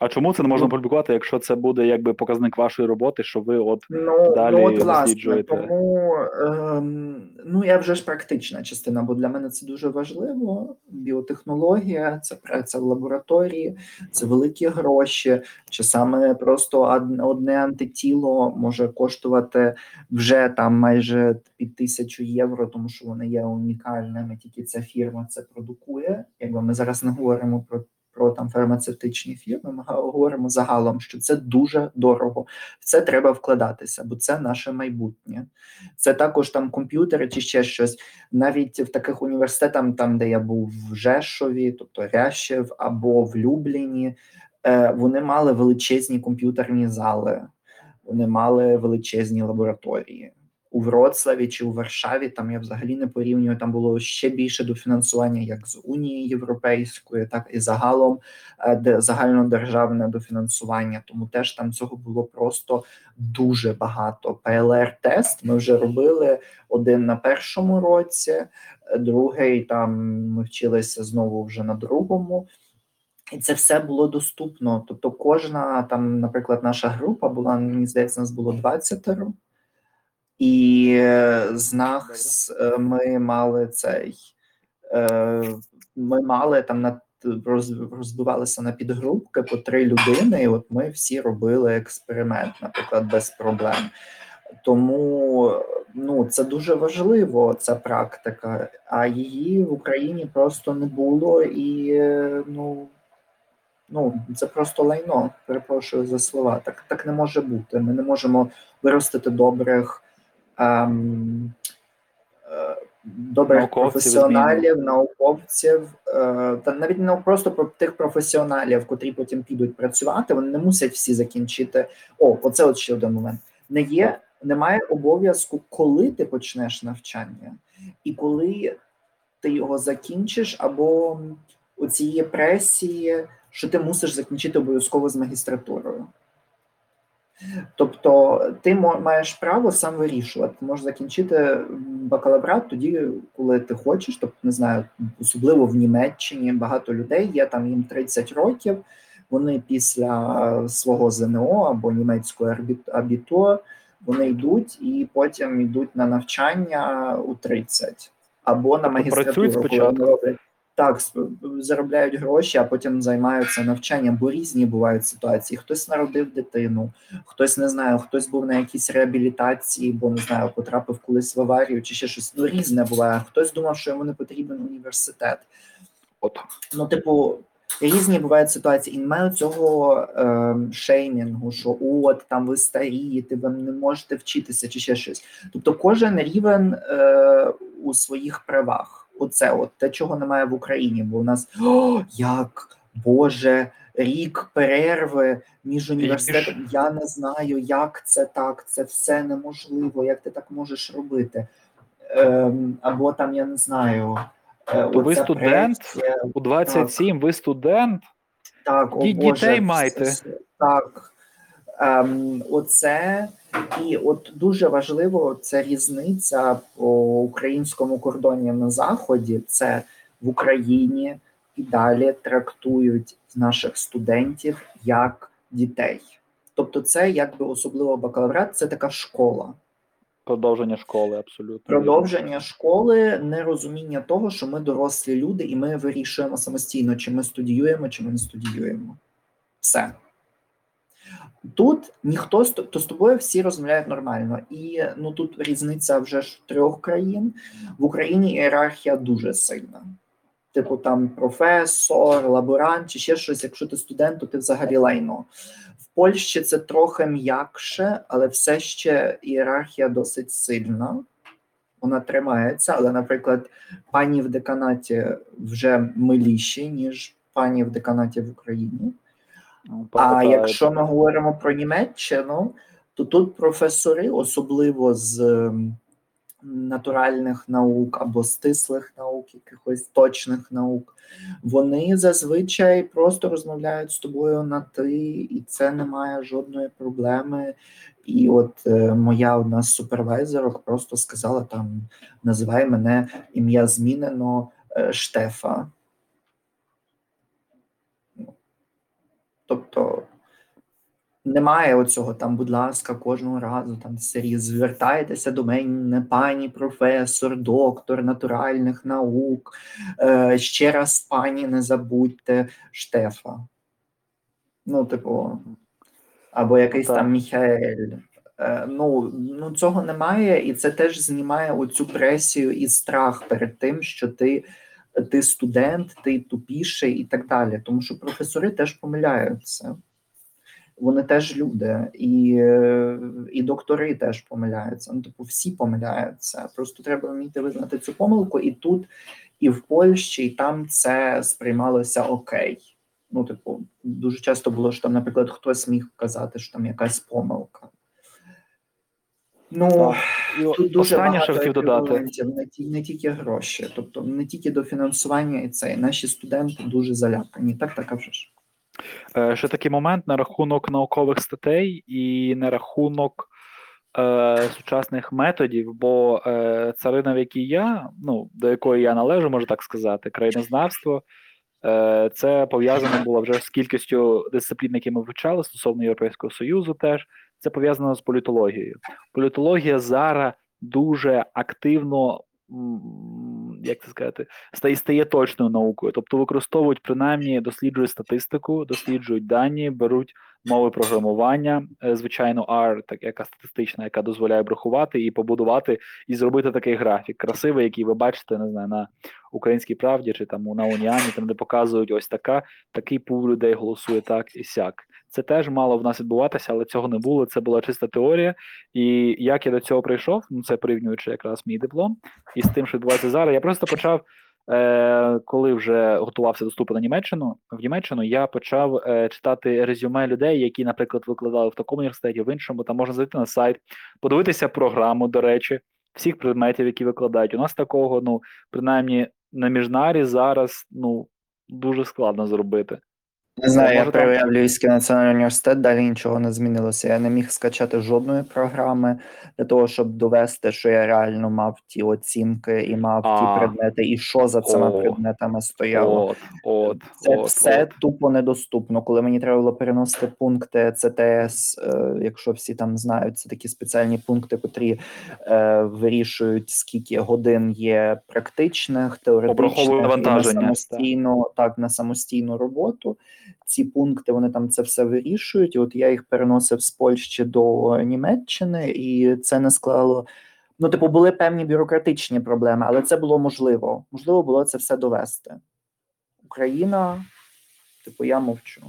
А чому це не можна Ну. публікувати, якщо це буде якби показник вашої роботи, що ви от Ну, Далі ну от власне, тому ем, ну я вже ж практична частина, бо для мене це дуже важливо. Біотехнологія, це праця в лабораторії, це великі гроші. Чи саме просто одне антитіло може коштувати вже там майже під тисячу євро, тому що вони є унікальними. Тільки ця фірма це продукує. Якби ми зараз не говоримо про. Про там фармацевтичні фірми, ми говоримо загалом, що це дуже дорого. В це треба вкладатися, бо це наше майбутнє. Це також там комп'ютери чи ще щось. Навіть в таких університетах, там, де я був в Жешові, тобто Рящев або в Любліні, е, вони мали величезні комп'ютерні зали, вони мали величезні лабораторії. У Вроцлаві чи у Варшаві там я взагалі не порівнюю. Там було ще більше дофінансування, як з Унії Європейської, так і загалом е, де загальнодержавне дофінансування. Тому теж там цього було просто дуже багато. ПЛР-тест ми вже робили один на першому році, другий там ми вчилися знову вже на другому. І це все було доступно. Тобто, кожна там, наприклад, наша група була, мені здається, нас було 20 і з нас е, ми мали цей. е, Ми мали там на роз- розбивалися на підгрупки по три людини, і от ми всі робили експеримент, наприклад, без проблем. Тому ну це дуже важливо, ця практика, а її в Україні просто не було, і ну, ну це просто лайно. Перепрошую за слова. Так, так не може бути. Ми не можемо виростити добрих. Ем, е, Добрих Науковців, професіоналів, науковців, е, та навіть не просто про тих професіоналів, котрі потім підуть працювати, вони не мусять всі закінчити. О, оце от ще один момент. Не є, немає обов'язку, коли ти почнеш навчання, і коли ти його закінчиш, або у цієї пресії, що ти мусиш закінчити обов'язково з магістратурою. Тобто ти маєш право сам вирішувати. Ти можеш закінчити бакалаврат тоді, коли ти хочеш. Тобто, не знаю, особливо в Німеччині багато людей є там їм 30 років. Вони після свого ЗНО або німецької абітур Вони йдуть і потім йдуть на навчання у 30 або на Тобто магістратуру. працюють спочатку? Так, заробляють гроші, а потім займаються навчанням, бо різні бувають ситуації. Хтось народив дитину, хтось не знаю, хтось був на якійсь реабілітації, бо не знаю, потрапив колись в аварію чи ще щось. Ну різне буває. Хтось думав, що йому не потрібен університет. От. Ну, типу, різні бувають ситуації, і немає цього е, шеймінгу, що от там ви старі, ти ви не можете вчитися чи ще щось. Тобто, кожен рівень е, у своїх правах. Оце от те, чого немає в Україні, бо у нас о, як Боже, рік перерви між університетами. Я не знаю, як це так, це все неможливо, як ти так можеш робити. Ем, або там я не знаю. е, ви студент? пресія, У 27 ви студент? так, о Боже, дітей маєте. все- Так. Ем, оце і от дуже важливо це різниця по українському кордоні на заході. Це в Україні і далі трактують наших студентів як дітей. Тобто, це якби особливо бакалаврат, це така школа. Продовження школи, абсолютно. Продовження школи, нерозуміння того, що ми дорослі люди, і ми вирішуємо самостійно, чи ми студіюємо, чи ми не студіюємо. Все. Тут ніхто то з тобою всі розмовляють нормально. І ну тут різниця вже ж трьох країн. В Україні ієрархія дуже сильна. Типу, там професор, лаборант чи ще щось. Якщо ти студент, то ти взагалі лайно. В Польщі це трохи м'якше, але все ще ієрархія досить сильна. Вона тримається, але, наприклад, пані в деканаті вже миліші, ніж пані в деканаті в Україні. Ну, А якщо ми говоримо про Німеччину, то тут професори, особливо з ем, натуральних наук або стислих наук, якихось точних наук, вони зазвичай просто розмовляють з тобою на ти, і це не має жодної проблеми. І от е, моя одна з супервайзерок просто сказала там: називай мене ім'я змінено е, Штефа. Тобто немає оцього там, будь ласка, кожного разу там серії звертайтеся до мене, пані професор, доктор натуральних наук. Е, ще раз, пані, не забудьте Штефа. Ну, типу, або якийсь Так. там Міхаель. Е, ну, ну, цього немає, і це теж знімає оцю пресію і страх перед тим, що ти ти студент, ти тупіший і так далі. Тому що професори теж помиляються. Вони теж люди, і, і доктори теж помиляються. Ну, типу, всі помиляються. Просто треба вміти визнати цю помилку, і тут, і в Польщі, і там це сприймалося окей. Ну, типу, дуже часто було, що там, наприклад, хтось міг казати, що там якась помилка. Ну, Так. Тут дуже останнє, багато хотів додати. не, ті- не тільки гроші, тобто не тільки до фінансування і це. І наші студенти дуже залякані. Так, так, а вже ж. Е, Ще такий момент на рахунок наукових статей і на рахунок е, сучасних методів, бо е, царина, в якій я, ну, до якої я належу, можу так сказати, країнознавство, це пов'язано було вже з кількістю дисциплін, які ми вивчали стосовно Європейського Союзу, теж це пов'язано з політологією. Політологія зараз дуже активно. Як це сказати, стає стає точною наукою, тобто використовують принаймні досліджують статистику, досліджують дані, беруть мови програмування, е, звичайно, R, так яка статистична, яка дозволяє брахувати і побудувати і зробити такий графік красивий, який ви бачите, не знаю, на українській правді чи там на Уніані, там де показують ось така, такий пул людей голосує так і сяк. Це теж мало в нас відбуватися, але цього не було. Це була чиста теорія. І як я до цього прийшов, ну це порівнюючи якраз мій диплом, і з тим, що відбувається зараз, я просто почав. Е, коли вже готувався до вступу на Німеччину в Німеччину, я почав е, читати резюме людей, які, наприклад, викладали в такому університеті, в іншому. Там можна зайти на сайт, подивитися програму, до речі, всіх предметів, які викладають. У нас такого, ну принаймні на міжнарі зараз ну дуже складно зробити. Не знаю, я перевіряв Львівський національний університет, далі нічого не змінилося. Я не міг скачати жодної програми для того, щоб довести, що я реально мав ті оцінки і мав ті предмети, і що за цими предметами стояло. От, Це все тупо недоступно. Коли мені треба було переносити пункти ЦТС, е, якщо всі там знають, це такі спеціальні пункти, котрі е, вирішують, скільки годин є практичних, теоретичних і на самостійну, так, на самостійну роботу. Ці пункти вони там це все вирішують. От я їх переносив з Польщі до Німеччини, і це не склало. Ну, типу, були певні бюрократичні проблеми, але це було можливо. Можливо було це все довести. Україна, типу, я мовчу.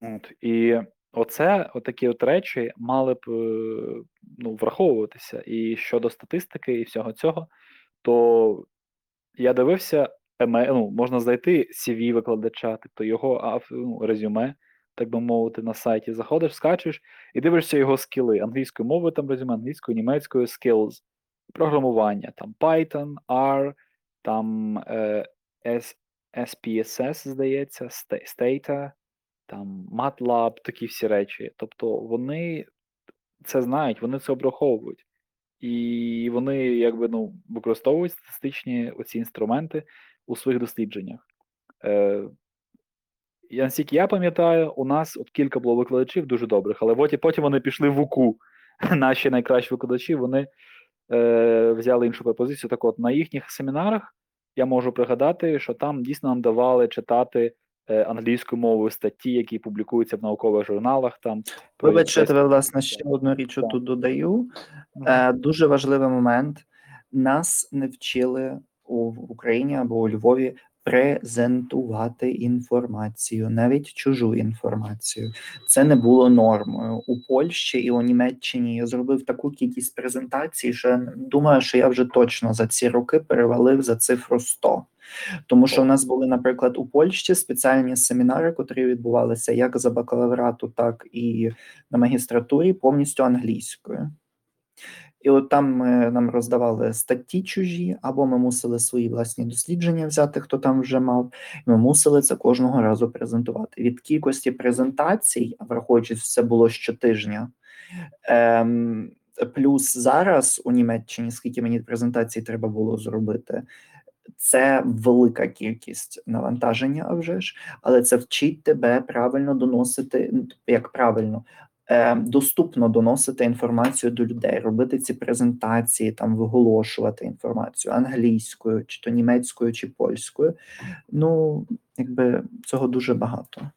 От, і оце, отакі от речі мали б е, ну, враховуватися. І щодо статистики і всього цього, то я дивився, ну, можна знайти CV викладача, тобто його ну, резюме, так би мовити, на сайті. Заходиш, скачуєш і дивишся його скіли. Англійською мовою там резюме, англійською, німецькою skills, програмування, там Python, R, там е, S, SPSS, здається, Sta- Stata, там MATLAB, такі всі речі. Тобто вони це знають, вони це обраховують. І вони якби ну, використовують статистичні оці інструменти у своїх дослідженнях. Е, я, наскільки я пам'ятаю, у нас от кілька було викладачів дуже добрих, але потім, потім вони пішли в УКУ. Наші найкращі викладачі вони е, взяли іншу пропозицію. Так от, на їхніх семінарах я можу пригадати, що там дійсно нам давали читати е, англійською мовою статті, які публікуються в наукових журналах. Там Вибач, я тебе, власне, ще одну річ Так. тут додаю. Е, дуже важливий момент. Нас не вчили у в Україні або у Львові презентувати інформацію, навіть чужу інформацію. Це не було нормою. У Польщі і у Німеччині я зробив таку кількість презентацій, що думаю, що я вже точно за ці роки перевалив за цифру 100. Тому що в нас були, наприклад, у Польщі спеціальні семінари, котрі відбувалися як за бакалаврату, так і на магістратурі, повністю англійською. І от там ми, нам роздавали статті чужі, або ми мусили свої власні дослідження взяти, хто там вже мав. Ми мусили це кожного разу презентувати. Від кількості презентацій, а враховуючи, це було щотижня. Ем, плюс зараз у Німеччині, скільки мені презентацій треба було зробити, це велика кількість навантаження, а вже ж, але це вчить тебе правильно доносити, ну, як правильно, доступно доносити інформацію до людей, робити ці презентації, там виголошувати інформацію англійською, чи то німецькою, чи польською. Ну, якби цього дуже багато.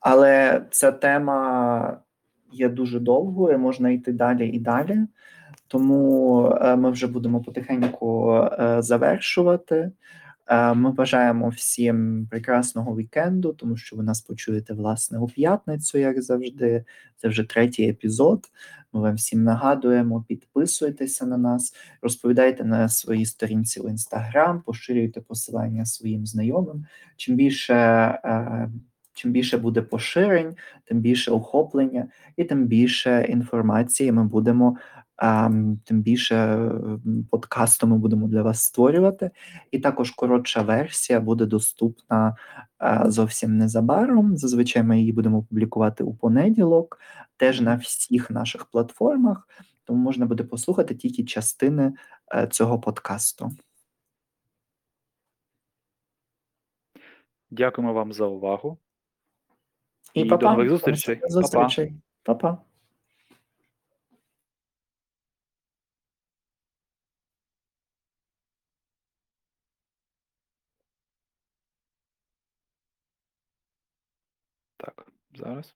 Але ця тема є дуже довгою, можна йти далі і далі. Тому е, ми вже будемо потихеньку е, завершувати. Е, Ми бажаємо всім прекрасного вікенду, тому що ви нас почуєте власне у п'ятницю, як завжди. Це вже третій епізод. Ми вам всім нагадуємо, підписуйтеся на нас, розповідайте на своїй сторінці у інстаграм, поширюйте посилання своїм знайомим. Чим більше, е, чим більше буде поширень, тим більше охоплення і тим більше інформації ми будемо. Тим більше м, подкасту ми будемо для вас створювати, і також коротша версія буде доступна зовсім незабаром. Зазвичай ми її будемо публікувати у понеділок, теж на всіх наших платформах, тому можна буде послухати тільки частини е, цього подкасту. Дякуємо вам за увагу. І, І па-па. до нових зустрічей. Па-па. Так, зараз.